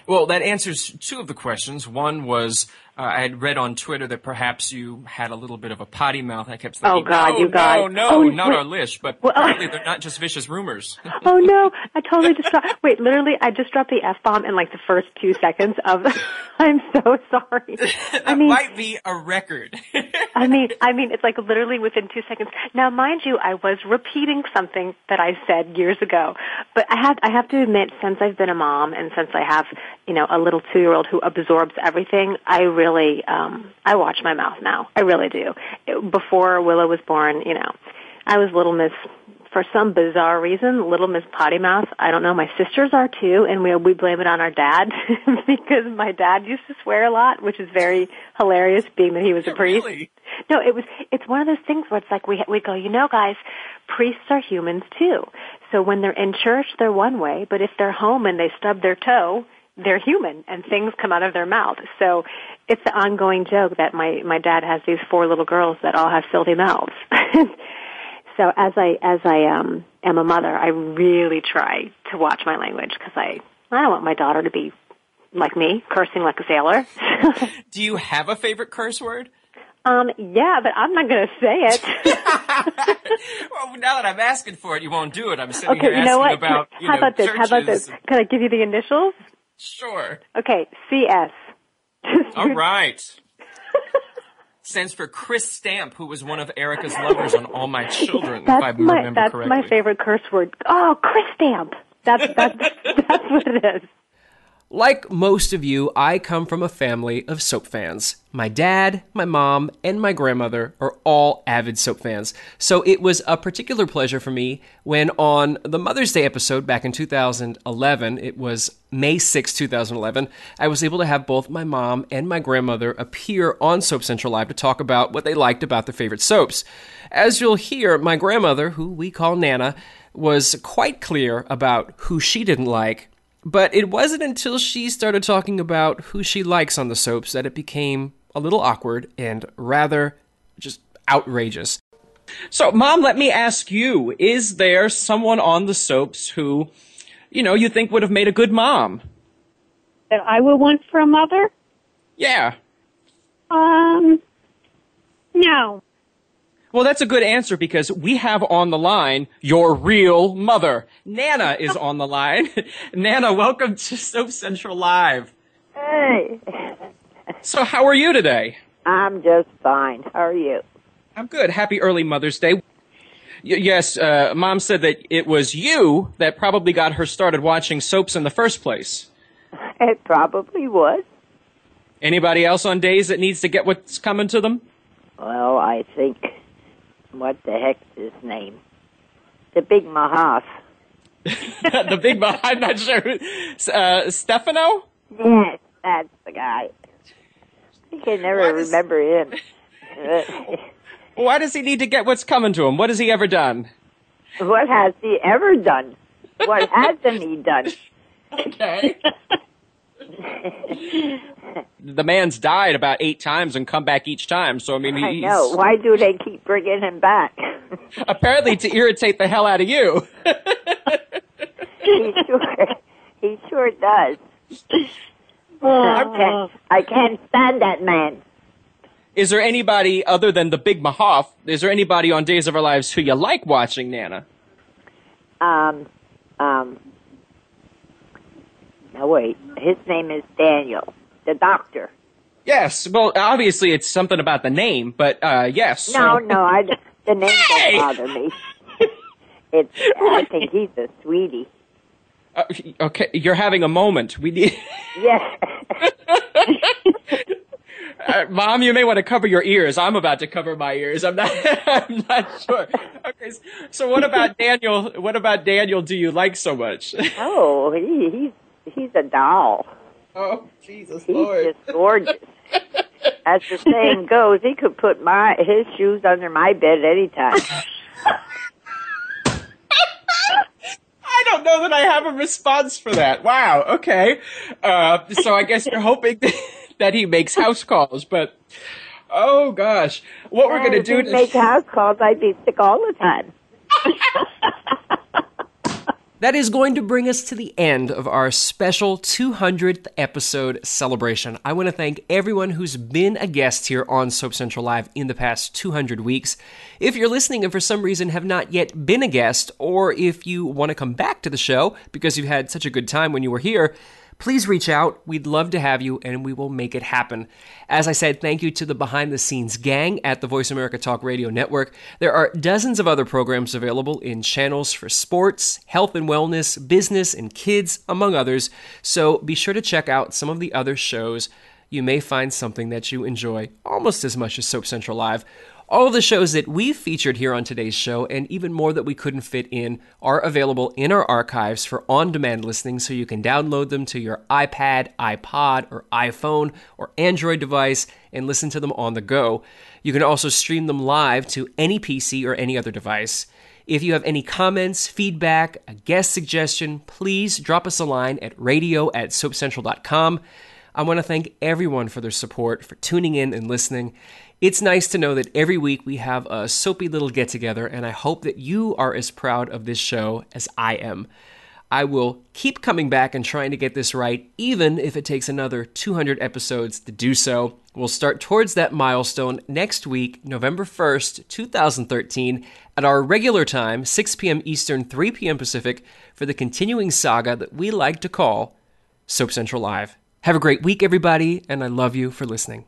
[SPEAKER 8] Well, that answers two of the questions. One was uh, I had read on Twitter that perhaps you had a little bit of a potty mouth. I kept thinking,
[SPEAKER 51] Oh, God,
[SPEAKER 8] no,
[SPEAKER 51] you guys.
[SPEAKER 8] no, no,
[SPEAKER 51] Oh,
[SPEAKER 8] not
[SPEAKER 51] wait.
[SPEAKER 8] our Lish, but
[SPEAKER 51] Well,
[SPEAKER 8] apparently they're not just vicious rumors.
[SPEAKER 51] oh no, I totally just dropped, wait, literally I just dropped the F-bomb in like the first two seconds of, I'm so sorry. I mean,
[SPEAKER 8] Might be a record.
[SPEAKER 51] I mean, I mean, it's like literally within two seconds. Now, mind you, I was repeating something that I said years ago, but I have, I have to admit, since I've been a mom and since I have, you know, a little two-year-old who absorbs everything, I really, um, I watch my mouth now. I really do. It, before Willow was born, you know, I was Little Miss. For some bizarre reason, Little Miss Potty Mouth. I don't know. My sisters are too, and we we blame it on our dad because my dad used to swear a lot, which is very hilarious, being that he was a priest. No, it was. It's one of those things where it's like we we go, you know, guys, priests are humans too. So when they're in church, they're one way, but if they're home and they stub their toe, they're human and things come out of their mouth. So it's an ongoing joke that my my dad has these four little girls that all have filthy mouths. so as I as I um am a mother, I really try to watch my language because I I don't want my daughter to be like me, cursing like a sailor.
[SPEAKER 8] Do you have a favorite curse word?
[SPEAKER 51] Um, yeah, but I'm not going to say it.
[SPEAKER 8] Well, now that I'm asking for it, you won't do it. I'm sitting
[SPEAKER 51] okay,
[SPEAKER 8] here
[SPEAKER 51] you know
[SPEAKER 8] asking
[SPEAKER 51] what?
[SPEAKER 8] about you
[SPEAKER 51] How
[SPEAKER 8] know,
[SPEAKER 51] about this? How about this? Can I give you the initials?
[SPEAKER 8] Sure.
[SPEAKER 51] Okay, CS.
[SPEAKER 8] All right. Stands for Chris Stamp, who was one of Erica's lovers on All My Children, if I
[SPEAKER 51] That's my
[SPEAKER 8] remember
[SPEAKER 51] that's
[SPEAKER 8] correctly.
[SPEAKER 51] my favorite curse word. Oh, Chris Stamp. That's that's that's what it is.
[SPEAKER 3] Like most of you, I come from a family of soap fans. My dad, my mom, and my grandmother are all avid soap fans. So it was a particular pleasure for me when on the Mother's Day episode back in 2011, it was May 6, 2011, I was able to have both my mom and my grandmother appear on Soap Central Live to talk about what they liked about their favorite soaps. As you'll hear, my grandmother, who we call Nana, was quite clear about who she didn't like but it wasn't until she started talking about who she likes on the soaps that it became a little awkward and rather just outrageous.
[SPEAKER 8] So, Mom, let me ask you, is there someone on the soaps who, you know, you think would have made a good mom?
[SPEAKER 52] That I would want for a mother?
[SPEAKER 8] Yeah.
[SPEAKER 52] Um, no.
[SPEAKER 8] Well, that's a good answer because we have on the line your real mother. Nana is on the line. Nana, welcome to Soap Central Live.
[SPEAKER 53] Hey,
[SPEAKER 8] So, how are you today?
[SPEAKER 53] I'm just fine. How are you?
[SPEAKER 8] I'm good. Happy early Mother's Day. Y- yes, uh, Mom said that it was you that probably got her started watching soaps in the first place.
[SPEAKER 53] It probably was.
[SPEAKER 8] Anybody else on days that needs to get what's coming to them?
[SPEAKER 53] Well, I think, what the heck's his name? The Big Mahas.
[SPEAKER 8] the big, Mo- I'm not sure. Uh, Stefano?
[SPEAKER 53] Yes, that's the guy. I can never remember him.
[SPEAKER 8] Why does he need to get what's coming to him? What has he ever done?
[SPEAKER 53] what has he ever done? What hasn't he done?
[SPEAKER 8] Okay. The man's died about eight times and come back each time. So I mean,
[SPEAKER 53] I know. Why do they keep bringing him back?
[SPEAKER 8] apparently to irritate the hell out of you.
[SPEAKER 37] He sure it does. I can't, I can't stand that man.
[SPEAKER 18] Is there anybody other than the Big Mahoff? Is there anybody on Days of Our Lives who you like watching, Nana?
[SPEAKER 37] Um, um. Now wait, his name is Daniel, the doctor.
[SPEAKER 18] Yes. Well, obviously it's something about the name, but uh, yes.
[SPEAKER 37] No,
[SPEAKER 18] so-
[SPEAKER 37] no, I, the name doesn't bother me. It's, I think he's a sweetie.
[SPEAKER 18] Uh, okay, you're having a moment. We need.
[SPEAKER 37] Yes.
[SPEAKER 18] Uh, Mom, you may want to cover your ears. I'm about to cover my ears. I'm not. I'm not sure. Okay. So what about Daniel? What about Daniel? Do you like so much?
[SPEAKER 37] Oh, he, he's he's a doll.
[SPEAKER 18] Oh, Jesus
[SPEAKER 37] he's
[SPEAKER 18] Lord.
[SPEAKER 37] just gorgeous. As the saying goes, he could put my his shoes under my bed at any time.
[SPEAKER 18] I don't know that I have a response for that. Wow. Okay. Uh, so I guess you're hoping that he makes house calls, but oh gosh, what we're gonna
[SPEAKER 37] if
[SPEAKER 18] do?
[SPEAKER 37] he'd
[SPEAKER 18] to-
[SPEAKER 37] make house calls, I'd be sick all the time.
[SPEAKER 3] That is going to bring us to the end of our special 200th episode celebration. I want to thank everyone who's been a guest here on Soap Central Live in the past 200 weeks. If you're listening and for some reason have not yet been a guest, or if you want to come back to the show because you had such a good time when you were here, please reach out. We'd love to have you, and we will make it happen. As I said, thank you to the behind the scenes gang at the Voice America Talk Radio Network. There are dozens of other programs available in channels for sports, health and wellness, business, and kids, among others. So be sure to check out some of the other shows. You may find something that you enjoy almost as much as Soap Central Live. All the shows that we've featured here on today's show, and even more that we couldn't fit in, are available in our archives for on demand listening so you can download them to your iPad, iPod, or iPhone or Android device and listen to them on the go. You can also stream them live to any PC or any other device. If you have any comments, feedback, a guest suggestion, please drop us a line at radio at soapcentral.com. I want to thank everyone for their support, for tuning in and listening. It's nice to know that every week we have a soapy little get together, and I hope that you are as proud of this show as I am. I will keep coming back and trying to get this right, even if it takes another 200 episodes to do so. We'll start towards that milestone next week, November 1st, 2013, at our regular time, 6 p.m. Eastern, 3 p.m. Pacific, for the continuing saga that we like to call Soap Central Live. Have a great week, everybody, and I love you for listening.